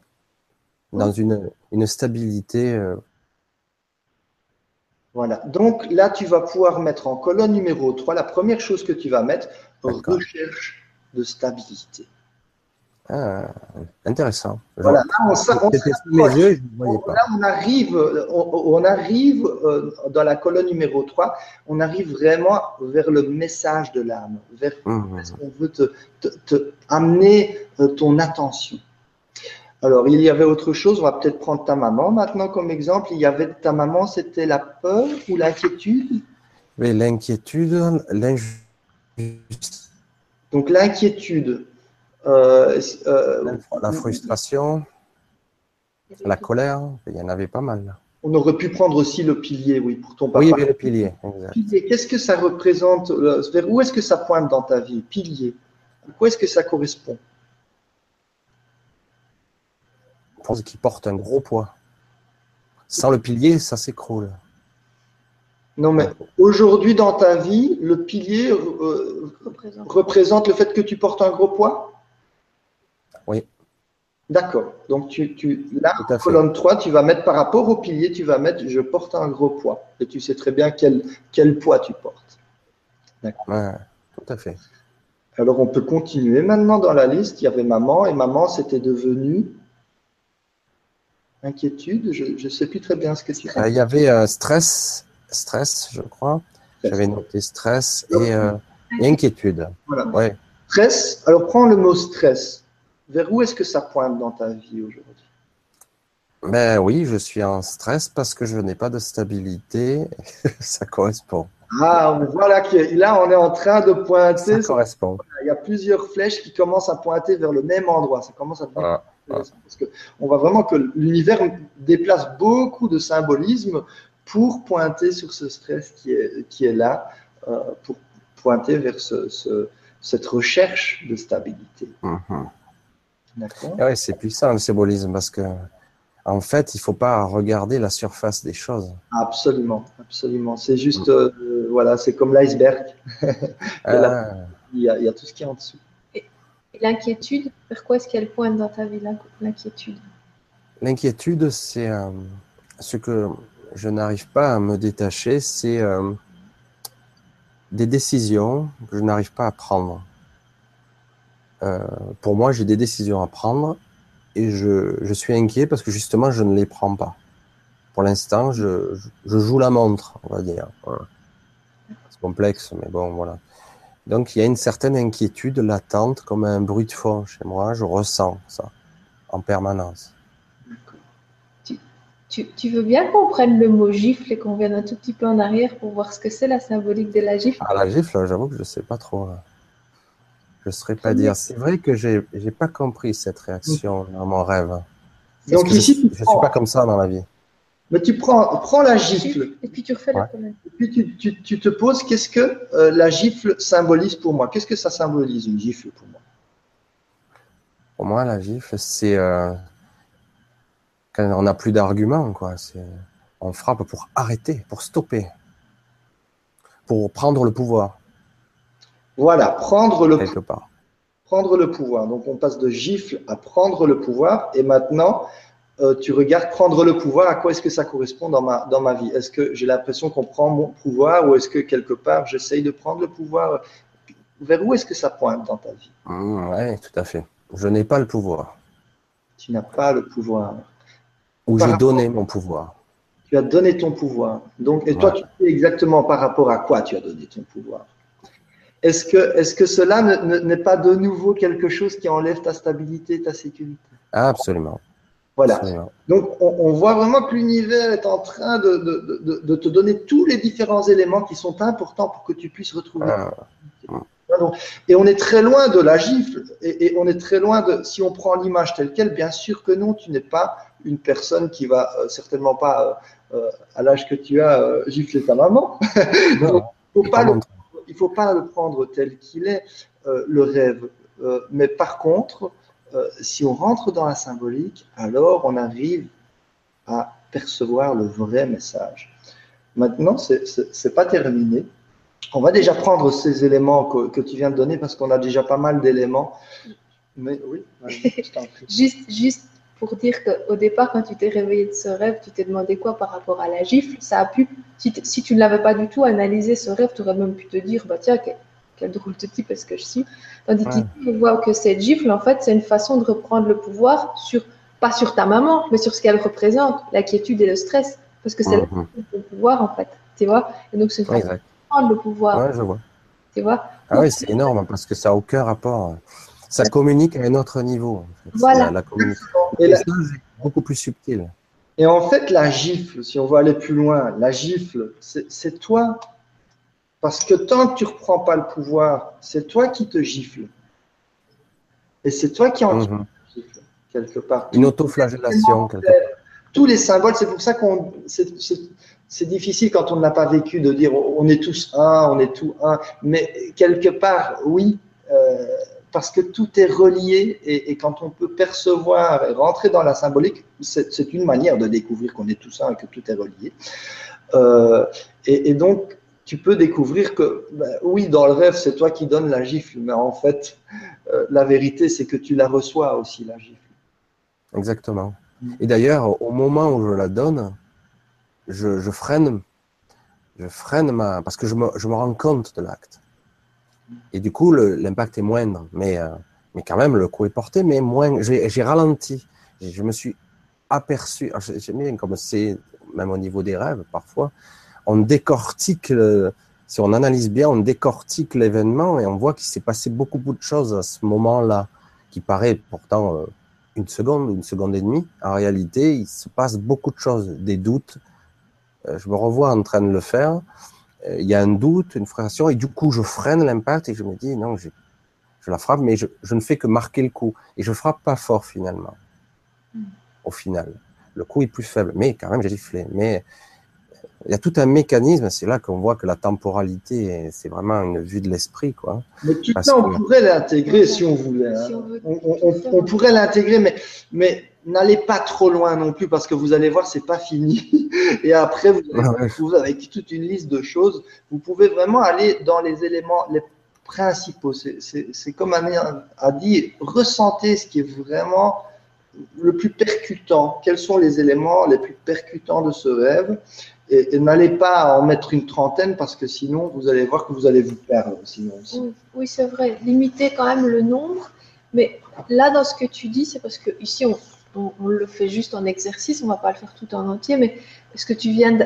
Dans une, une stabilité. euh, Voilà. Donc là, tu vas pouvoir mettre en colonne numéro 3, la première chose que tu vas mettre, recherche de stabilité. Ah, intéressant. Voilà. Là, on, on mes yeux, je pas. Là, on arrive, on, on arrive euh, dans la colonne numéro 3, on arrive vraiment vers le message de l'âme, vers Mhm. est-ce qu'on veut te, te- te amener euh, ton attention. Alors, il y avait autre chose, on va peut-être prendre ta maman maintenant comme exemple. Il y avait ta maman, c'était la peur ou l'inquiétude? Mais l'inquiétude, l'injustice, Donc, l'inquiétude, euh, euh, la frustration, la colère, il y en avait pas mal. on aurait pu prendre aussi le pilier, oui, pour ton papa. Oui, mais le pilier, qu'est-ce que ça représente euh, Vers où est-ce que ça pointe dans ta vie Pilier? À quoi est-ce que ça correspond? Je pense qu'il porte un gros poids. Sans le pilier, ça s'écroule. Non, mais aujourd'hui dans ta vie, le pilier euh, représente. représente le fait que tu portes un gros poids? D'accord. Donc, tu, tu, là, colonne 3, tu vas mettre par rapport au pilier, tu vas mettre je porte un gros poids. Et tu sais très bien quel, quel poids tu portes. Ouais, tout à fait. Alors, on peut continuer maintenant dans la liste. Il y avait maman, et maman, c'était devenu inquiétude. Je ne sais plus très bien ce que tu Euh, Il y avait euh, stress, stress, je crois. J'avais noté stress et, euh, et inquiétude. Voilà. Ouais. Stress. Alors, prends le mot stress. Vers où est-ce que ça pointe dans ta vie aujourd'hui? Ben oui, je suis en stress parce que je n'ai pas de stabilité. ça correspond. Ah, on voit là là, on est en train de pointer. Ça correspond. Il y a plusieurs flèches qui commencent à pointer vers le même endroit. Ça commence à devenir Voilà. intéressant parce que on voit vraiment que l'univers déplace beaucoup de symbolisme pour pointer sur ce stress qui est, qui est là, euh, pour pointer vers ce, ce- cette recherche de stabilité. Mhm. Ouais, c'est puissant le symbolisme parce que, en fait, il faut pas regarder la surface des choses. Absolument, absolument. C'est juste, euh, voilà, c'est comme l'iceberg. Ah, Il, y a, il y a tout ce qui est en dessous. Et L'inquiétude, vers quoi est-ce qu'elle pointe dans ta vie, l'in- l'inquiétude? L'inquiétude, c'est euh, ce que je n'arrive pas à me détacher, c'est euh, des décisions que je n'arrive pas à prendre. Euh, pour moi, j'ai des décisions à prendre et je, je suis inquiet parce que justement, je ne les prends pas. Pour l'instant, je, je- je joue la montre, on va dire. Voilà. C'est complexe, mais bon, voilà. Donc, il y a une certaine inquiétude latente, comme un bruit de fond chez moi. Je ressens ça en permanence. tu, tu veux bien qu'on prenne le mot gifle et qu'on vienne un tout petit peu en arrière pour voir ce que c'est la symbolique de la gifle? Ah, la gifle, j'avoue que je sais pas trop. là. Je ne saurais pas dire. C'est vrai que j'ai j'ai pas compris cette réaction dans mon rêve. Donc ici, je ne suis pas comme ça dans la vie. Mais tu prends, prends la gifle. Et puis tu refais la Et puis tu, tu, tu te poses, qu'est-ce que euh, la gifle symbolise pour moi? Qu'est-ce que ça symbolise, une gifle pour moi? Pour moi, la gifle, c'est euh, quand on n'a plus d'arguments, quoi. On frappe pour arrêter, pour stopper, pour prendre le pouvoir. Voilà, prendre le Quelque part. Prendre le pouvoir. Donc on passe de gifle à prendre le pouvoir. Et maintenant, euh, tu regardes prendre le pouvoir, à quoi est-ce que ça correspond dans ma, dans ma vie? Est-ce que j'ai l'impression qu'on prend mon pouvoir ou est-ce que quelque part j'essaye de prendre le pouvoir? Vers où est-ce que ça pointe dans ta vie? Mmh, Oui, tout à fait. Je n'ai pas le pouvoir. Tu n'as pas le pouvoir. Ou j'ai donné mon pouvoir. Tu as donné ton pouvoir. Donc, et toi, tu sais exactement par rapport à quoi tu as donné ton pouvoir. Est-ce que, est que cela n'est pas de nouveau quelque chose qui enlève ta stabilité, ta sécurité? Absolument. Voilà. Donc, on, voit vraiment que l'univers est en train de, te donner tous les différents éléments qui sont importants pour que tu puisses retrouver. Ah. Et on est très loin de la gifle. Et, on est très loin de. Si on prend l'image telle qu'elle, bien sûr que non, tu n'es pas une personne qui va euh, certainement pas, euh, euh, à l'âge que tu as, gifler ta maman. Donc, faut pas il ne faut pas le prendre tel qu'il est, le rêve. mais par contre, euh, si on rentre dans la symbolique, alors on arrive à percevoir le vrai message. Maintenant, ce n'est pas terminé. On va déjà prendre ces éléments que, tu viens de donner parce qu'on a déjà pas mal d'éléments. Mais oui, juste, juste pour dire qu'au départ, quand tu t'es réveillé de ce rêve, tu t'es demandé quoi par rapport à la gifle? Ça a pu, si, tu ne l'avais pas du tout analysé ce rêve, tu aurais même pu te dire, bah tiens, quel drôle de type est-ce que je suis? Tandis qu'ici, on voit que cette gifle, en fait, c'est une façon de reprendre le pouvoir sur, pas sur ta maman, mais sur ce qu'elle représente, l'inquiétude et le stress. Parce que c'est mhm. le pouvoir, en fait. Tu vois? Et donc, c'est une façon de prendre le pouvoir. Ouais, je vois. Tu vois? Ah oui, c'est énorme, parce que ça n'a aucun rapport. Ça communique à un autre niveau. Voilà. La, Et la... beaucoup plus subtil. Et en fait, la gifle, si on veut aller plus loin, la gifle, c'est toi parce que tant que tu ne reprends pas le pouvoir, c'est toi qui te gifles. Et c'est toi qui en mhm. gifle, quelque part. Une autoflagellation, quelque part. Tous les symboles, c'est pour ça qu'on. C'est difficile quand on n'a pas vécu de dire on est tous un, on est tout un. Mais quelque part, oui, euh, parce que tout est relié et, quand on peut percevoir et rentrer dans la symbolique, c'est une manière de découvrir qu'on est tous un et que tout est relié. Euh, et, donc, tu peux découvrir que, ben, oui, dans le rêve, c'est toi qui donnes la gifle, mais en fait, euh, la vérité, c'est que tu la reçois aussi, la gifle. Exactement. Et d'ailleurs, au moment où je la donne, je, freine, je freine ma, parce que je me rends compte de l'acte. Et du coup, l'impact est moindre, mais, euh, mais quand même, le coup est porté, mais moins. J'ai ralenti. Je me suis aperçu. J'aime bien comme c'est, même au niveau des rêves, parfois, on décortique, si on analyse bien, on décortique l'événement et on voit qu'il s'est passé beaucoup, beaucoup de choses à ce moment-là, qui paraît pourtant euh, une seconde, une seconde et demie. En réalité, il se passe beaucoup de choses, des doutes. Euh, je me revois en train de le faire. Euh, il y a un doute, une frustration, et du coup, je freine l'impact et je me dis, non, je, la frappe, mais je, ne fais que marquer le coup. Et je frappe pas fort finalement, hmm. au final. Le coup est plus faible, mais quand même, j'ai giflé. Mais il y a tout un mécanisme, c'est là qu'on voit que la temporalité, c'est vraiment une vue de l'esprit. Quoi. Mais tout ça, on pourrait l'intégrer si on voulait. Hein. on, pourrait l'intégrer, mais, mais n'allez pas trop loin non plus, parce que vous allez voir, c'est pas fini. Et après, vous allez avec toute une liste de choses, vous pouvez vraiment aller dans les éléments les principaux. C'est comme Amir a dit, ressentez ce qui est vraiment le plus percutant. Quels sont les éléments les plus percutants de ce rêve? Et, n'allez pas en mettre une trentaine parce que sinon vous allez voir que vous allez vous perdre. Sinon Oui, c'est vrai. Limiter quand même le nombre. Mais là, dans ce que tu dis, c'est parce que ici, on, le fait juste en exercice, on ne va pas le faire tout en entier, mais ce que tu viens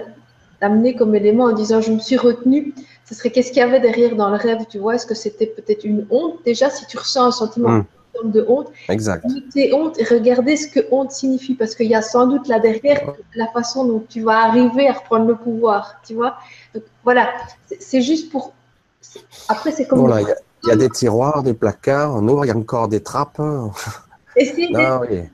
d'amener comme élément en disant je me suis retenu, ce serait qu'est-ce qu'il y avait derrière dans le rêve, tu vois? Est-ce que c'était peut-être une honte? Déjà, si tu ressens un sentiment hmm de honte. Exact. honte et regardez ce que honte signifie parce qu'il y a sans doute là derrière la façon dont tu vas arriver à reprendre le pouvoir, tu vois? Donc voilà, c'est juste pour. Après, c'est comme. Voilà, il y, a des tiroirs, des placards, nous, il y a encore des trappes. Et c'est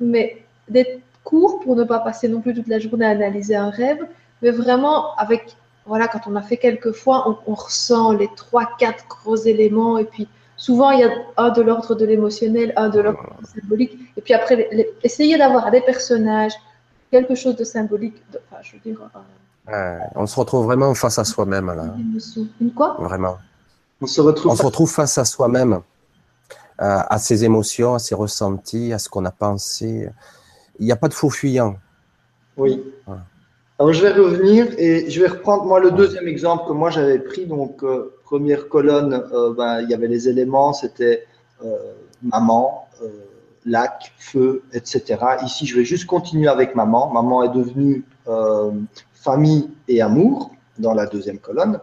mais d'être court pour ne pas passer non plus toute la journée à analyser un rêve, mais vraiment avec, voilà, quand on a fait quelques fois, on, ressent les trois, quatre gros éléments et puis souvent il y a un de l'ordre de l'émotionnel, un de l'ordre symbolique et puis après, essayer d'avoir des personnages, quelque chose de symbolique, enfin, je veux dire. Euh, on se retrouve vraiment face à soi-même là. Une quoi? Vraiment. On se retrouve. On se retrouve face à soi-même, à ses émotions, à ses ressentis, à ce qu'on a pensé. Il n'y a pas de faux fuyant. Oui. Alors je vais revenir et je vais reprendre moi le deuxième exemple que moi j'avais pris. Donc euh, première colonne, ben, il y avait les éléments, c'était maman, lac, feu, etc. Ici, je vais juste continuer avec maman. Maman est devenue euh, famille et amour dans la deuxième colonne.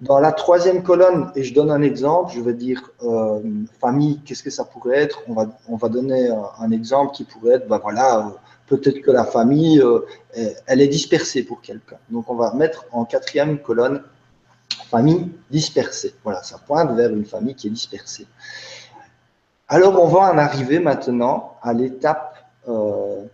Dans la troisième colonne, et je donne un exemple, je vais dire euh, famille, qu'est-ce que ça pourrait être? On va, on va donner un, exemple qui pourrait être, ben voilà, euh, peut-être que la famille, elle est dispersée pour quelqu'un. Donc on va mettre en quatrième colonne famille dispersée. Voilà, ça pointe vers une famille qui est dispersée. Alors, on va en arriver maintenant à l'étape euh,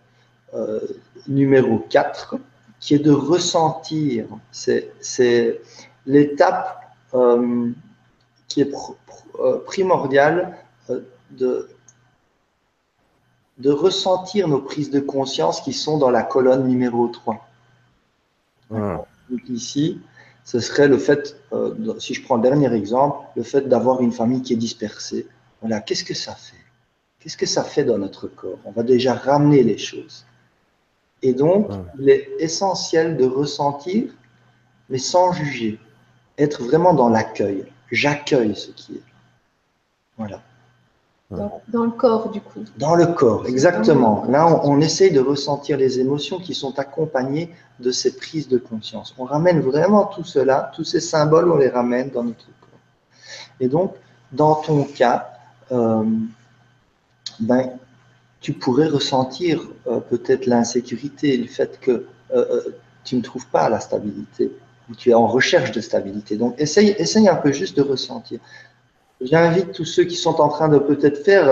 euh, numéro 4, qui est de ressentir. C'est l'étape euh, qui est primordiale de, de ressentir nos prises de conscience qui sont dans la colonne numéro 3. Donc ici, ce serait le fait, si je prends le dernier exemple, le fait d'avoir une famille qui est dispersée voilà, qu'est-ce que ça fait? Qu'est-ce que ça fait dans notre corps? On va déjà ramener les choses. Et donc, il est essentiel de ressentir, mais sans juger. Être vraiment dans l'accueil. J'accueille ce qui est. Voilà. Dans, le corps, du coup. Dans le corps, exactement. Là, on, on, essaye de ressentir les émotions qui sont accompagnées de ces prises de conscience. On ramène vraiment tout cela, tous ces symboles, on les ramène dans notre corps. Et donc, dans ton cas, euh, ben, tu pourrais ressentir euh, peut-être l'insécurité, le fait que euh, tu ne trouves pas la stabilité, ou tu es en recherche de stabilité. Donc, essaye, essaye un peu juste de ressentir. J'invite tous ceux qui sont en train de peut-être faire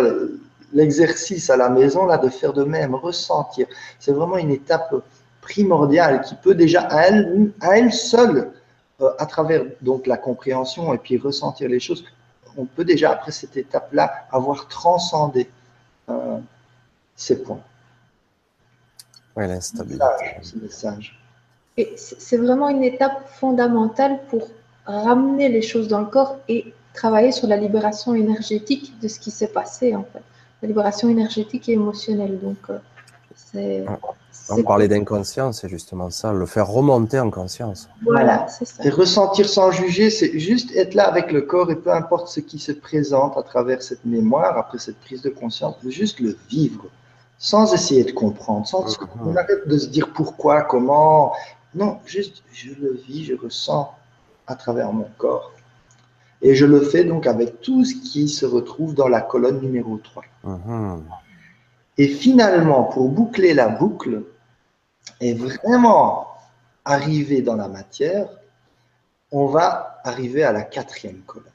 l'exercice à la maison, là, de faire de même, ressentir. C'est vraiment une étape primordiale qui peut déjà à elle, à elle seule, à travers donc la compréhension et puis ressentir les choses, on peut déjà, après cette étape-là, avoir transcendé euh, ces points. Oui, l'instabilité. message. Et c'est vraiment une étape fondamentale pour ramener les choses dans le corps et travailler sur la libération énergétique de ce qui s'est passé, en fait. La libération énergétique et émotionnelle. Donc, euh, c'est. On parlait d'inconscience, c'est justement ça, le faire remonter en conscience. Voilà, c'est ça. Et ressentir sans juger, c'est juste être là avec le corps et peu importe ce qui se présente à travers cette mémoire, après cette prise de conscience, juste le vivre, sans essayer de comprendre, sans mm-hmm. on arrête de se dire pourquoi, comment. Non, juste je le vis, je ressens à travers mon corps. Et je le fais donc avec tout ce qui se retrouve dans la colonne numéro 3. Mm-hmm. Et finalement, pour boucler la boucle, et vraiment arriver dans la matière, on va arriver à la quatrième colonne.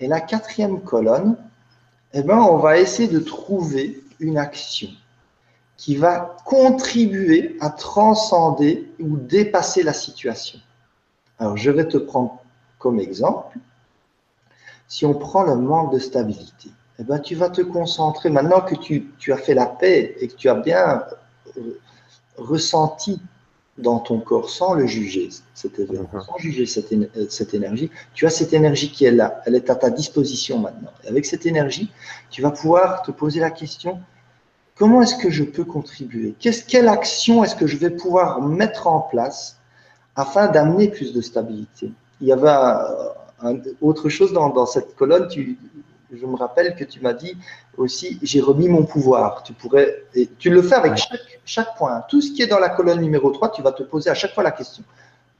Et la quatrième colonne, eh ben, on va essayer de trouver une action qui va contribuer à transcender ou dépasser la situation. Alors, je vais te prendre comme exemple. Si on prend le manque de stabilité, eh ben, tu vas te concentrer, maintenant que tu, tu as fait la paix et que tu as bien euh, ressenti dans ton corps sans le juger, cet événement, mhm. sans juger cette, euh, cette, énergie, tu as cette énergie qui est là, elle est à ta disposition maintenant. Et avec cette énergie, tu vas pouvoir te poser la question, comment est-ce que je peux contribuer? Quelle action est-ce que je vais pouvoir mettre en place afin d'amener plus de stabilité? Il y avait un, autre chose dans, dans cette colonne, tu, je me rappelle que tu m'as dit aussi, j'ai remis mon pouvoir. Tu pourrais, et tu le fais avec chaque, point. Tout ce qui est dans la colonne numéro 3, tu vas te poser à chaque fois la question.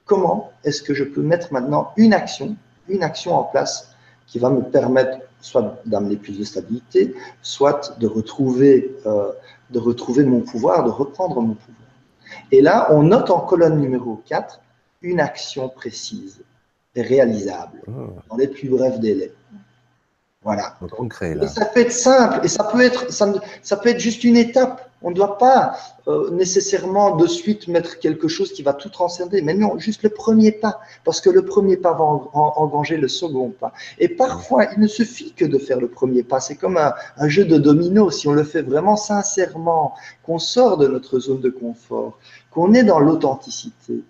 Comment est-ce que je peux mettre maintenant une action, une action en place qui va me permettre soit d'amener plus de stabilité, soit de retrouver, euh, de retrouver mon pouvoir, de reprendre mon pouvoir. Et là, on note en colonne numéro 4 une action précise et réalisable ah. dans les plus brefs délais. Voilà. Concret, là. ça peut être simple et ça peut être, ça, ça peut être juste une étape. On ne doit pas euh, nécessairement de suite mettre quelque chose qui va tout transcender, mais non, juste le premier pas, parce que le premier pas va engranger le second pas. Et parfois, il ne suffit que de faire le premier pas. C'est comme un, jeu de domino. Si on le fait vraiment sincèrement, qu'on sort de notre zone de confort, qu'on est dans l'authenticité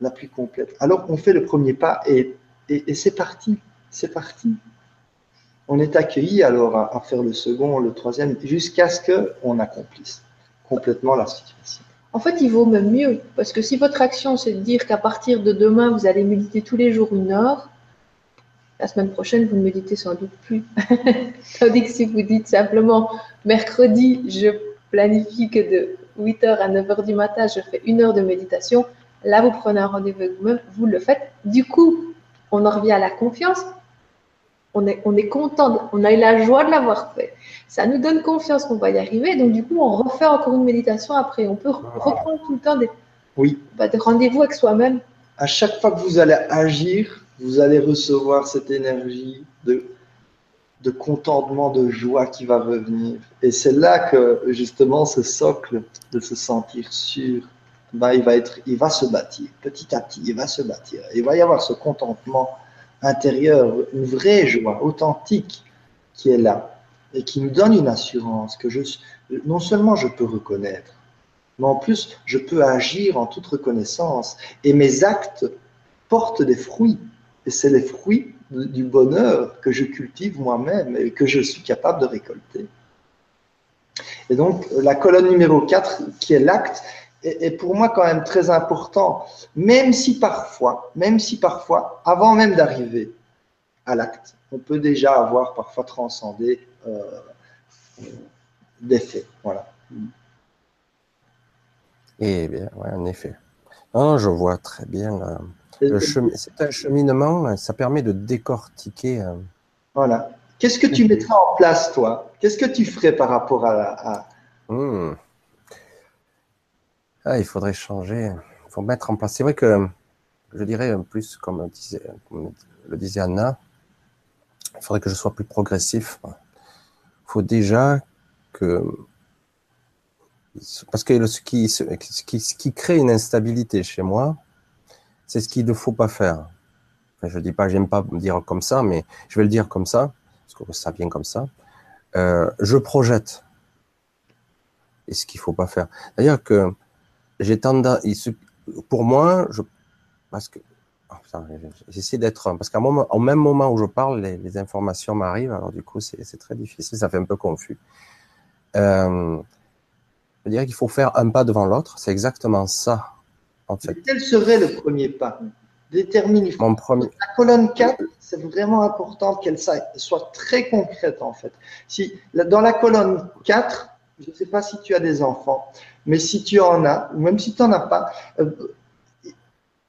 la plus complète, alors on fait le premier pas et, et, et c'est parti. C'est parti on est accueilli alors à, faire le second, le troisième, jusqu'à ce qu'on accomplisse complètement la situation. En fait, il vaut même mieux, parce que si votre action, c'est de dire qu'à partir de demain, vous allez méditer tous les jours une heure, la semaine prochaine, vous ne méditez sans doute plus. Tandis que si vous dites simplement, mercredi, je planifie que de 8h à 9h du matin, je fais une heure de méditation, là, vous prenez un rendez-vous avec vous-même, vous le faites. Du coup, on en revient à la confiance on est, on est content, on a eu la joie de l'avoir fait. Ça nous donne confiance qu'on va y arriver. Donc, du coup, on refait encore une méditation après. On peut reprendre tout le temps des, oui. Bah, rendez-vous avec soi-même. À chaque fois que vous allez agir, vous allez recevoir cette énergie de, de contentement, de joie qui va revenir. Et c'est là que, justement, ce socle de se sentir sûr, bah, il, va être, il va se bâtir petit à petit, il va se bâtir. Il va y avoir ce contentement intérieure, une vraie joie authentique qui est là et qui nous donne une assurance que non seulement je peux reconnaître, mais en plus je peux agir en toute reconnaissance et mes actes portent des fruits et c'est les fruits du bonheur que je cultive moi-même et que je suis capable de récolter. Et donc la colonne numéro 4 qui est l'acte, est, pour moi quand même très important, même si parfois, même si parfois, avant même d'arriver à l'acte, on peut déjà avoir parfois transcendé euh, des faits. Voilà. Eh bien, ouais, en effet. Non, je vois très bien. Euh, c'est un cheminement, ça permet de décortiquer. Euh, voilà. Qu'est-ce que tu mettrais en place, toi? Qu'est-ce que tu ferais par rapport à. Hmm. Ah, il faudrait changer. Il faut mettre en place. C'est vrai que je dirais plus comme, disait, le disait Anna, il faudrait que je sois plus progressif. Faut déjà que parce que ce qui, ce qui, ce qui crée une instabilité chez moi, c'est ce qu'il ne faut pas faire. je ne dis pas, j'aime pas me dire comme ça, mais je vais le dire comme ça, parce que ça vient comme ça. Euh, je projette. Et ce qu'il ne faut pas faire. D'ailleurs que j'ai tendance, pour moi, je, parce que, oh, j'essaie d'être, parce qu'à moment, au même moment où je parle, les, informations m'arrivent, alors du coup, c'est très difficile, ça fait un peu confus. Euh, je dirais qu'il faut faire un pas devant l'autre, c'est exactement ça, en fait. quel serait le premier pas? Détermine. Mon premier. La colonne 4, c'est vraiment important qu'elle soit très concrète, en fait. Si, dans la colonne 4, je ne sais pas si tu as des enfants, mais si tu en as, ou même si tu n'en as pas, euh,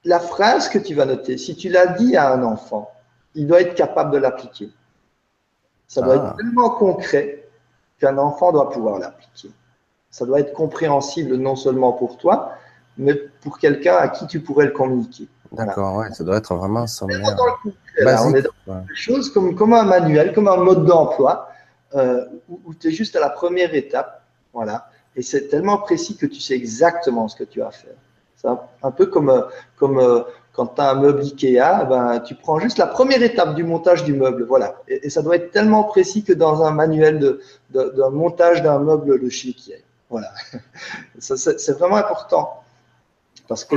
la phrase que tu vas noter, si tu l'as dit à un enfant, il doit être capable de l'appliquer. Ça doit être ah. tellement concret qu'un enfant doit pouvoir l'appliquer. Ça doit être compréhensible non seulement pour toi, mais pour quelqu'un à qui tu pourrais le communiquer. D'accord, ouais, ça doit être vraiment sommaire. on est dans quelque chose comme, comme un manuel, comme un mode d'emploi, euh, où, tu es juste à la première étape. Voilà. Et c'est tellement précis que tu sais exactement ce que tu vas faire. C'est un, peu comme, euh, comme euh, quand tu as un meuble Ikea, ben, tu prends juste la première étape du montage du meuble. Voilà. Et, ça doit être tellement précis que dans un manuel de, de, montage d'un meuble de chez Ikea. Voilà. C'est vraiment important. Parce que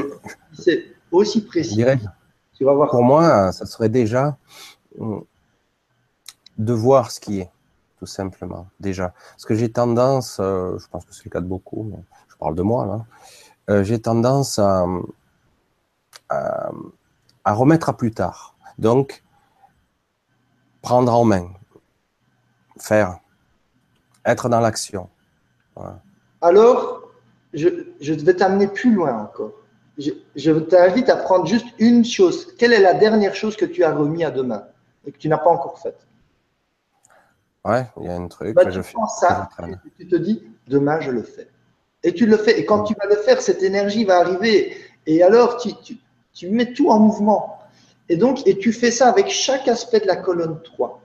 c'est aussi précis. tu vas voir. Pour moi, ça serait déjà de voir ce qui est tout simplement, déjà. Parce que j'ai tendance, euh, je pense que c'est le cas de beaucoup, mais je parle de moi là, euh, j'ai tendance à, à, remettre à plus tard. Donc, prendre en main, faire, être dans l'action. Alors, je, je vais t'amener plus loin encore. Je, je t'invite à prendre juste une chose. Quelle est la dernière chose que tu as remis à demain et que tu n'as pas encore faite? Ouais, il y a un truc. Bah, tu prends ça, tu te dis, demain je le fais. Et tu le fais. Et quand tu vas le faire, cette énergie va arriver. Et alors, tu, tu, tu, mets tout en mouvement. Et donc, et tu fais ça avec chaque aspect de la colonne 3.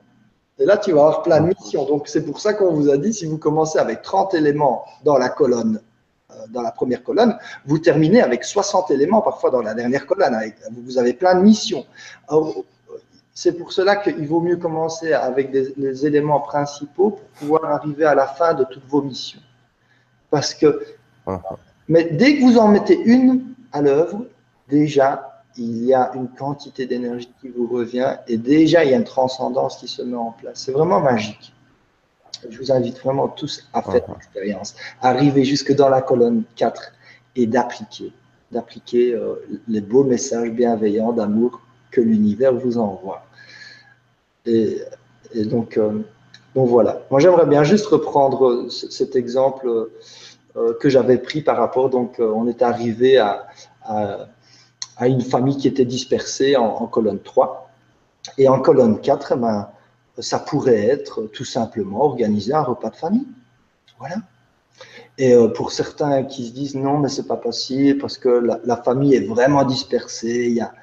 Et là, tu vas avoir plein de missions. Donc, c'est pour ça qu'on vous a dit, si vous commencez avec 30 éléments dans la colonne, euh, dans la première colonne, vous terminez avec 60 éléments, parfois dans la dernière colonne. vous avez plein de missions. C'est pour cela qu'il vaut mieux commencer avec des, les éléments principaux pour pouvoir arriver à la fin de toutes vos missions. Parce que, mais dès que vous en mettez une à l'œuvre, déjà, il y a une quantité d'énergie qui vous revient et déjà il y a une transcendance qui se met en place. C'est vraiment magique. Je vous invite vraiment tous à faire l'expérience, arriver jusque dans la colonne 4 et d'appliquer, d'appliquer euh, les beaux messages bienveillants d'amour que l'univers vous envoie. Et, donc, euh, donc voilà. Moi j'aimerais bien juste reprendre cet exemple euh, que j'avais pris par rapport. Donc on est arrivé à une famille qui était dispersée en, colonne 3. Et en colonne 4, eh ben, ça pourrait être tout simplement organiser un repas de famille. Voilà. Et euh, pour certains qui se disent non, mais c'est pas possible parce que la, famille est vraiment dispersée, il y a,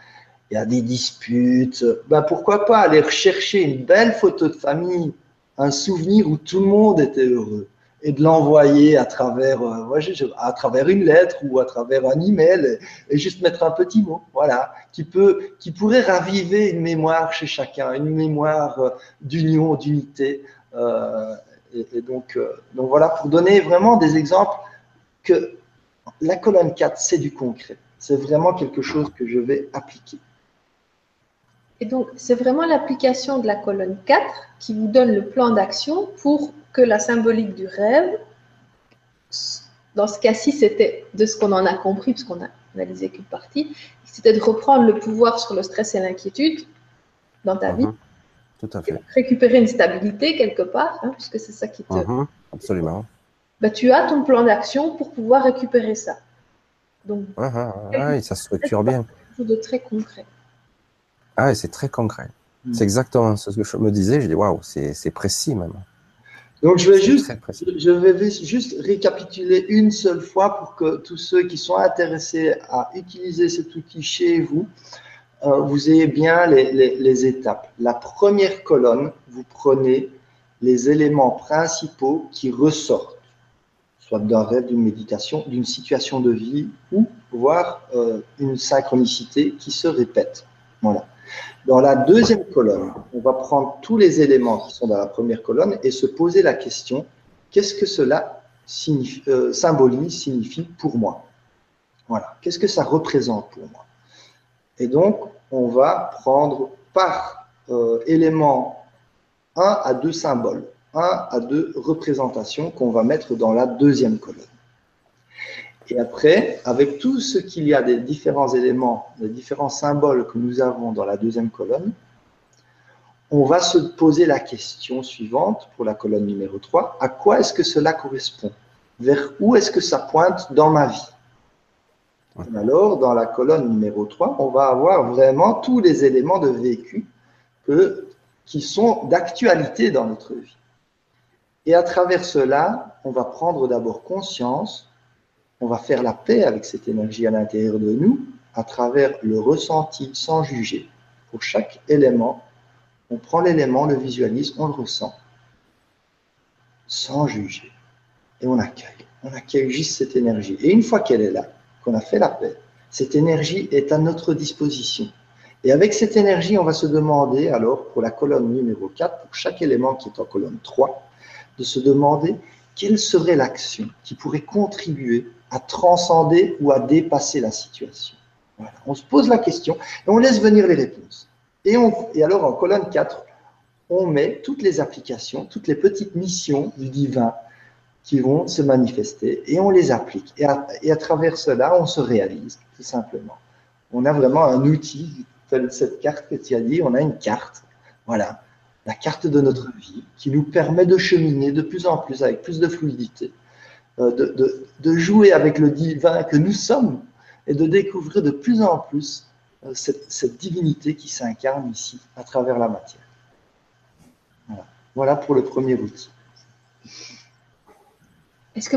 y a des disputes, ben pourquoi pas aller rechercher une belle photo de famille, un souvenir où tout le monde était heureux et de l'envoyer à travers, euh, à travers une lettre ou à travers un email et, juste mettre un petit mot, voilà, qui peut, qui pourrait raviver une mémoire chez chacun, une mémoire euh, d'union, d'unité. Euh, et, donc, donc voilà, pour donner vraiment des exemples que la colonne 4, c'est du concret. C'est vraiment quelque chose que je vais appliquer. Et donc, c'est vraiment l'application de la colonne 4 qui vous donne le plan d'action pour que la symbolique du rêve, dans ce cas-ci, c'était de ce qu'on en a compris, puisqu'on a analysé qu'une partie, c'était de reprendre le pouvoir sur le stress et l'inquiétude dans ta vie. Mhm. Tout à fait. Récupérer une stabilité quelque part, hein, puisque c'est ça qui te. Mhm. Absolument. Bah, tu as ton plan d'action pour pouvoir récupérer ça. Donc, ah, ça structure bien. de très concret. Ah, c'est très concret. Hmm. C'est exactement ce que je me disais. Je dis, waouh, c'est précis même. Donc, je vais, juste, je vais juste récapituler une seule fois pour que tous ceux qui sont intéressés à utiliser cet outil chez vous, euh, vous ayez bien les, les, étapes. La première colonne, vous prenez les éléments principaux qui ressortent, soit d'un rêve, d'une méditation, d'une situation de vie ou voire euh, une synchronicité qui se répète. Voilà. Dans la deuxième colonne, on va prendre tous les éléments qui sont dans la première colonne et se poser la question, qu'est-ce que cela euh, symbolise, signifie pour moi? Voilà, qu'est-ce que ça représente pour moi? Et donc, on va prendre par euh, élément un à deux symboles, un à deux représentations qu'on va mettre dans la deuxième colonne. Et après, avec tout ce qu'il y a des différents éléments, des différents symboles que nous avons dans la deuxième colonne, on va se poser la question suivante pour la colonne numéro 3. À quoi est-ce que cela correspond? Vers où est-ce que ça pointe dans ma vie? Alors, dans la colonne numéro 3, on va avoir vraiment tous les éléments de vécu que, qui sont d'actualité dans notre vie. Et à travers cela, on va prendre d'abord conscience on va faire la paix avec cette énergie à l'intérieur de nous à travers le ressenti sans juger. Pour chaque élément, on prend l'élément, le visualise, on le ressent sans juger. Et on accueille. On accueille juste cette énergie. Et une fois qu'elle est là, qu'on a fait la paix, cette énergie est à notre disposition. Et avec cette énergie, on va se demander, alors, pour la colonne numéro 4, pour chaque élément qui est en colonne 3, de se demander quelle serait l'action qui pourrait contribuer à transcender ou à dépasser la situation. On se pose la question et on laisse venir les réponses. Et, alors en colonne 4, on met toutes les applications, toutes les petites missions du divin qui vont se manifester et on les applique. Et à, et à travers cela, on se réalise, tout simplement. On a vraiment un outil, cette carte que tu as dit, on a une carte, voilà, la carte de notre vie qui nous permet de cheminer de plus en plus avec plus de fluidité euh, de, jouer avec le divin que nous sommes et de découvrir de plus en plus euh, cette, divinité qui s'incarne ici à travers la matière. Voilà, pour le premier outil. Est-ce que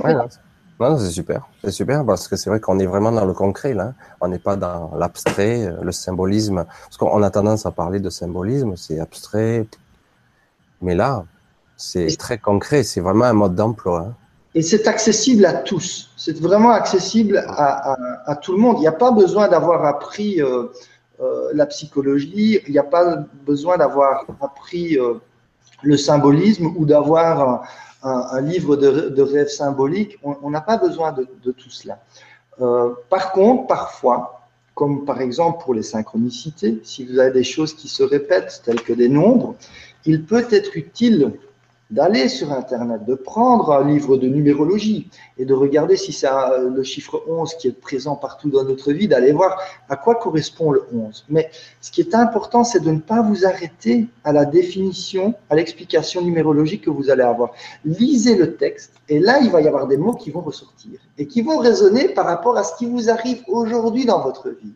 c'est super, c'est super parce que c'est vrai qu'on est vraiment dans le concret là. On n'est pas dans l'abstrait, le symbolisme. Parce qu'on a tendance à parler de symbolisme, c'est abstrait. Mais là, c'est très concret, c'est vraiment un mode d'emploi. Hein. Et c'est accessible à tous. C'est vraiment accessible à, tout le monde. Il n'y a pas besoin d'avoir appris euh, euh, la psychologie, il n'y a pas besoin d'avoir appris euh, le symbolisme ou d'avoir un, livre de, de rêve symbolique. On n'a pas besoin de tout cela. par contre, parfois, comme par exemple pour les synchronicités, si vous avez des choses qui se répètent, telles que des nombres, il peut être utile d'aller sur Internet, de prendre un livre de numérologie et de regarder si c'est le chiffre 11 qui est présent partout dans notre vie, d'aller voir à quoi correspond le 11. Mais ce qui est important, c'est de ne pas vous arrêter à la définition, à l'explication numérologique que vous allez avoir. Lisez le texte et là, il va y avoir des mots qui vont ressortir et qui vont résonner par rapport à ce qui vous arrive aujourd'hui dans votre vie.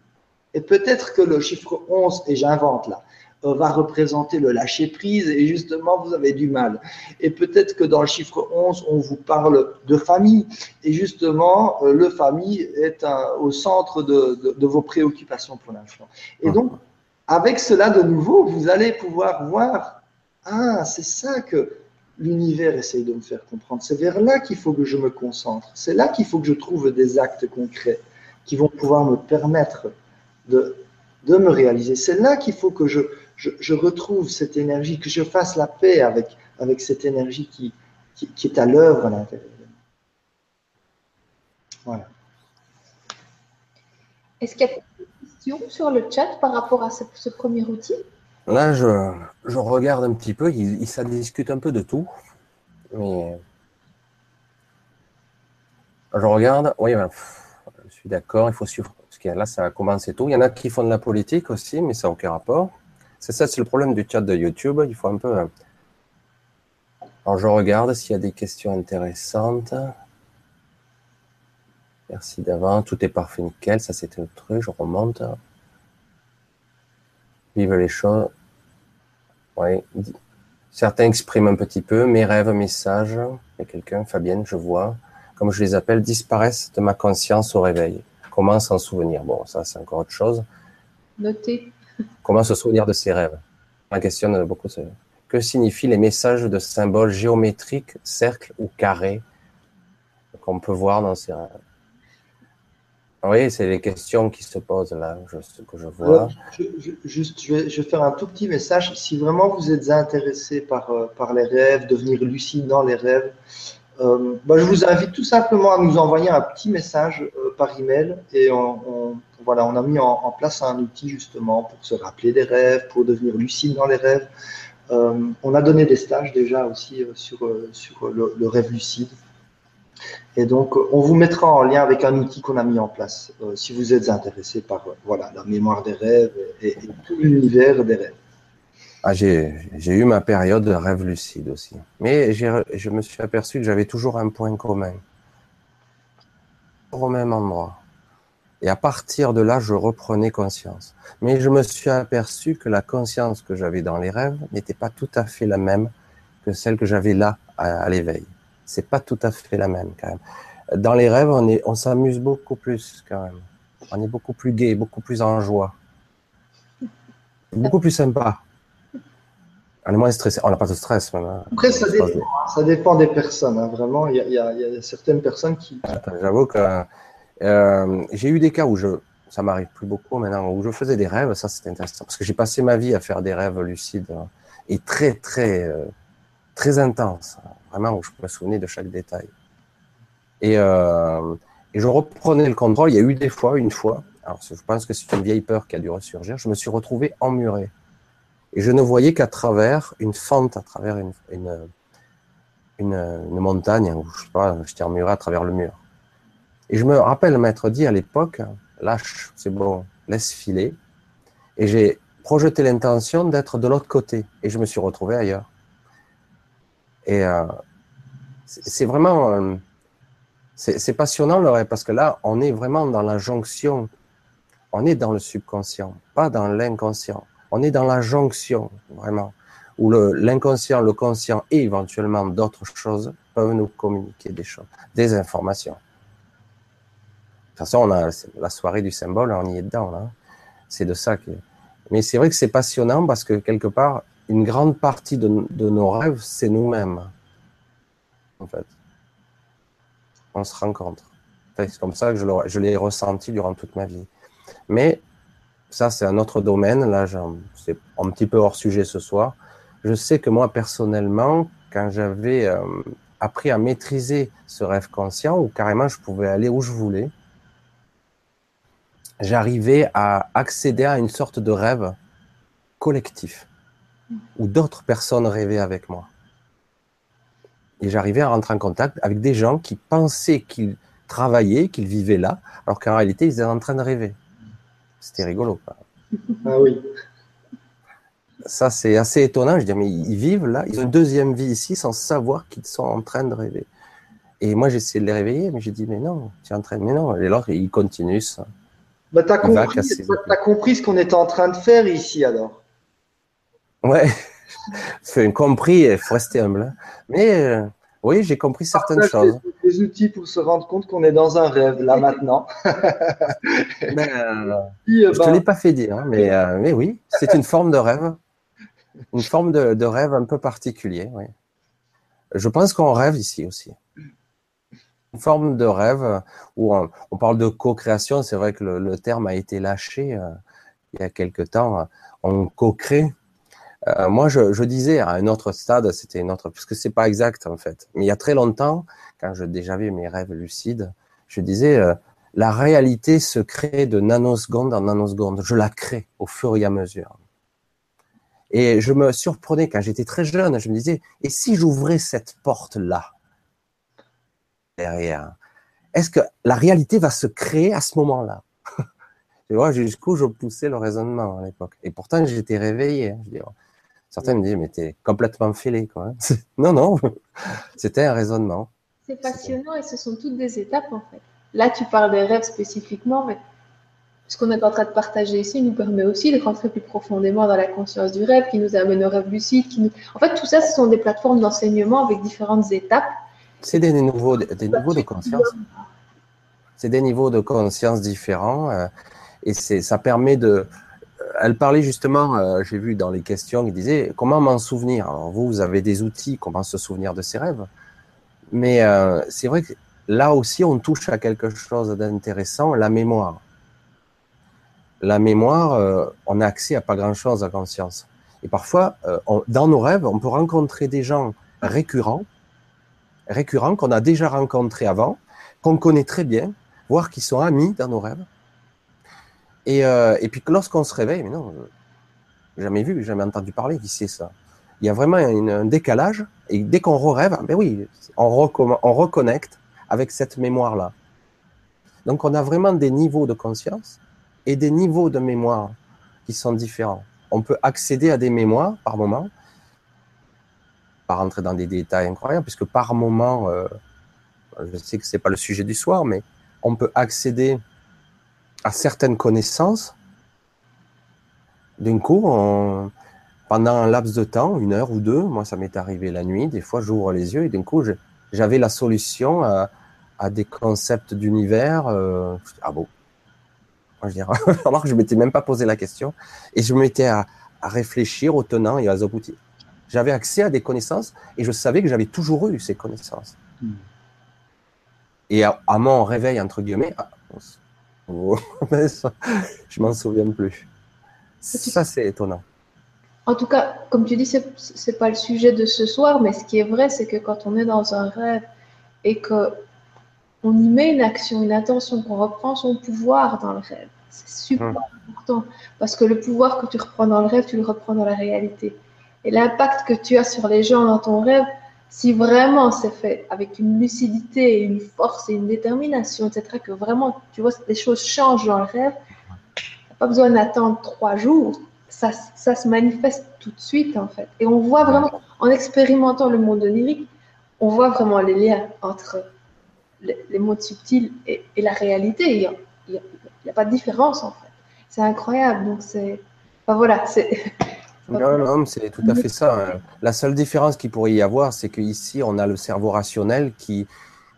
Et peut-être que le chiffre 11, et j'invente là, euh, va représenter le lâcher prise et justement vous avez du mal. Et peut-être que dans le chiffre 11, on vous parle de famille et justement euh, le famille est au centre de, de, vos préoccupations pour l'instant. Et donc, avec cela de nouveau, vous allez pouvoir voir, ah, c'est ça que l'univers essaye de me faire comprendre. C'est vers là qu'il faut que je me concentre. C'est là qu'il faut que je trouve des actes concrets qui vont pouvoir me permettre de, de me réaliser. C'est là qu'il faut que je, je, retrouve cette énergie, que je fasse la paix avec, avec cette énergie qui, qui, est à l'œuvre à l'intérieur de moi. Voilà. Est-ce qu'il y a des questions sur le chat par rapport à ce, premier outil? Là, je, je, regarde un petit peu, il, ça discute un peu de tout. Mais je regarde, oui, ben, je suis d'accord, il faut suivre. Parce que là, ça a commencé tôt. Il y en a qui font de la politique aussi, mais ça n'a aucun rapport. C'est ça, c'est le problème du chat de YouTube. Il faut un peu. Euh, alors, je regarde s'il y a des questions intéressantes. Merci d'avant. Tout est parfait, nickel. Ça, c'était le truc. Je remonte. Vive les choses. Oui. Certains expriment un petit peu. Mes rêves, messages. Il y a quelqu'un, Fabienne, je vois. Comme je les appelle, disparaissent de ma conscience au réveil. Comment s'en souvenir? Bon, ça, c'est encore autre chose. Notez. Comment se souvenir de ses rêves? On questionne beaucoup. Que signifient les messages de symboles géométriques, cercles ou carrés qu'on peut voir dans ces rêves? Oui, c'est les questions qui se posent là, ce que je vois. je, je vais, faire un tout petit message. Si vraiment vous êtes intéressé par, euh, les rêves, devenir lucide dans les rêves, euh, bah, je vous invite tout simplement à nous envoyer un petit message par email et on, voilà, on a mis en, place un outil justement pour se rappeler des rêves, pour devenir lucide dans les rêves. Euh, on a donné des stages déjà aussi sur, sur le, rêve lucide. Et donc, on vous mettra en lien avec un outil qu'on a mis en place si vous êtes intéressé par voilà, la mémoire des rêves et tout l'univers des rêves. Ah, j'ai eu ma période de rêve lucide aussi. Mais je me suis aperçu que j'avais toujours un point commun. Au même endroit. Et à partir de là, je reprenais conscience. Mais je me suis aperçu que la conscience que j'avais dans les rêves n'était pas tout à fait la même que celle que j'avais là à, l'éveil. C'est pas tout à fait la même quand même. Dans les rêves, on est, on s'amuse beaucoup plus quand même. On est beaucoup plus gai, beaucoup plus en joie. Beaucoup plus sympa. On est moins stressé. On n'a pas de stress. Après, ça dépend, hein. ça dépend des personnes. Hein. Vraiment, il y, a certaines personnes qui. J'avoue que euh, j'ai eu des cas où je, ça m'arrive plus beaucoup maintenant, où je faisais des rêves. Ça, c'était intéressant parce que j'ai passé ma vie à faire des rêves lucides hein, et très, très, euh, très intenses. Vraiment, où je me souvenais de chaque détail. Et, euh, et je reprenais le contrôle. Il y a eu des fois, une fois. Alors, je pense que c'est une vieille peur qui a dû ressurgir. Je me suis retrouvé emmuré et je ne voyais qu'à travers une fente, à travers une, une, montagne, ou je sais pas, j'étais emmuré à travers le mur. Et je me rappelle m'être dit à l'époque, lâche, c'est bon, laisse filer. Et j'ai projeté l'intention d'être de l'autre côté. Et je me suis retrouvé ailleurs. Et euh, c'est vraiment... Euh, c'est passionnant le rêve, parce que là, on est vraiment dans la jonction. On est dans le subconscient, pas dans l'inconscient. On est dans la jonction, vraiment, où l'inconscient, le, conscient et éventuellement d'autres choses peuvent nous communiquer des choses, des informations. De toute façon, on a la soirée du symbole, on y est dedans. C'est de ça que. Mais c'est vrai que c'est passionnant parce que quelque part, une grande partie de, nos rêves, c'est nous-mêmes. En fait. On se rencontre. c'est comme ça que je l'ai ressenti durant toute ma vie. Mais ça, c'est un autre domaine. Là, c'est un petit peu hors sujet ce soir. Je sais que moi, personnellement, quand j'avais euh, appris à maîtriser ce rêve conscient, où carrément je pouvais aller où je voulais, j'arrivais à accéder à une sorte de rêve collectif, où d'autres personnes rêvaient avec moi. Et j'arrivais à rentrer en contact avec des gens qui pensaient qu'ils travaillaient, qu'ils vivaient là, alors qu'en réalité, ils étaient en train de rêver. C'était rigolo. Ah oui. Ça, c'est assez étonnant. Je dis, mais ils vivent là, ils ont une deuxième vie ici sans savoir qu'ils sont en train de rêver. Et moi, j'essayais de les réveiller, mais j'ai dit, mais non, tu es en train de. Mais non. Et alors, ils continuent ça. Bah, tu as, compris ce qu'on était en train de faire ici, alors. Ouais, j'ai compris, il faut rester humble. Hein. Mais euh, oui, j'ai compris certaines choses. Des outils pour se rendre compte qu'on est dans un rêve, là, maintenant. ben, euh, je ne te ben, l'ai pas fait dire, hein, mais, euh, mais oui, c'est une forme de rêve. Une forme de, de rêve un peu particulier, oui. Je pense qu'on rêve ici aussi une forme de rêve où on, parle de co-création. C'est vrai que le, terme a été lâché euh, il y a quelque temps. On co-crée. Euh, moi, je, disais à un autre stade, c'était une autre, parce que c'est pas exact en fait. Mais il y a très longtemps, quand je déjà vu mes rêves lucides, je disais euh, la réalité se crée de nanoseconde en nanoseconde. Je la crée au fur et à mesure. Et je me surprenais quand j'étais très jeune. Je me disais, et si j'ouvrais cette porte là derrière. Est-ce que la réalité va se créer à ce moment-là Tu vois, jusqu'où je poussais le raisonnement à l'époque. Et pourtant, j'étais réveillé. Hein, je Certains me disaient, mais t'es complètement filé, quoi. Non, non, c'était un raisonnement. C'est passionnant et ce sont toutes des étapes, en fait. Là, tu parles des rêves spécifiquement, mais ce qu'on est en train de partager ici nous permet aussi de rentrer plus profondément dans la conscience du rêve, qui nous amène au rêve lucide. Qui nous... En fait, tout ça, ce sont des plateformes d'enseignement avec différentes étapes c'est des niveaux, des niveaux de conscience. C'est des niveaux de conscience différents euh, et c'est, ça permet de. Euh, elle parlait justement, euh, j'ai vu dans les questions, il disait comment m'en souvenir? Alors vous, vous avez des outils, comment se souvenir de ses rêves. Mais c'est vrai que là aussi, on touche à quelque chose d'intéressant, la mémoire. La mémoire, on a accès à pas grand-chose à conscience. Et parfois, dans nos rêves, on peut rencontrer des gens récurrents récurrents qu'on a déjà rencontrés avant, qu'on connaît très bien, voire qui sont amis dans nos rêves. Et, euh, et puis lorsqu'on se réveille, mais non, jamais vu, jamais entendu parler qui c'est ça? Il y a vraiment un décalage, et dès qu'on rêve, ben oui, on, on reconnecte avec cette mémoire-là. Donc on a vraiment des niveaux de conscience et des niveaux de mémoire qui sont différents. On peut accéder à des mémoires par moment, pas rentrer dans des détails incroyables, puisque par moment, euh, je sais que c'est pas le sujet du soir, mais on peut accéder à certaines connaissances d'un coup, pendant un laps de temps, une heure ou deux, moi ça m'est arrivé la nuit, des fois j'ouvre les yeux et d'un coup j'avais la solution à, des concepts d'univers. Euh, ah bon? Moi, je dirais, alors que je m'étais même pas posé la question et je m'étais à, à réfléchir au tenant et aux aboutissants j'avais accès à des connaissances et je savais que j'avais toujours eu ces connaissances. Hmm. Et à, mon réveil, entre guillemets, je m'en souviens plus. Ça, c'est étonnant. En tout cas, comme tu dis, ce n'est pas le sujet de ce soir, mais ce qui est vrai, c'est que quand on est dans un rêve et que on y met une action, une attention, qu'on reprend son pouvoir dans le rêve, c'est super hmm. important parce que le pouvoir que tu reprends dans le rêve, tu le reprends dans la réalité. Et l'impact que tu as sur les gens dans ton rêve, si vraiment c'est fait avec une lucidité, une force et une détermination, etc., que vraiment, tu vois, les choses changent dans le rêve, pas besoin d'attendre trois jours. Ça, ça se manifeste tout de suite, en fait. Et on voit vraiment, en expérimentant le monde onirique, on voit vraiment les liens entre les, mondes subtils et, la réalité. Il n'y a, a, pas de différence, en fait. C'est incroyable. Donc, c'est. Enfin, voilà, c'est. Non, non, c'est tout à fait ça. Hein. La seule différence qu'il pourrait y avoir, c'est qu'ici, on a le cerveau rationnel qui,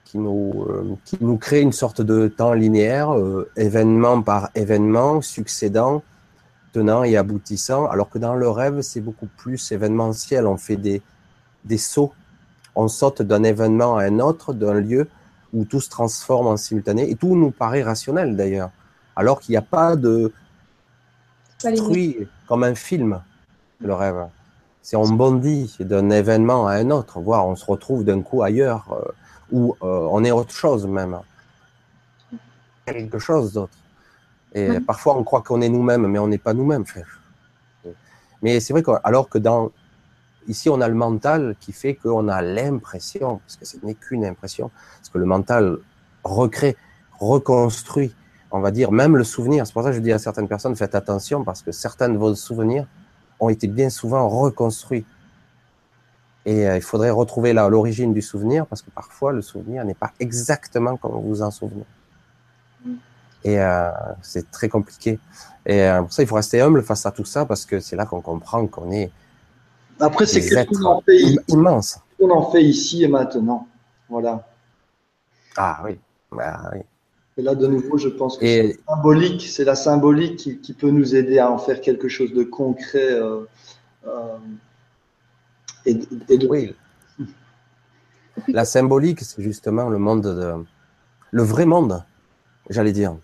qui, nous, euh, qui nous crée une sorte de temps linéaire, euh, événement par événement, succédant, tenant et aboutissant, alors que dans le rêve, c'est beaucoup plus événementiel. On fait des, des sauts, on saute d'un événement à un autre, d'un lieu où tout se transforme en simultané, et tout nous paraît rationnel d'ailleurs, alors qu'il n'y a pas de truc comme un film, le rêve. C'est on bondit d'un événement à un autre, voire on se retrouve d'un coup ailleurs, euh, où euh, on est autre chose même. Quelque chose d'autre. Et parfois on croit qu'on est nous-mêmes, mais on n'est pas nous-mêmes. Mais c'est vrai que, alors que dans Ici, on a le mental qui fait qu'on a l'impression, parce que ce n'est qu'une impression, parce que le mental recrée, reconstruit, on va dire, même le souvenir. C'est pour ça que je dis à certaines personnes, faites attention, parce que certains de vos souvenirs ont été bien souvent reconstruits. Et euh, il faudrait retrouver là l'origine du souvenir, parce que parfois, le souvenir n'est pas exactement comme vous vous en souvenez. Mm. Et euh, c'est très compliqué. Et euh, pour ça, il faut rester humble face à tout ça, parce que c'est là qu'on comprend qu'on est après, c'est ce qu'on en fait immense. On en fait ici et maintenant? Voilà. Ah oui. Bah, oui. Et là, de nouveau, je pense que c'est symbolique. C'est la symbolique qui, peut nous aider à en faire quelque chose de concret. Euh, euh, et, de... Oui. La symbolique, c'est justement le monde de... le vrai monde, j'allais dire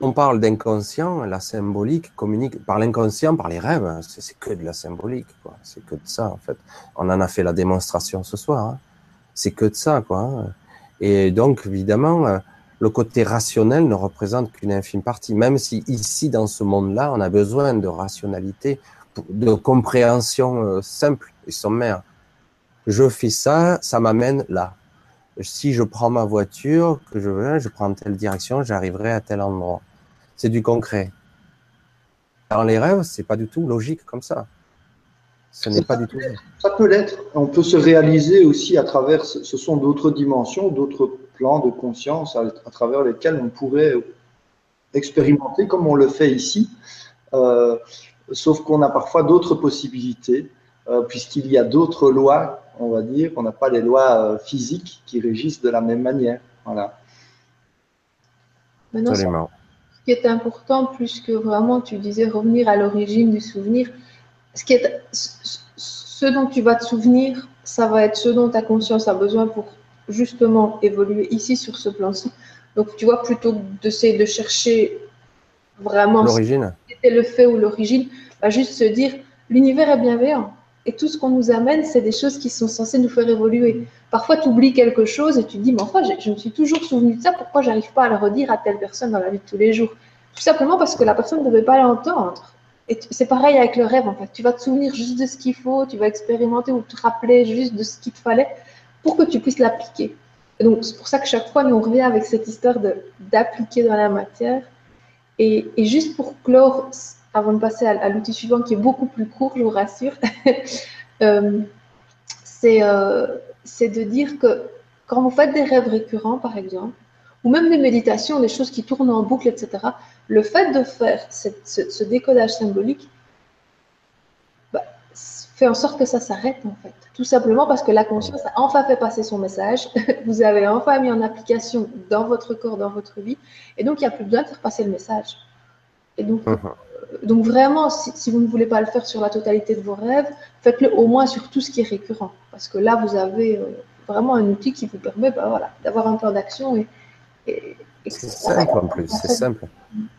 on parle d'inconscient, la symbolique communique par l'inconscient, par les rêves. C'est que de la symbolique, quoi. C'est que de ça, en fait. On en a fait la démonstration ce soir. Hein. C'est que de ça, quoi. Hein. Et donc, évidemment, euh, le côté rationnel ne représente qu'une infime partie. Même si ici, dans ce monde-là, on a besoin de rationalité, de compréhension euh, simple et sommaire. Je fais ça, ça m'amène là si je prends ma voiture, que je veux, je prends telle direction, j'arriverai à tel endroit. C'est du concret. Dans les rêves, c'est pas du tout logique comme ça. Ce n'est pas du tout. Ça peut l'être. On peut se réaliser aussi à travers. Ce sont d'autres dimensions, d'autres plans de conscience à, travers lesquels on pourrait expérimenter comme on le fait ici. Euh, sauf qu'on a parfois d'autres possibilités, euh, puisqu'il y a d'autres lois on va dire. On n'a pas les lois euh, physiques qui régissent de la même manière. Voilà. Maintenant, ce qui est important, plus que vraiment, tu disais revenir à l'origine du souvenir, ce, qui est, ce dont tu vas te souvenir, ça va être ce dont ta conscience a besoin pour justement évoluer ici sur ce plan-ci. Donc, tu vois, plutôt que d'essayer de chercher vraiment l'origine, c'était le fait ou l'origine, va juste se dire l'univers est bienveillant. Et tout ce qu'on nous amène, c'est des choses qui sont censées nous faire évoluer. Parfois, tu oublies quelque chose et tu te dis, mais enfin, je, me suis toujours souvenu de ça, pourquoi j'arrive pas à le redire à telle personne dans la vie de tous les jours? Tout simplement parce que la personne ne devait pas l'entendre. Et c'est pareil avec le rêve, en fait. Tu vas te souvenir juste de ce qu'il faut, tu vas expérimenter ou te rappeler juste de ce qu'il te fallait pour que tu puisses l'appliquer. donc, c'est pour ça que chaque fois, nous, on revient avec cette histoire d'appliquer dans la matière. Et, juste pour clore avant de passer à, l'outil suivant qui est beaucoup plus court, je vous rassure, euh, euh, c'est de dire que quand vous faites des rêves récurrents, par exemple, ou même des méditations, des choses qui tournent en boucle, etc., le fait de faire ce, décodage symbolique bah, fait en sorte que ça s'arrête, en fait. Tout simplement parce que la conscience a enfin fait passer son message, vous avez enfin mis en application dans votre corps, dans votre vie, et donc il n'y a plus besoin de faire passer le message. Et donc, uh-huh donc vraiment, si, vous ne voulez pas le faire sur la totalité de vos rêves, faites-le au moins sur tout ce qui est récurrent. Parce que là, vous avez euh, vraiment un outil qui vous permet bah, voilà, d'avoir un plan d'action. Et, c'est simple en plus, c'est simple.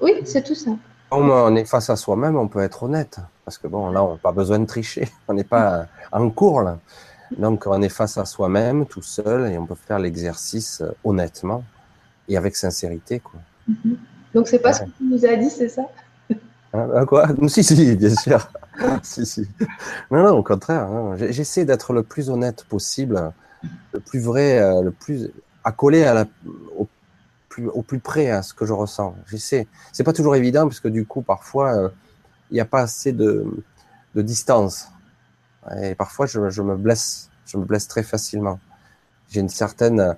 Oui, c'est tout simple. Comme on est face à soi-même, on peut être honnête. Parce que bon, là, on n'a pas besoin de tricher. On n'est pas en cours là. Donc, on est face à soi-même, tout seul, et on peut faire l'exercice euh, honnêtement et avec sincérité. Quoi. Mm-hmm. Donc, c'est pas ce que tu nous as dit, c'est ça? Hein, quoi? Si, si, bien sûr. si, si. Non, non, au contraire. Hein. J'essaie d'être le plus honnête possible, le plus vrai, euh, le plus accolé à la, au, au plus près à ce que je ressens. J'essaie. C'est pas toujours évident, puisque du coup, parfois, euh, il n'y a pas assez de, distance. Et parfois, je, me blesse. Je me blesse très facilement. J'ai une certaine.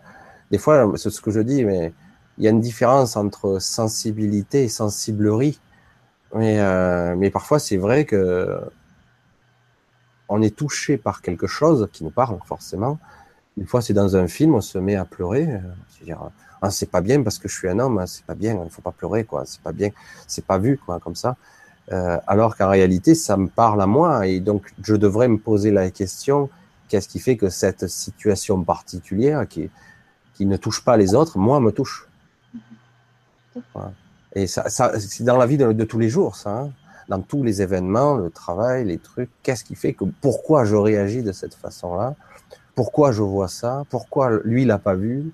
Des fois, c'est ce que je dis, mais il y a une différence entre sensibilité et sensiblerie mais, euh, mais parfois, c'est vrai que on est touché par quelque chose qui nous parle forcément. Une fois, c'est dans un film, on se met à pleurer. C'est-à-dire, c'est pas bien parce que je suis un homme, c'est pas bien, il faut pas pleurer, quoi. C'est pas bien, c'est pas vu, quoi, comme ça. Euh, alors qu'en réalité, ça me parle à moi et donc je devrais me poser la question qu'est-ce qui fait que cette situation particulière qui, qui ne touche pas les autres, moi, me touche? Et ça, ça c'est dans la vie de, de, tous les jours, ça. Hein dans tous les événements, le travail, les trucs, qu'est-ce qui fait que pourquoi je réagis de cette façon-là, pourquoi je vois ça, pourquoi lui l'a pas vu,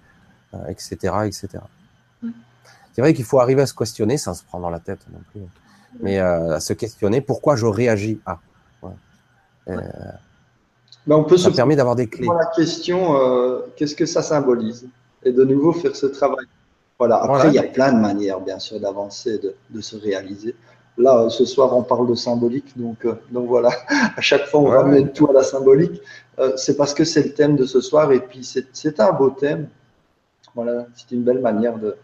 etc., euh, etc. C'est vrai qu'il faut arriver à se questionner sans se prendre dans la tête non plus, mais euh, à se questionner pourquoi je réagis à. Ouais. Euh, ben on peut ça se permet d'avoir des clés. La question, euh, qu'est-ce que ça symbolise? Et de nouveau faire ce travail. Voilà. Après, voilà. il y a plein de manières, bien sûr, d'avancer, de, de, se réaliser. Là, ce soir, on parle de symbolique, donc, euh, donc voilà. À chaque fois, on ouais. ramène tout à la symbolique. Euh, c'est parce que c'est le thème de ce soir, et puis c'est un beau thème. Voilà, c'est une belle manière de,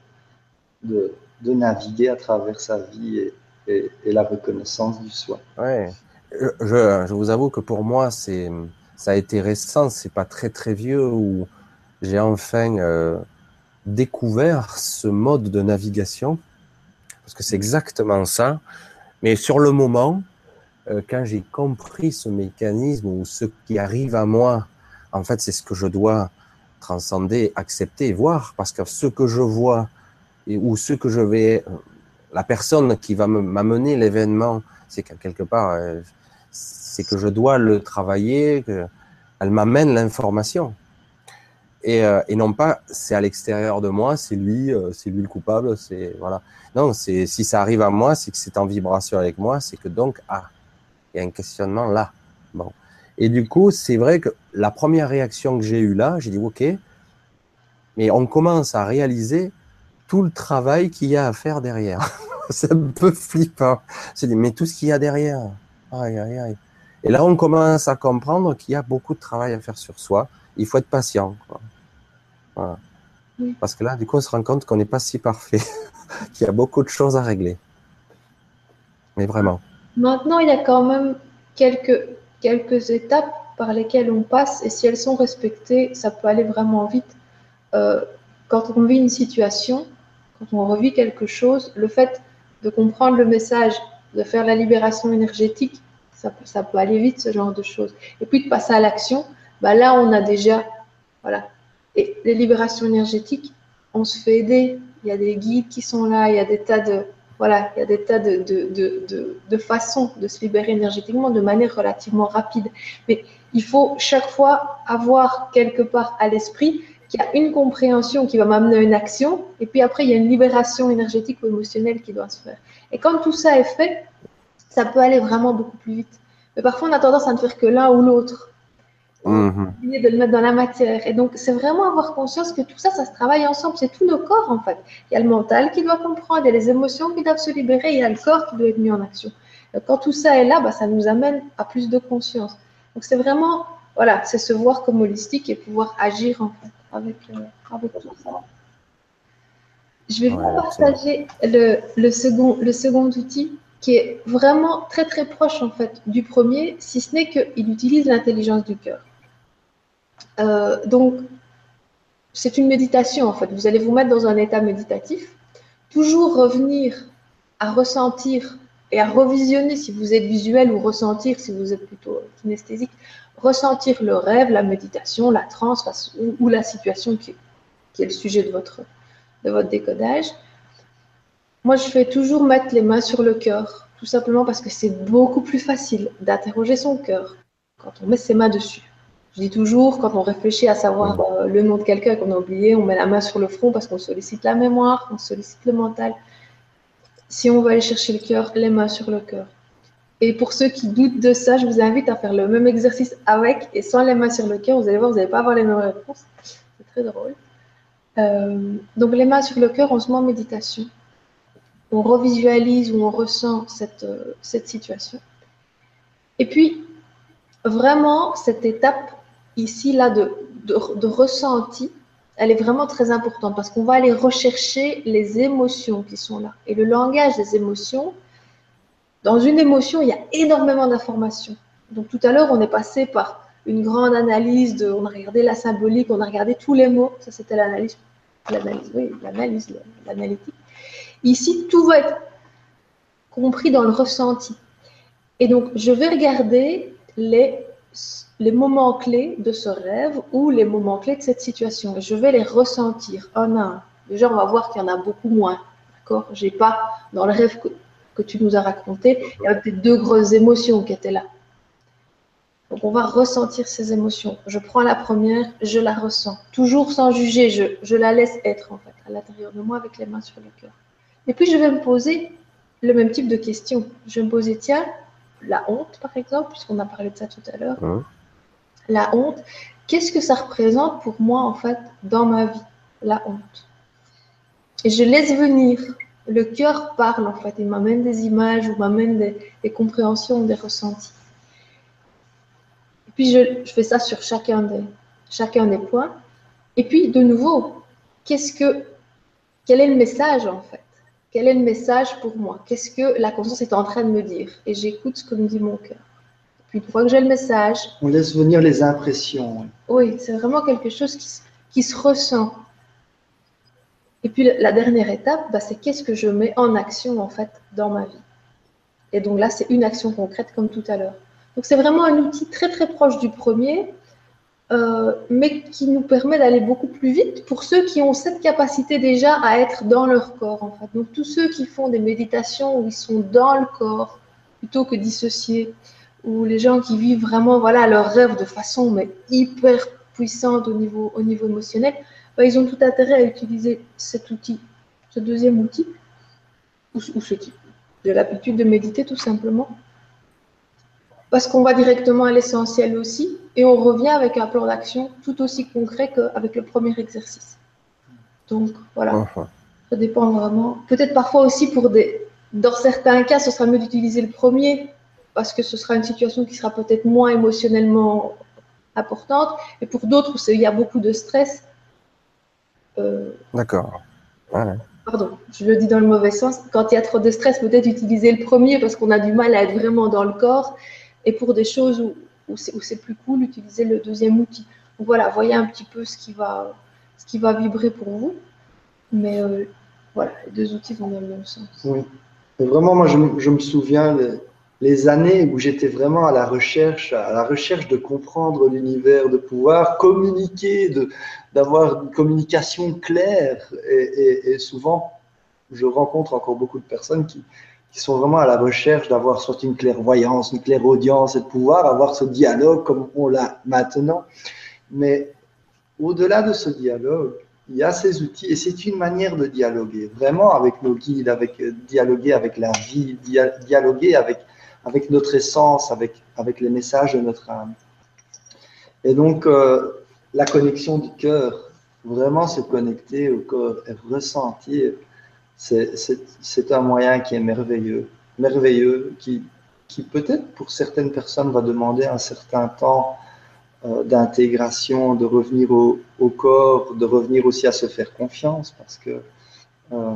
de, de, naviguer à travers sa vie et, et, et la reconnaissance du soi. Ouais. Je, je, vous avoue que pour moi, c'est ça a été récent, c'est pas très très vieux où j'ai enfin euh, découvert ce mode de navigation parce que c'est exactement ça. Mais sur le moment, euh, quand j'ai compris ce mécanisme ou ce qui arrive à moi, en fait, c'est ce que je dois transcender, accepter voir, parce que ce que je vois ou ce que je vais, la personne qui va m'amener l'événement, c'est que quelque part, euh, c'est que je dois le travailler, que elle m'amène l'information. Et, euh, et, non pas c'est à l'extérieur de moi, c'est lui, euh, c'est lui le coupable, c'est voilà. Non, c'est si ça arrive à moi, c'est que c'est en vibration avec moi, c'est que donc ah, il y a un questionnement là. Bon. Et du coup, c'est vrai que la première réaction que j'ai eue là, j'ai dit ok, mais on commence à réaliser tout le travail qu'il y a à faire derrière. c'est un peu flippant. C'est mais tout ce qu'il y a derrière. Aïe aïe aïe. Et là, on commence à comprendre qu'il y a beaucoup de travail à faire sur soi. Il faut être patient. Quoi. Voilà. Oui. Parce que là, du coup, on se rend compte qu'on n'est pas si parfait, qu'il y a beaucoup de choses à régler. Mais vraiment. Maintenant, il y a quand même quelques, quelques étapes par lesquelles on passe, et si elles sont respectées, ça peut aller vraiment vite. Euh, quand on vit une situation, quand on revit quelque chose, le fait de comprendre le message, de faire la libération énergétique, ça peut, ça peut aller vite, ce genre de choses. Et puis de passer à l'action, bah là, on a déjà, voilà. Et les libérations énergétiques, on se fait aider. Il y a des guides qui sont là, il y a des tas de, voilà, il y a des tas de, façons de se libérer énergétiquement de manière relativement rapide. Mais il faut chaque fois avoir quelque part à l'esprit qu'il y a une compréhension qui va m'amener à une action, et puis après, il y a une libération énergétique ou émotionnelle qui doit se faire. Et quand tout ça est fait, ça peut aller vraiment beaucoup plus vite. Mais parfois, on a tendance à ne faire que l'un ou l'autre. Mmh. de le mettre dans la matière. Et donc, c'est vraiment avoir conscience que tout ça, ça se travaille ensemble. C'est tout nos corps, en fait. Il y a le mental qui doit comprendre, il y a les émotions qui doivent se libérer, il y a le corps qui doit être mis en action. Donc, quand tout ça est là, bah, ça nous amène à plus de conscience. Donc, c'est vraiment, voilà, c'est se voir comme holistique et pouvoir agir, en fait, avec, euh, avec tout ça. Je vais vous partager le, le, second, le second outil qui est vraiment très très proche en fait du premier, si ce n'est qu'il utilise l'intelligence du cœur. Euh, donc, c'est une méditation en fait. Vous allez vous mettre dans un état méditatif, toujours revenir à ressentir et à revisionner si vous êtes visuel ou ressentir si vous êtes plutôt kinesthésique, ressentir le rêve, la méditation, la transe ou, la situation qui, qui, est le sujet de votre, de votre décodage. Moi, je fais toujours mettre les mains sur le cœur, tout simplement parce que c'est beaucoup plus facile d'interroger son cœur quand on met ses mains dessus. Je dis toujours, quand on réfléchit à savoir euh, le nom de quelqu'un qu'on a oublié, on met la main sur le front parce qu'on sollicite la mémoire, on sollicite le mental. Si on veut aller chercher le cœur, les mains sur le cœur. Et pour ceux qui doutent de ça, je vous invite à faire le même exercice avec et sans les mains sur le cœur. Vous allez voir, vous n'allez pas avoir les mêmes réponses. C'est très drôle. Euh, donc les mains sur le cœur, on se met en méditation on revisualise ou on ressent cette, euh, cette situation. Et puis, vraiment, cette étape ici, là, de, ressenti, elle est vraiment très importante parce qu'on va aller rechercher les émotions qui sont là. Et le langage des émotions, dans une émotion, il y a énormément d'informations. Donc tout à l'heure, on est passé par une grande analyse, on a regardé la symbolique, on a regardé tous les mots, ça c'était l'analyse, l'analyse, oui, l'analyse, l'analytique. Ici, tout va être compris dans le ressenti. Et donc, je vais regarder les, les moments clés de ce rêve ou les moments clés de cette situation. Je vais les ressentir un à un. Déjà, on va voir qu'il y en a beaucoup moins. D'accord? J'ai pas, dans le rêve que, tu nous as raconté, il y des deux grosses émotions qui étaient là. Donc, on va ressentir ces émotions. Je prends la première, je la ressens. Toujours sans juger, je, je la laisse être, en fait, à l'intérieur de moi avec les mains sur le cœur. Et puis, je vais me poser le même type de questions. Je vais me poser, tiens, la honte, par exemple, puisqu'on a parlé de ça tout à l'heure. Hein? La honte, qu'est-ce que ça représente pour moi, en fait, dans ma vie, la honte? Et je laisse venir. Le cœur parle, en fait. Il m'amène des images ou m'amène des, compréhensions, des ressentis. Et puis, je, je fais ça sur chacun des, chacun des points. Et puis, de nouveau, qu'est-ce que, quel est le message, en fait? Quel est le message pour moi? Qu'est-ce que la conscience est en train de me dire? Et j'écoute ce que me dit mon cœur. Puis une fois que j'ai le message, On laisse venir les impressions. oui, c'est vraiment quelque chose qui, se- qui se ressent. Et puis la- la dernière étape, bah, c'est qu'est-ce que je mets en action en fait dans ma vie. Et donc là, c'est une action concrète comme tout à l'heure. Donc c'est vraiment un outil très très proche du premier, euh, mais qui nous permet d'aller beaucoup plus vite pour ceux qui ont cette capacité déjà à être dans leur corps en fait. Donc tous ceux qui font des méditations où ils sont dans le corps plutôt que dissociés, ou les gens qui vivent vraiment voilà leur rêve de façon mais hyper puissante au niveau au niveau émotionnel, bah, ils ont tout intérêt à utiliser cet outil, ce deuxième outil, ou, ou ce type. J'ai l'habitude de méditer tout simplement. Parce qu'on va directement à l'essentiel aussi, et on revient avec un plan d'action tout aussi concret qu'avec le premier exercice. Donc voilà, Mhm. ça dépend vraiment. Peut-être parfois aussi pour des. Dans certains cas, ce sera mieux d'utiliser le premier, parce que ce sera une situation qui sera peut-être moins émotionnellement importante. Et pour d'autres il y a beaucoup de stress, euh, D'accord. Voilà. pardon, je le dis dans le mauvais sens, quand il y a trop de stress, peut-être utiliser le premier parce qu'on a du mal à être vraiment dans le corps. Et pour des choses où, où c'est plus cool, utiliser le deuxième outil. Donc voilà, voyez un petit peu ce qui va, ce qui va vibrer pour vous. Mais euh, voilà, les deux outils vont dans le même sens. Oui. Et vraiment, moi, je, me- je me souviens les, les années où j'étais vraiment à la recherche, à la recherche de comprendre l'univers, de pouvoir communiquer, d'avoir une communication claire. Et, souvent, je rencontre encore beaucoup de personnes qui, qui sont vraiment à la recherche d'avoir soit une clairvoyance, une clairaudience, et de pouvoir avoir ce dialogue comme on l'a maintenant. Mais au-delà de ce dialogue, il y a ces outils et c'est une manière de dialoguer vraiment avec nos guides, avec dialoguer avec la vie, dia- dialoguer avec avec notre essence, avec avec les messages de notre âme. Et donc euh, la connexion du cœur, vraiment se connecter au corps et ressentir, c'est un moyen qui est merveilleux, merveilleux, qui qui peut-être pour certaines personnes va demander un certain temps euh, d'intégration, de revenir au, au corps, de revenir aussi à se faire confiance, parce que euh,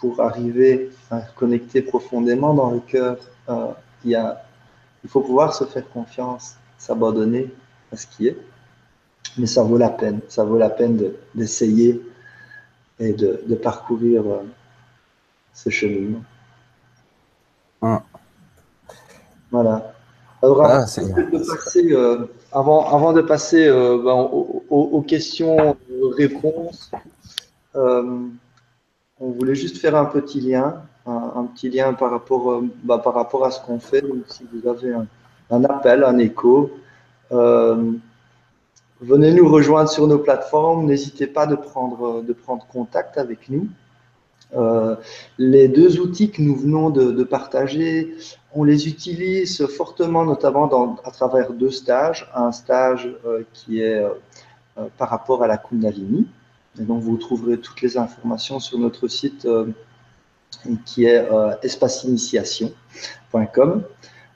pour arriver à connecter profondément dans le cœur, il, y a, il faut pouvoir se faire confiance, s'abandonner à ce qui est. Mais ça vaut la peine, ça vaut la peine de- d'essayer et de, de parcourir euh, ce cheminement. Hum. Voilà. Alors, Ah, c'est de passer, euh, avant, avant de passer euh, ben, aux questions-réponses, euh, on voulait juste faire un petit lien, un, petit lien par rapport, euh, ben, par rapport à ce qu'on fait. Donc, si vous avez un, appel, un écho, euh, venez nous rejoindre sur nos plateformes. N'hésitez pas de prendre, de prendre contact avec nous. Euh, les deux outils que nous venons de, partager, on les utilise fortement, notamment à travers deux stages. Un stage qui est par rapport à la Kundalini. Et donc, vous trouverez toutes les informations sur notre site qui est euh, espaceinitiation.com.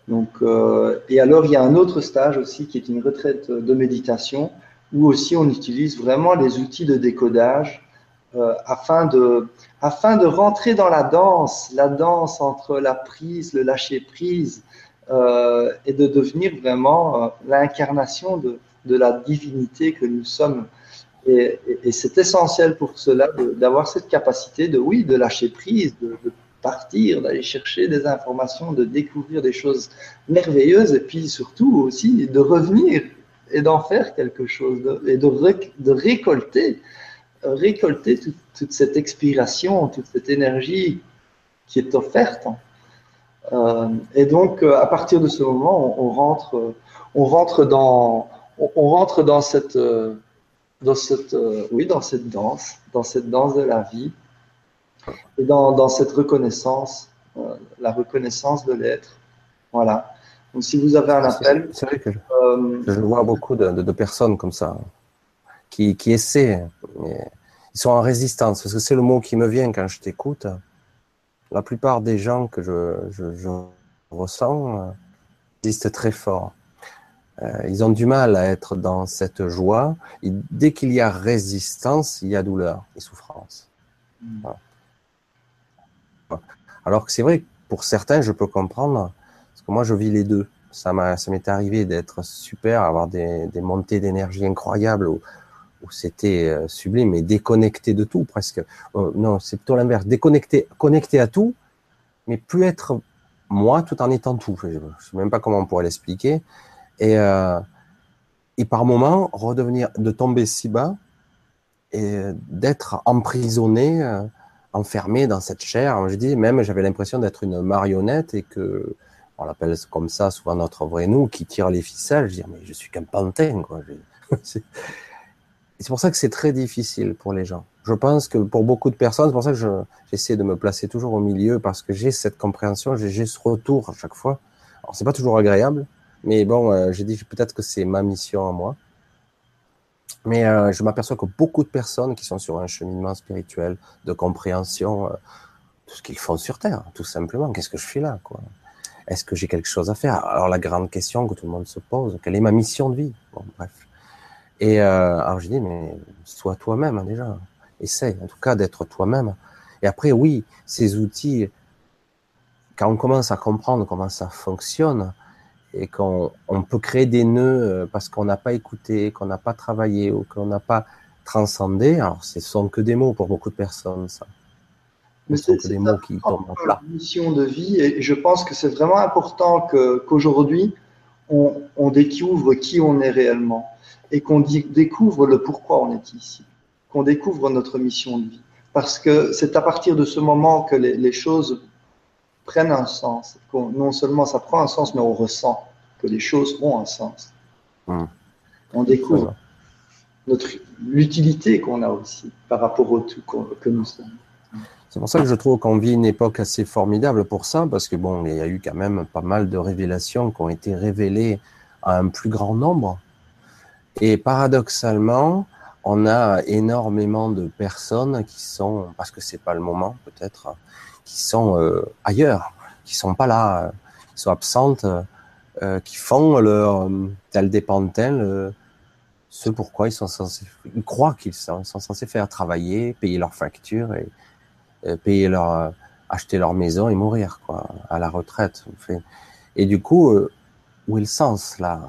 Donc, euh, et alors, il y a un autre stage aussi qui est une retraite de méditation où aussi on utilise vraiment les outils de décodage euh, afin, de, afin de rentrer dans la danse, la danse entre la prise, le lâcher prise, euh, et de devenir vraiment l'incarnation de, de la divinité que nous sommes. Et, c'est essentiel pour cela d'avoir cette capacité de, oui, de lâcher prise, de, partir, d'aller chercher des informations, de découvrir des choses merveilleuses et puis surtout aussi de revenir et d'en faire quelque chose et de, de récolter, récolter toute, cette expiration, toute cette énergie qui est offerte. Euh, et donc, euh, à partir de ce moment, on, rentre, on rentre dans, on, rentre dans cette, euh, dans cette, oui, dans cette danse, dans cette danse de la vie, et dans, dans cette reconnaissance, la reconnaissance de l'être. Voilà. Donc, si vous avez un appel. C'est vrai que je, vois beaucoup de, de, personnes comme ça, qui, qui essaient, mais ils sont en résistance, parce que c'est le mot qui me vient quand je t'écoute la plupart des gens que je, ressens euh, existent très fort. Euh, ils ont du mal à être dans cette joie. Et dès qu'il y a résistance, il y a douleur et souffrance. Hmm. Alors que c'est vrai pour certains, je peux comprendre, parce que moi, je vis les deux. Ça m'est arrivé d'être super, avoir des, des montées d'énergie incroyables où c'était euh, sublime et déconnecté de tout presque. Euh, non, c'est plutôt l'inverse. Déconnecté, connecté à tout, mais plus être moi tout en étant tout. Je ne sais même pas comment on pourrait l'expliquer. Et, euh, et par moment, redevenir, de tomber si bas et d'être emprisonné, enfermé dans cette chair. Je dis, même j'avais l'impression d'être une marionnette et que, on l'appelle comme ça souvent notre vrai nous, qui tire les ficelles. Je dis, mais je suis qu'un pantin, quoi. c'est pour ça que c'est très difficile pour les gens. Je pense que pour beaucoup de personnes, c'est pour ça que j'essaie de me placer toujours au milieu parce que j'ai cette compréhension, j'ai ce retour à chaque fois. Alors c'est pas toujours agréable, mais bon, euh, j'ai dit peut-être que c'est ma mission à moi. Mais euh, je m'aperçois que beaucoup de personnes qui sont sur un cheminement spirituel de compréhension, euh, ce qu'ils font sur Terre, tout simplement, qu'est-ce que je fais là, quoi? Est-ce que j'ai quelque chose à faire? Alors la grande question que tout le monde se pose, quelle est ma mission de vie? Bon, bref. Et euh, alors je dis, mais sois toi-même hein, déjà. Essaye en tout cas d'être toi-même. Et après, oui, ces outils, quand on commence à comprendre comment ça fonctionne et qu'on on peut créer des nœuds euh, parce qu'on n'a pas écouté, qu'on n'a pas travaillé ou qu'on n'a pas transcendé, alors ce sont que des mots pour beaucoup de personnes, ça. Mais ce sont que des mots qui tombent en plat. mission de vie et je pense que c'est vraiment important qu'aujourd'hui, on, on découvre qui on est réellement et qu'on découvre le pourquoi on est ici, qu'on découvre notre mission de vie. Parce que c'est à partir de ce moment que les, choses prennent un sens. Non seulement ça prend un sens, mais on ressent que les choses ont un sens. Mmh. On découvre l'utilité qu'on a aussi par rapport au tout que nous sommes. C'est pour ça que je trouve qu'on vit une époque assez formidable pour ça, parce que bon, il y a eu quand même pas mal de révélations qui ont été révélées à un plus grand nombre. Et paradoxalement, on a énormément de personnes qui sont, parce que c'est pas le moment peut-être, qui sont euh, ailleurs, qui sont pas là, qui sont absentes, euh, qui font leur tel des pantins, ce pourquoi ils sont censés, ils croient qu'ils sont, censés faire travailler, payer leurs factures et, payer leur, acheter leur maison et mourir quoi, à la retraite. Et du coup, euh, où est le sens là?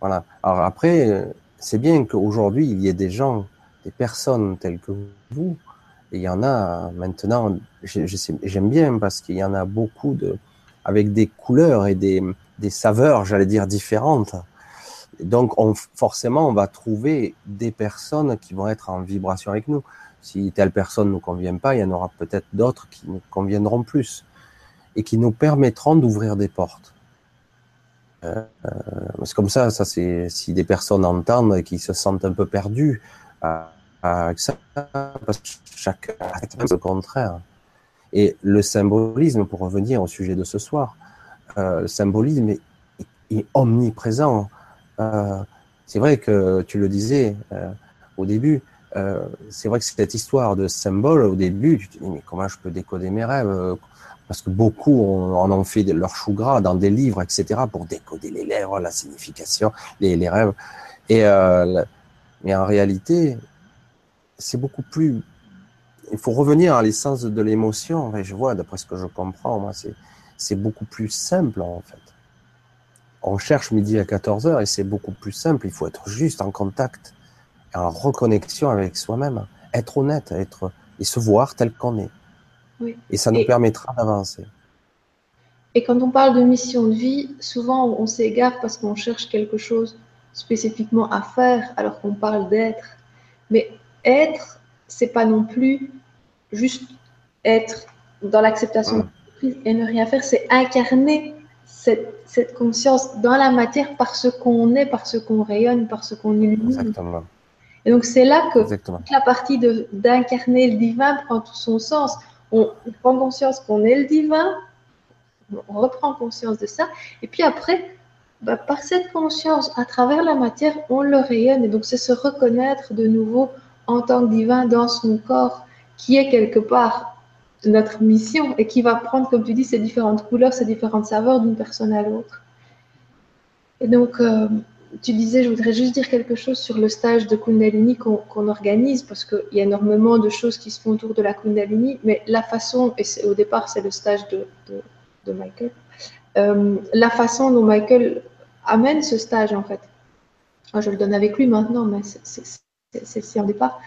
Voilà. Alors après, c'est bien qu'aujourd'hui, il y ait des gens, des personnes telles que vous. Et il y en a maintenant, j'aime bien parce qu'il y en a beaucoup de, avec des couleurs et des, des saveurs, j'allais dire, différentes. donc, on, forcément, on va trouver des personnes qui vont être en vibration avec nous. Si telle personne ne nous convient pas, il y en aura peut-être d'autres qui nous conviendront plus et qui nous permettront d'ouvrir des portes. Euh, c'est comme ça, ça c'est si des personnes entendent et qui se sentent un peu perdus avec ça, parce que est le contraire. Et le symbolisme, pour revenir au sujet de ce soir, euh, le symbolisme est, est omniprésent. Euh, c'est vrai que tu le disais euh, au début, euh, c'est vrai que cette histoire de symbole, au début, tu te dis, mais comment je peux décoder mes rêves parce que beaucoup en ont fait leur chou gras dans des livres, etc., pour décoder les lèvres, la signification, les, les rêves. Et euh, mais en réalité, c'est beaucoup plus. Il faut revenir à l'essence de l'émotion. je vois, d'après ce que je comprends, moi, c'est c'est beaucoup plus simple en fait. On cherche midi à 14 heures et c'est beaucoup plus simple. Il faut être juste en contact, en reconnexion avec soi-même, être honnête, être et se voir tel qu'on est. Et ça nous permettra d'avancer. Et quand on parle de mission de vie, souvent on s'égare parce qu'on cherche quelque chose spécifiquement à faire alors qu'on parle d'être. Mais être, c'est pas non plus juste être dans l'acceptation et ne rien faire, c'est incarner cette, cette, conscience dans la matière par ce qu'on est, par ce qu'on rayonne, par ce qu'on illumine. Exactement. Et donc c'est là que la partie d'incarner le divin prend tout son sens. On, prend conscience qu'on est le divin, on reprend conscience de ça, et puis après, bah, par cette conscience, à travers la matière, on le rayonne. Et donc c'est se reconnaître de nouveau en tant que divin dans son corps, qui est quelque part notre mission et qui va prendre, comme tu dis, ces différentes couleurs, ces différentes saveurs d'une personne à l'autre. Et donc, euh, tu disais, je voudrais juste dire quelque chose sur le stage de Kundalini qu'on organise, parce qu'il y a énormément de choses qui se font autour de la Kundalini, mais la façon, et au départ c'est le stage de, de, Michael, euh, la façon dont Michael amène ce stage en fait, je le donne avec lui maintenant, mais c'est si en départ,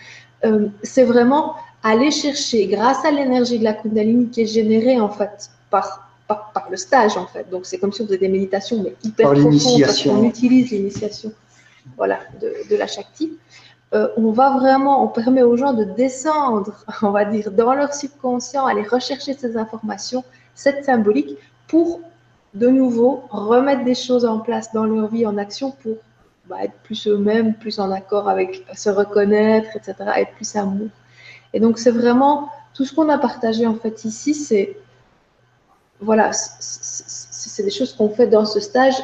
euh, c'est vraiment aller chercher, grâce à l'énergie de la Kundalini qui est générée en fait par par, le stage en fait. Donc c'est comme si on faisait des méditations, mais hyper profondes parce qu'on utilise l'initiation voilà, de, la Shakti. Euh, on va vraiment, on permet aux gens de descendre, on va dire, dans leur subconscient, aller rechercher ces informations, cette symbolique, pour de nouveau remettre des choses en place dans leur vie, en action, pour bah, être plus eux-mêmes, plus en accord avec se reconnaître, etc., être plus amour. Et donc c'est vraiment tout ce qu'on a partagé en fait ici, c'est voilà, c'est des choses qu'on fait dans ce stage.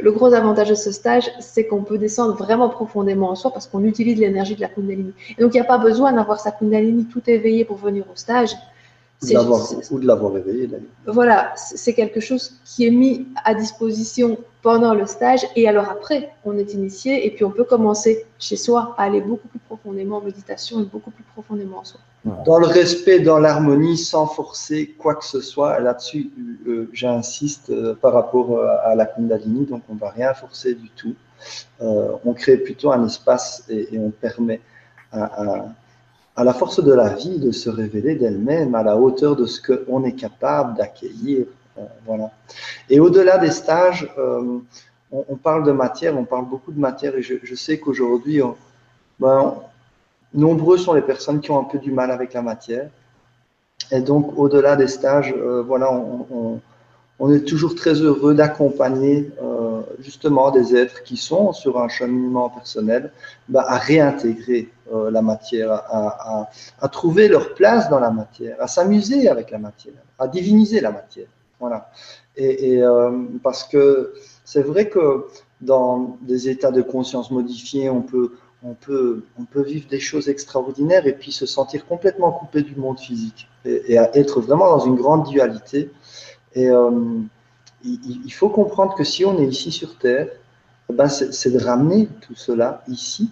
Le gros avantage de ce stage, c'est qu'on peut descendre vraiment profondément en soi parce qu'on utilise l'énergie de la Kundalini. Et donc, il n'y a pas besoin d'avoir sa Kundalini tout éveillée pour venir au stage. Ou de l'avoir réveillé d'ailleurs. Voilà, c'est quelque chose qui est mis à disposition pendant le stage et alors après, on est initié et puis on peut commencer chez soi à aller beaucoup plus profondément en méditation et beaucoup plus profondément en soi. Dans le respect, dans l'harmonie, sans forcer quoi que ce soit. Là-dessus, euh, j'insiste euh, par rapport euh, à la Kundalini, donc on ne va rien forcer du tout. on crée plutôt un espace et, on permet à, à, la force de la vie de se révéler d'elle-même à la hauteur de ce qu'on est capable d'accueillir. voilà. Et au-delà des stages, on, parle de matière, on parle beaucoup de matière et je, sais qu'aujourd'hui, ben, Nombreux sont les personnes qui ont un peu du mal avec la matière. Et donc, au-delà des stages, euh, voilà, on, est toujours très heureux d'accompagner euh, justement des êtres qui sont sur un cheminement personnel bah, à réintégrer euh, la matière, à, trouver leur place dans la matière, à s'amuser avec la matière, à diviniser la matière. Voilà. et parce que c'est vrai que dans des états de conscience modifiés, on peut on peut, on peut vivre des choses extraordinaires et puis se sentir complètement coupé du monde physique et, être vraiment dans une grande dualité. Et euh, il, faut comprendre que si on est ici sur Terre, eh ben c'est de ramener tout cela ici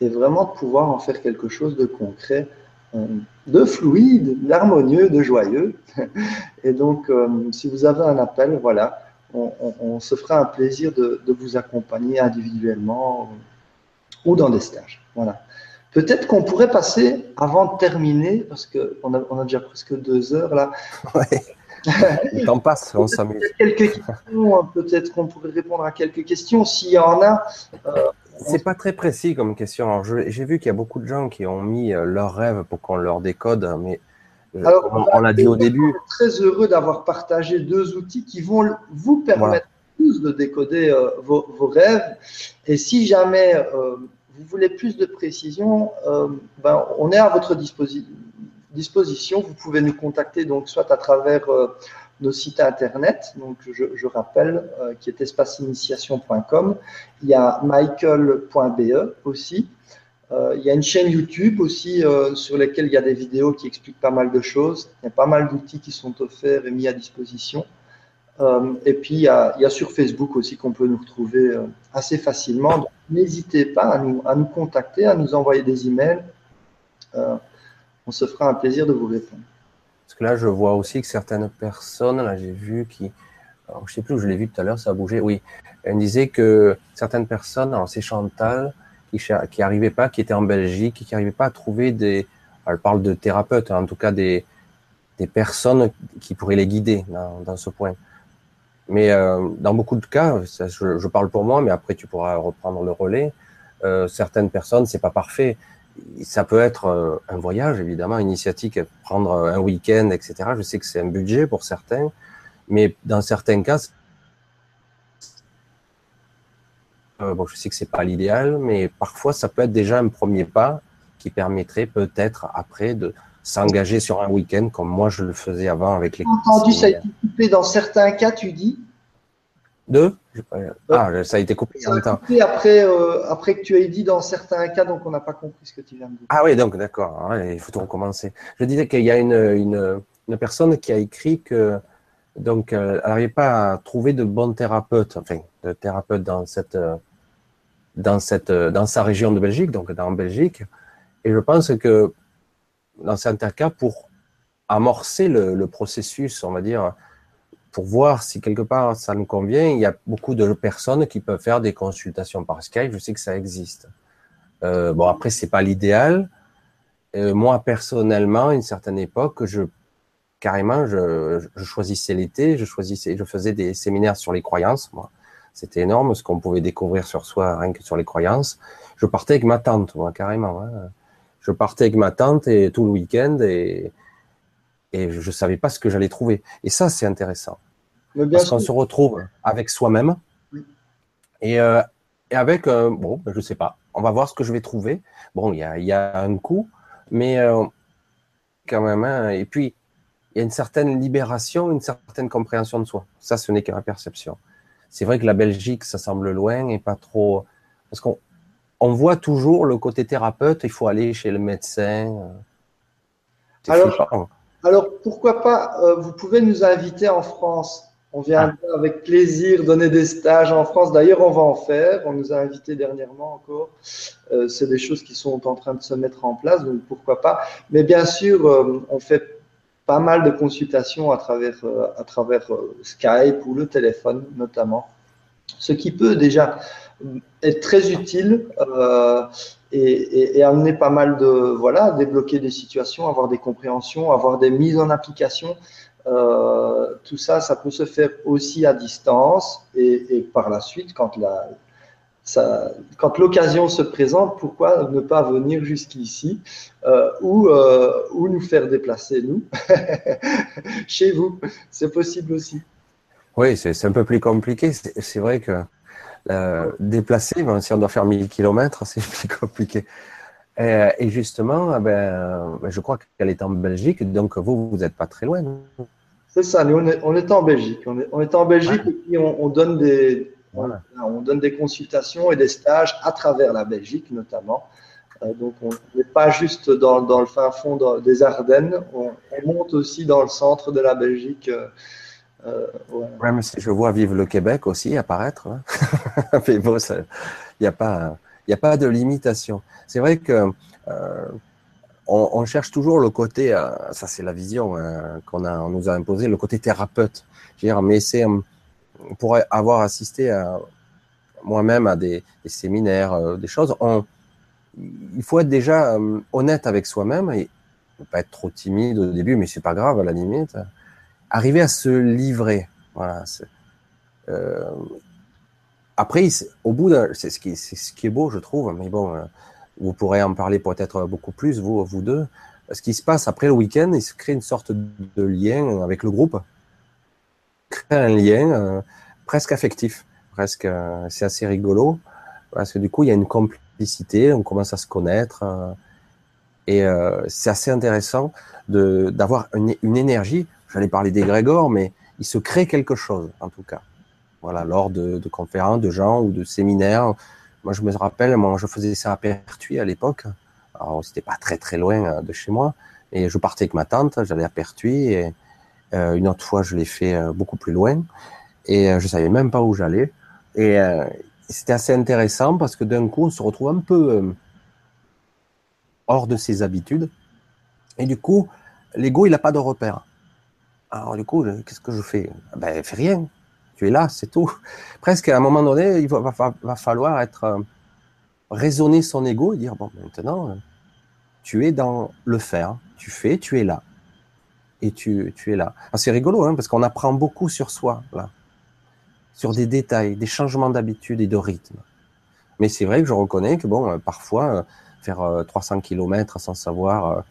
et vraiment de pouvoir en faire quelque chose de concret, euh, de fluide, d'harmonieux, de joyeux. Et donc, euh, si vous avez un appel, voilà, on, se fera un plaisir de, vous accompagner individuellement ou dans des stages. Voilà. Peut-être qu'on pourrait passer, avant de terminer, parce qu'on a, on a déjà presque deux heures là. Ouais. Le temps passe, on s'amuse. Quelques questions, peut-être qu'on pourrait répondre à quelques questions s'il y en a. Euh, c'est pas très précis comme question. J'ai vu qu'il y a beaucoup de gens qui ont mis euh, leurs rêves pour qu'on leur décode, mais euh, Alors, on, l'a dit au début. Très heureux d'avoir partagé deux outils qui vont vous permettre tous de décoder vos, vos, rêves. Et si jamais vous voulez plus de précision, euh, ben, on est à votre disposition. Vous pouvue nous contacter donc soit à travers euh, nos sites internet, donc je, rappelle, euh, qui est espaceinitiation.com. Il y a michael.be aussi. il y a une chaîne YouTube aussi sur laquelle il y a des vidéos qui expliquent pas mal de choses. Il y a pas mal d'outils qui sont offerts et mis à disposition. Euh, et puis, il y, a, sur Facebook aussi qu'on peut nous retrouver euh, assez facilement. n'hésitez pas à nous, contacter, à nous envoyer des emails. Euh, on se fera un plaisir de vous répondre. Parce que là, je vois aussi que certaines personnes, là, j'ai vu qui, alors, je sais plus où je l'ai vu tout à l'heure, ça a bougé. Oui, elle disait que certaines personnes, alors c'est Chantal, qui qui arrivait pas, qui était en Belgique, qui n'arrivait pas à trouver des, elle parle de thérapeutes, hein, en tout cas des, des personnes qui pourraient les guider dans, ce point. Mais euh, dans beaucoup de cas, je, je, parle pour moi, mais après tu pourras reprendre le relais. Euh, certaines personnes, c'est pas parfait. Ça peut être euh, un voyage, évidemment, initiatique, prendre un week-end, etc. Je sais que c'est un budget pour certains, mais dans certains cas, euh, bon, je sais que c'est pas l'idéal, mais parfois ça peut être déjà un premier pas qui permettrait peut-être après de s'engager sur un week-end comme moi je le faisais avant avec les. Entendu, ça a été coupé dans certains cas, tu dis. Deux Ah, ça a été coupé en même temps. Après, euh, après que tu aies dit dans certains cas, donc on n'a pas compris ce que tu viens de dire. Ah oui, donc d'accord. il faut tout recommencer. Je disais qu'il y a une, une, une, personne qui a écrit que donc elle n'arrivait pas à trouver de bons thérapeutes, enfin de thérapeutes dans cette dans cette dans sa région de Belgique, donc dans Belgique. Et je pense que dans certains cas, pour amorcer le, le, processus, on va dire, pour voir si quelque part ça nous convient, il y a beaucoup de personnes qui peuvent faire des consultations par Skype. Je sais que ça existe. Euh, bon, après, c'est pas l'idéal. Euh, moi, personnellement, à une certaine époque, je carrément, je, choisissais l'été, je choisissais, je faisais des séminaires sur les croyances. Moi, c'était énorme ce qu'on pouvait découvrir sur soi, rien que sur les croyances. Je partais avec ma tante, moi, carrément. Hein je partais avec ma tante et tout le week-end et, et je savais pas ce que j'allais trouver. Et ça, c'est intéressant. Parce qu'on se retrouve avec soi-même et, euh, et, avec, euh, bon, ben, je sais pas, on va voir ce que je vais trouver. Bon, il y a, y a, un coup, mais euh, quand même, hein, et puis, il y a une certaine libération, une certaine compréhension de soi. Ça, ce n'est que la perception. C'est vrai que la Belgique, ça semble loin et pas trop. Parce qu'on on voit toujours le côté thérapeute, il faut aller chez le médecin. Alors, alors, pourquoi pas, euh, vous pouvez nous inviter en France? On vient avec plaisir donner des stages en France. D'ailleurs, on va en faire. On nous a invités dernièrement encore. Euh, c'est des choses qui sont en train de se mettre en place, donc pourquoi pas. Mais bien sûr, euh, on fait pas mal de consultations à travers, travers Skype ou le téléphone notamment. Ce qui peut déjà est très utile euh, et, et, amener pas mal de voilà, débloquer des situations, avoir des compréhensions, avoir des mises en application. Euh, tout ça, ça peut se faire aussi à distance et, par la suite, quand la quand l'occasion se présente, pourquoi ne pas venir jusqu'ici euh, ou, euh, ou nous faire déplacer, nous, chez vous C'est possible aussi. Oui, c'est un peu plus compliqué. C'est vrai que déplacer, si on doit faire 1000 km, c'est plus compliqué. Et, justement, ben, ben, je crois qu'elle est en Belgique, donc vous, vous n'êtes pas très loin. C'est ça, on est, on est, en Belgique. On est, on est en Belgique et puis on, donne des, on, donne des consultations et des stages à travers la Belgique notamment. Euh, donc on n'est pas juste dans, dans, le fin fond des Ardennes, on, monte aussi dans le centre de la Belgique. Euh, euh, ouais. mais si je vois Vive le Québec aussi apparaître, hein. mais bon, il n'y a, pas, a pas de limitation. C'est vrai que euh, on, cherche toujours le côté, euh, ça c'est la vision hein, qu'on a, on nous a imposé, le côté thérapeute. Je veux dire, mais c'est pour avoir assisté moi-même à des, séminaires, des choses, il faut être déjà honnête avec soi-même et ne pas être trop timide au début, mais c'est pas grave à la limite arriver à se livrer. Voilà. Euh, après, au bout c'est ce qui, c'est ce qui est beau, je trouve. Mais bon, euh, vous pourrez en parler peut-être beaucoup plus, vous, vous deux. Ce qui se passe après le week-end, il se crée une sorte de lien avec le groupe. Crée un lien euh, presque affectif, presque. Euh, c'est assez rigolo parce que du coup, il y a une complicité, on commence à se connaître. et c'est assez intéressant de d'avoir une, une énergie j'allais parler des mais il se crée quelque chose, en tout cas. Voilà, lors de conférences, de gens ou de séminaires. Moi, je me rappelle, moi, je faisais ça à Pertuis à l'époque. Alors, c'était pas très très loin euh, de chez moi. Et je partais avec ma tante, j'allais à Pertuis. Et euh, une autre fois, je l'ai fait euh, beaucoup plus loin. Et je savais même pas où j'allais. Et c'était assez intéressant parce que d'un coup, on se retrouve un peu hors de ses habitudes. Et du coup, l'ego, il n'a pas de repère. Alors du coup, qu'est-ce que je fais? Ben, fais rien. Tu es là, c'est tout. Presque à un moment donné, il va, falloir être euh, raisonner son ego et dire bon, maintenant, tu es dans le faire, tu fais, tu es là. et tu, es là. Ah, c'est rigolo, hein, parce qu'on apprend beaucoup sur soi, là, sur des détails, des changements d'habitude et de rythme. Mais c'est vrai que je reconnais que, bon, euh, parfois, euh, faire 300 km sans savoir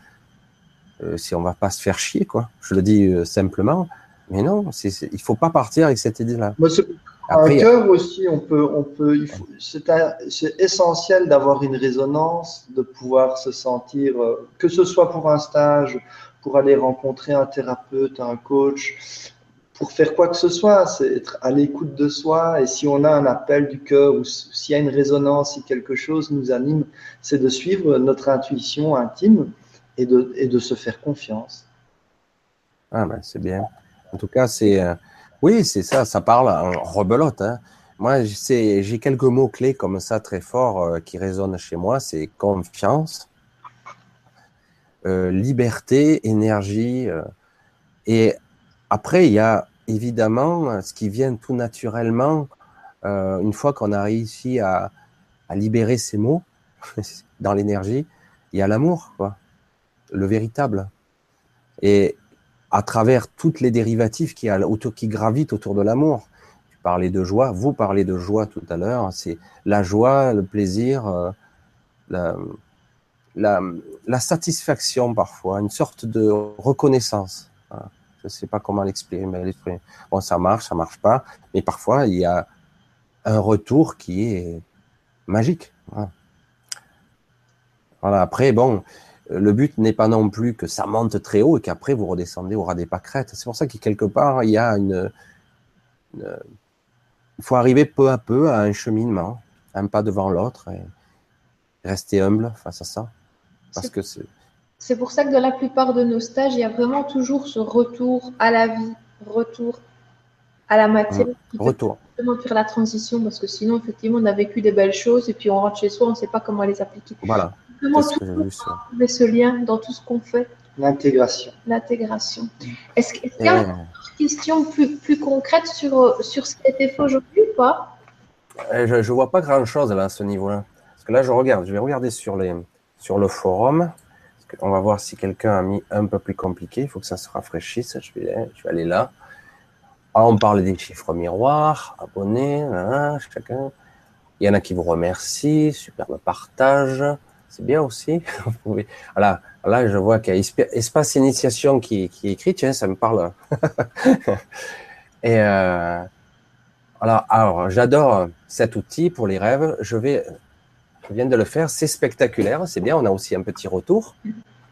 si on va pas se faire chier, quoi. Je le dis simplement. Mais non, il faut pas partir avec cette idée-là. un cœur aussi, on peut, on peut, c'est, essentiel d'avoir une résonance, de pouvoir se sentir, que ce soit pour un stage, pour aller rencontrer un thérapeute, un coach, pour faire quoi que ce soit, c'est être à l'écoute de soi. Et si on a un appel du cœur ou s'il y a une résonance, si quelque chose nous anime, c'est de suivre notre intuition intime et de, et de se faire confiance. Ah ben c'est bien. En tout cas, c'est euh, oui, c'est ça, ça parle en rebelote. Hein. Moi, j'ai quelques mots clés comme ça très forts euh, qui résonnent chez moi. C'est confiance, euh, liberté, énergie. Euh, et après, il y a évidemment ce qui vient tout naturellement une fois qu'on a réussi à, à, libérer ces mots dans l'énergie. Il y a l'amour, quoi, le véritable. Et à travers toutes les dérivatives qui, qui gravitent autour de l'amour. Tu parlais de joie, vous parlez de joie tout à l'heure. C'est la joie, le plaisir, la, la, satisfaction parfois, une sorte de reconnaissance. Je ne sais pas comment l'exprimer. Bon, ça marche, ça marche pas, mais parfois il y a un retour qui est magique. Voilà. Après, bon, le but n'est pas non plus que ça monte très haut et qu'après vous redescendez au ras des pâquerettes. C'est pour ça que quelque part il y a une, il faut arriver peu à peu à un cheminement, un pas devant l'autre et rester humble face à ça. Parce que c'est. C'est pour ça que dans la plupart de nos stages, il y a vraiment toujours ce retour à la vie, retour à la matière. Mmh. Retour. Justement faire la transition, parce que sinon, effectivement, on a vécu des belles choses et puis on rentre chez soi, on ne sait pas comment les appliquer. Voilà. Vraiment toujours trouver ce lien dans tout ce qu'on fait? L'intégration. L'intégration. Est-ce qu'il y a une question plus, plus concrète sur, sur ce qui a été fait aujourd'hui ou pas? Eh, Je ne vois pas grand-chose là à ce niveau-là. Parce que là, je regarde, je vais regarder sur les, sur le forum. On va voir si quelqu'un a mis un peu plus compliqué. Il faut que ça se rafraîchisse. Je vais, je vais aller là. Ah, on parle des chiffres miroirs, abonnés, chacun. Il y en a qui vous remercient, superbe partage. C'est bien aussi. Voilà, là, je vois qu'il y a espace initiation qui, qui est écrit. Tiens, ça me parle. Et euh, alors, alors j'adore cet outil pour les rêves. Je vais je viens de le faire, c'est spectaculaire, c'est bien, on a aussi un petit retour.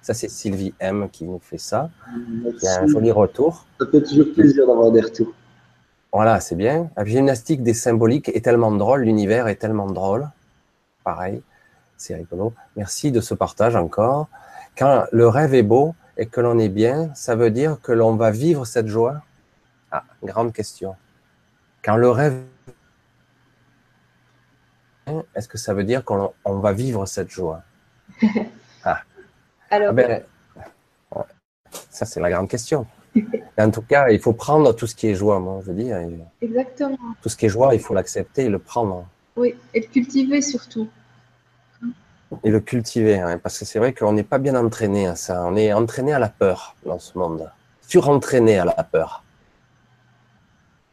Ça, c'est Sylvie M qui nous fait ça. Il y a un joli retour. Ça fait toujours plaisir d'avoir des retours. Voilà, c'est bien. La gymnastique des symboliques est tellement drôle, l'univers est tellement drôle. Pareil, c'est rigolo. Merci de ce partage encore. Quand le rêve est beau et que l'on est bien, ça veut dire que l'on va vivre cette joie? Ah, grande question. Quand le rêve est-ce que ça veut dire qu'on va vivre cette joie? Ah. Alors, ah ben, ça, c'est la grande question. en tout cas, il faut prendre tout ce qui est joie, moi, je veux dire. Exactement. Tout ce qui est joie, il faut l'accepter et le prendre. Oui, et le cultiver surtout. Et le cultiver, hein, parce que c'est vrai qu'on n'est pas bien entraîné à ça. On est entraîné à la peur dans ce monde. Surentraîné à la peur.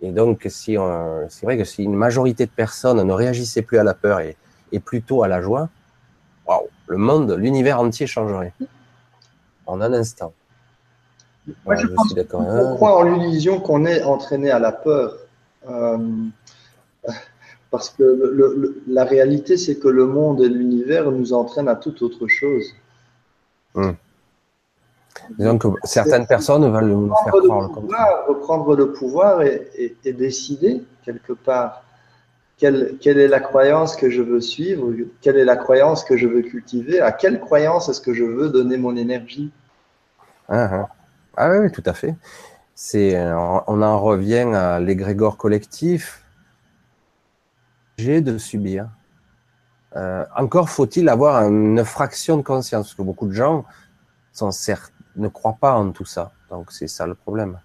Et donc, si c'est vrai que si une majorité de personnes ne réagissaient plus à la peur et, plutôt à la joie, waouh, le monde, l'univers entier changerait en un instant. Moi, je, pense qu'on croit en l'illusion qu'on est entraîné à la peur. Euh, parce que la réalité, c'est que le monde et l'univers nous entraînent à toute autre chose. Hum. Disons que certaines personnes veulent nous faire croire comme ça. Reprendre le pouvoir et, décider quelque part quelle, quelle, est la croyance que je veux suivre, quelle est la croyance que je veux cultiver, à quelle croyance est-ce que je veux donner mon énergie. Ah, ah. ah oui, tout à fait. C'est, on en revient à l'égrégore collectif. De subir. Euh, encore faut-il avoir une fraction de conscience, parce que beaucoup de gens sont certes ne croient pas en tout ça. Donc c'est ça le problème.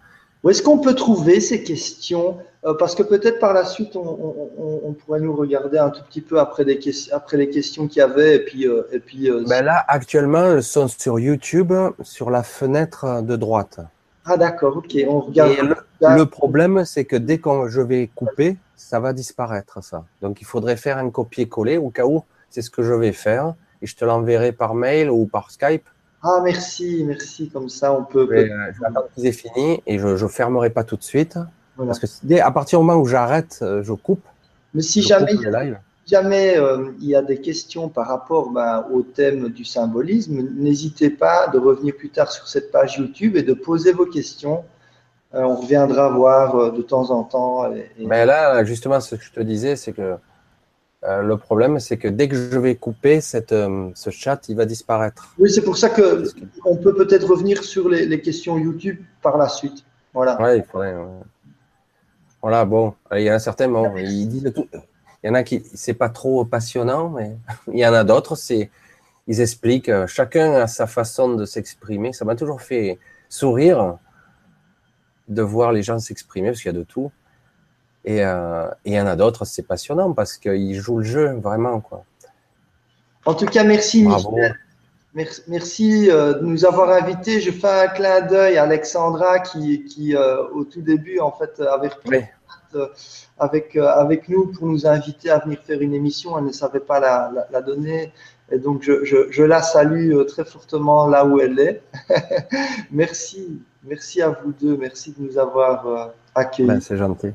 Où est-ce qu'on peut trouver ces questions? Euh, Parce que peut-être par la suite, on, pourrait nous regarder un tout petit peu après, des après les questions qu'il y avait. Et puis, euh, et puis, ben là, actuellement, elles sont sur YouTube, sur la fenêtre de droite. Ah d'accord, ok, on regarde. Et le, le problème, c'est que dès que je vais couper, ça va disparaître, ça. Donc il faudrait faire un copier-coller au cas où c'est ce que je vais faire et je te l'enverrai par mail ou par Skype. Ah merci, merci, comme ça on peut. Euh, je vais attendre qu'ils aient fini et je ne fermerai pas tout de suite. Voilà. Parce que dès, à partir du moment où j'arrête, euh, je coupe. Mais si jamais, jamais euh, il y a des questions par rapport ben, au thème du symbolisme, n'hésitez pas de revenir plus tard sur cette page YouTube et de poser vos questions. Euh, on reviendra voir euh, de temps en temps. Et, et... Mais là, justement, ce que je te disais, c'est que euh, le problème, c'est que dès que je vais couper cette, euh, ce chat, il va disparaître. Oui, c'est pour ça que on peut peut-être revenir sur les, les, questions YouTube par la suite. Voilà. Ouais, il faudrait. Ouais. Voilà, bon, il y a un certain, bon, il dit tout. Il y en a qui, c'est pas trop passionnant, mais il y en a d'autres, c'est, ils expliquent, euh, chacun a sa façon de s'exprimer. Ça m'a toujours fait sourire de voir les gens s'exprimer, parce qu'il y a de tout. Et, euh, et il y en a d'autres, c'est passionnant parce qu'ils jouent le jeu vraiment. Quoi. En tout cas, merci Bravo. Michel. Merci, euh, de nous avoir invités. Je fais un clin d'œil à Alexandra qui, qui euh, au tout début, en fait, avait repris oui. Euh, avec, euh, avec nous pour nous inviter à venir faire une émission. Elle ne savait pas la, la, la donner. Et donc, je, je, je, la salue euh, très fortement là où elle est. merci. Merci à vous deux. Merci de nous avoir accueillis. Ben, c'est gentil.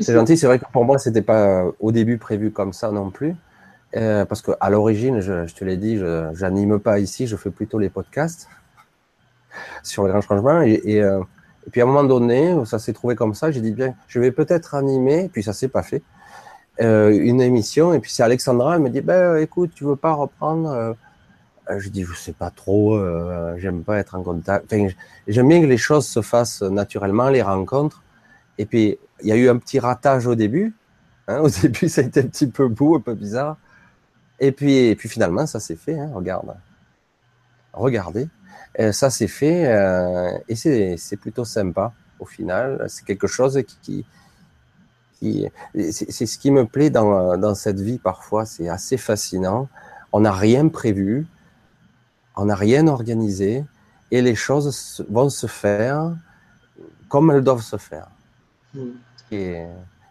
C'est gentil. C'est vrai que pour moi, c'était pas au début prévu comme ça non plus. Euh, parce qu'à l'origine, je, je, te l'ai dit, je n'anime pas ici, je fais plutôt les podcasts sur les grands changements. Et, et, euh, et, puis à un moment donné, ça s'est trouvé comme ça, j'ai dit bien, je vais peut-être animer, puis ça s'est pas fait, euh, une émission. Et puis c'est Alexandra, elle me dit, ben écoute, tu veux pas reprendre euh, Je dis, je sais pas trop, euh, j'aime pas être en contact. J'aime bien que les choses se fassent naturellement, les rencontres. Et puis il y a eu un petit ratage au début. Hein, au début, ça a été un petit peu beau, un peu bizarre. Et puis, et puis finalement, ça s'est fait. Hein, regarde. Regardez. Et ça s'est fait euh, et c'est plutôt sympa au final. C'est quelque chose qui. qui c'est ce qui me plaît dans, dans cette vie parfois. C'est assez fascinant. On n'a rien prévu. On n'a rien organisé. Et les choses vont se faire comme elles doivent se faire. Mmh. Et,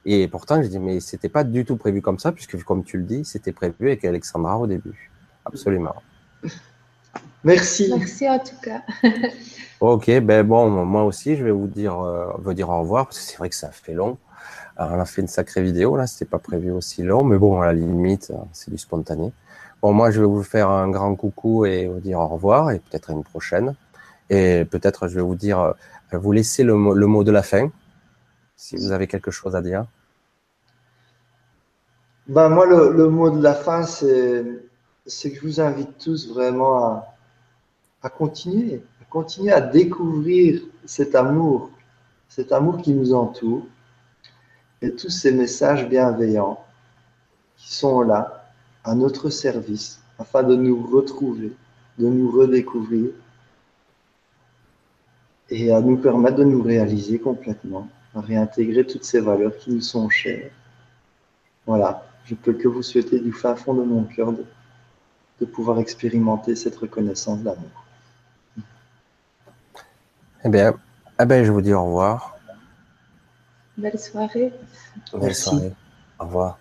et pourtant, je dis, mais c'était pas du tout prévu comme ça, puisque comme tu le dis, c'était prévu avec Alexandra au début. Absolument. Merci. Merci en tout cas. ok, ben bon, moi aussi, je vais vous dire, euh, vous dire au revoir, parce que c'est vrai que ça fait long. Alors, on a fait une sacrée vidéo, là, c'était pas prévu aussi long, mais bon, à la limite, c'est du spontané. Bon, moi, je vais vous faire un grand coucou et vous dire au revoir, et peut-être à une prochaine. Et peut-être, je vais vous dire, vous laisser le, le mot de la fin si vous avez quelque chose à dire. Ben moi, le, le mot de la fin, c'est que je vous invite tous vraiment à, continuer, à continuer à découvrir cet amour, cet amour qui nous entoure et tous ces messages bienveillants qui sont là à notre service afin de nous retrouver, de nous redécouvrir et à nous permettre de nous réaliser complètement à réintégrer toutes ces valeurs qui nous sont chères. Voilà, je peux que vous souhaiter du fin fond de mon cœur de, de pouvoir expérimenter cette reconnaissance d'amour. Eh bien, eh bien, je vous dis au revoir. Belle soirée. Belle Merci. soirée. Au revoir.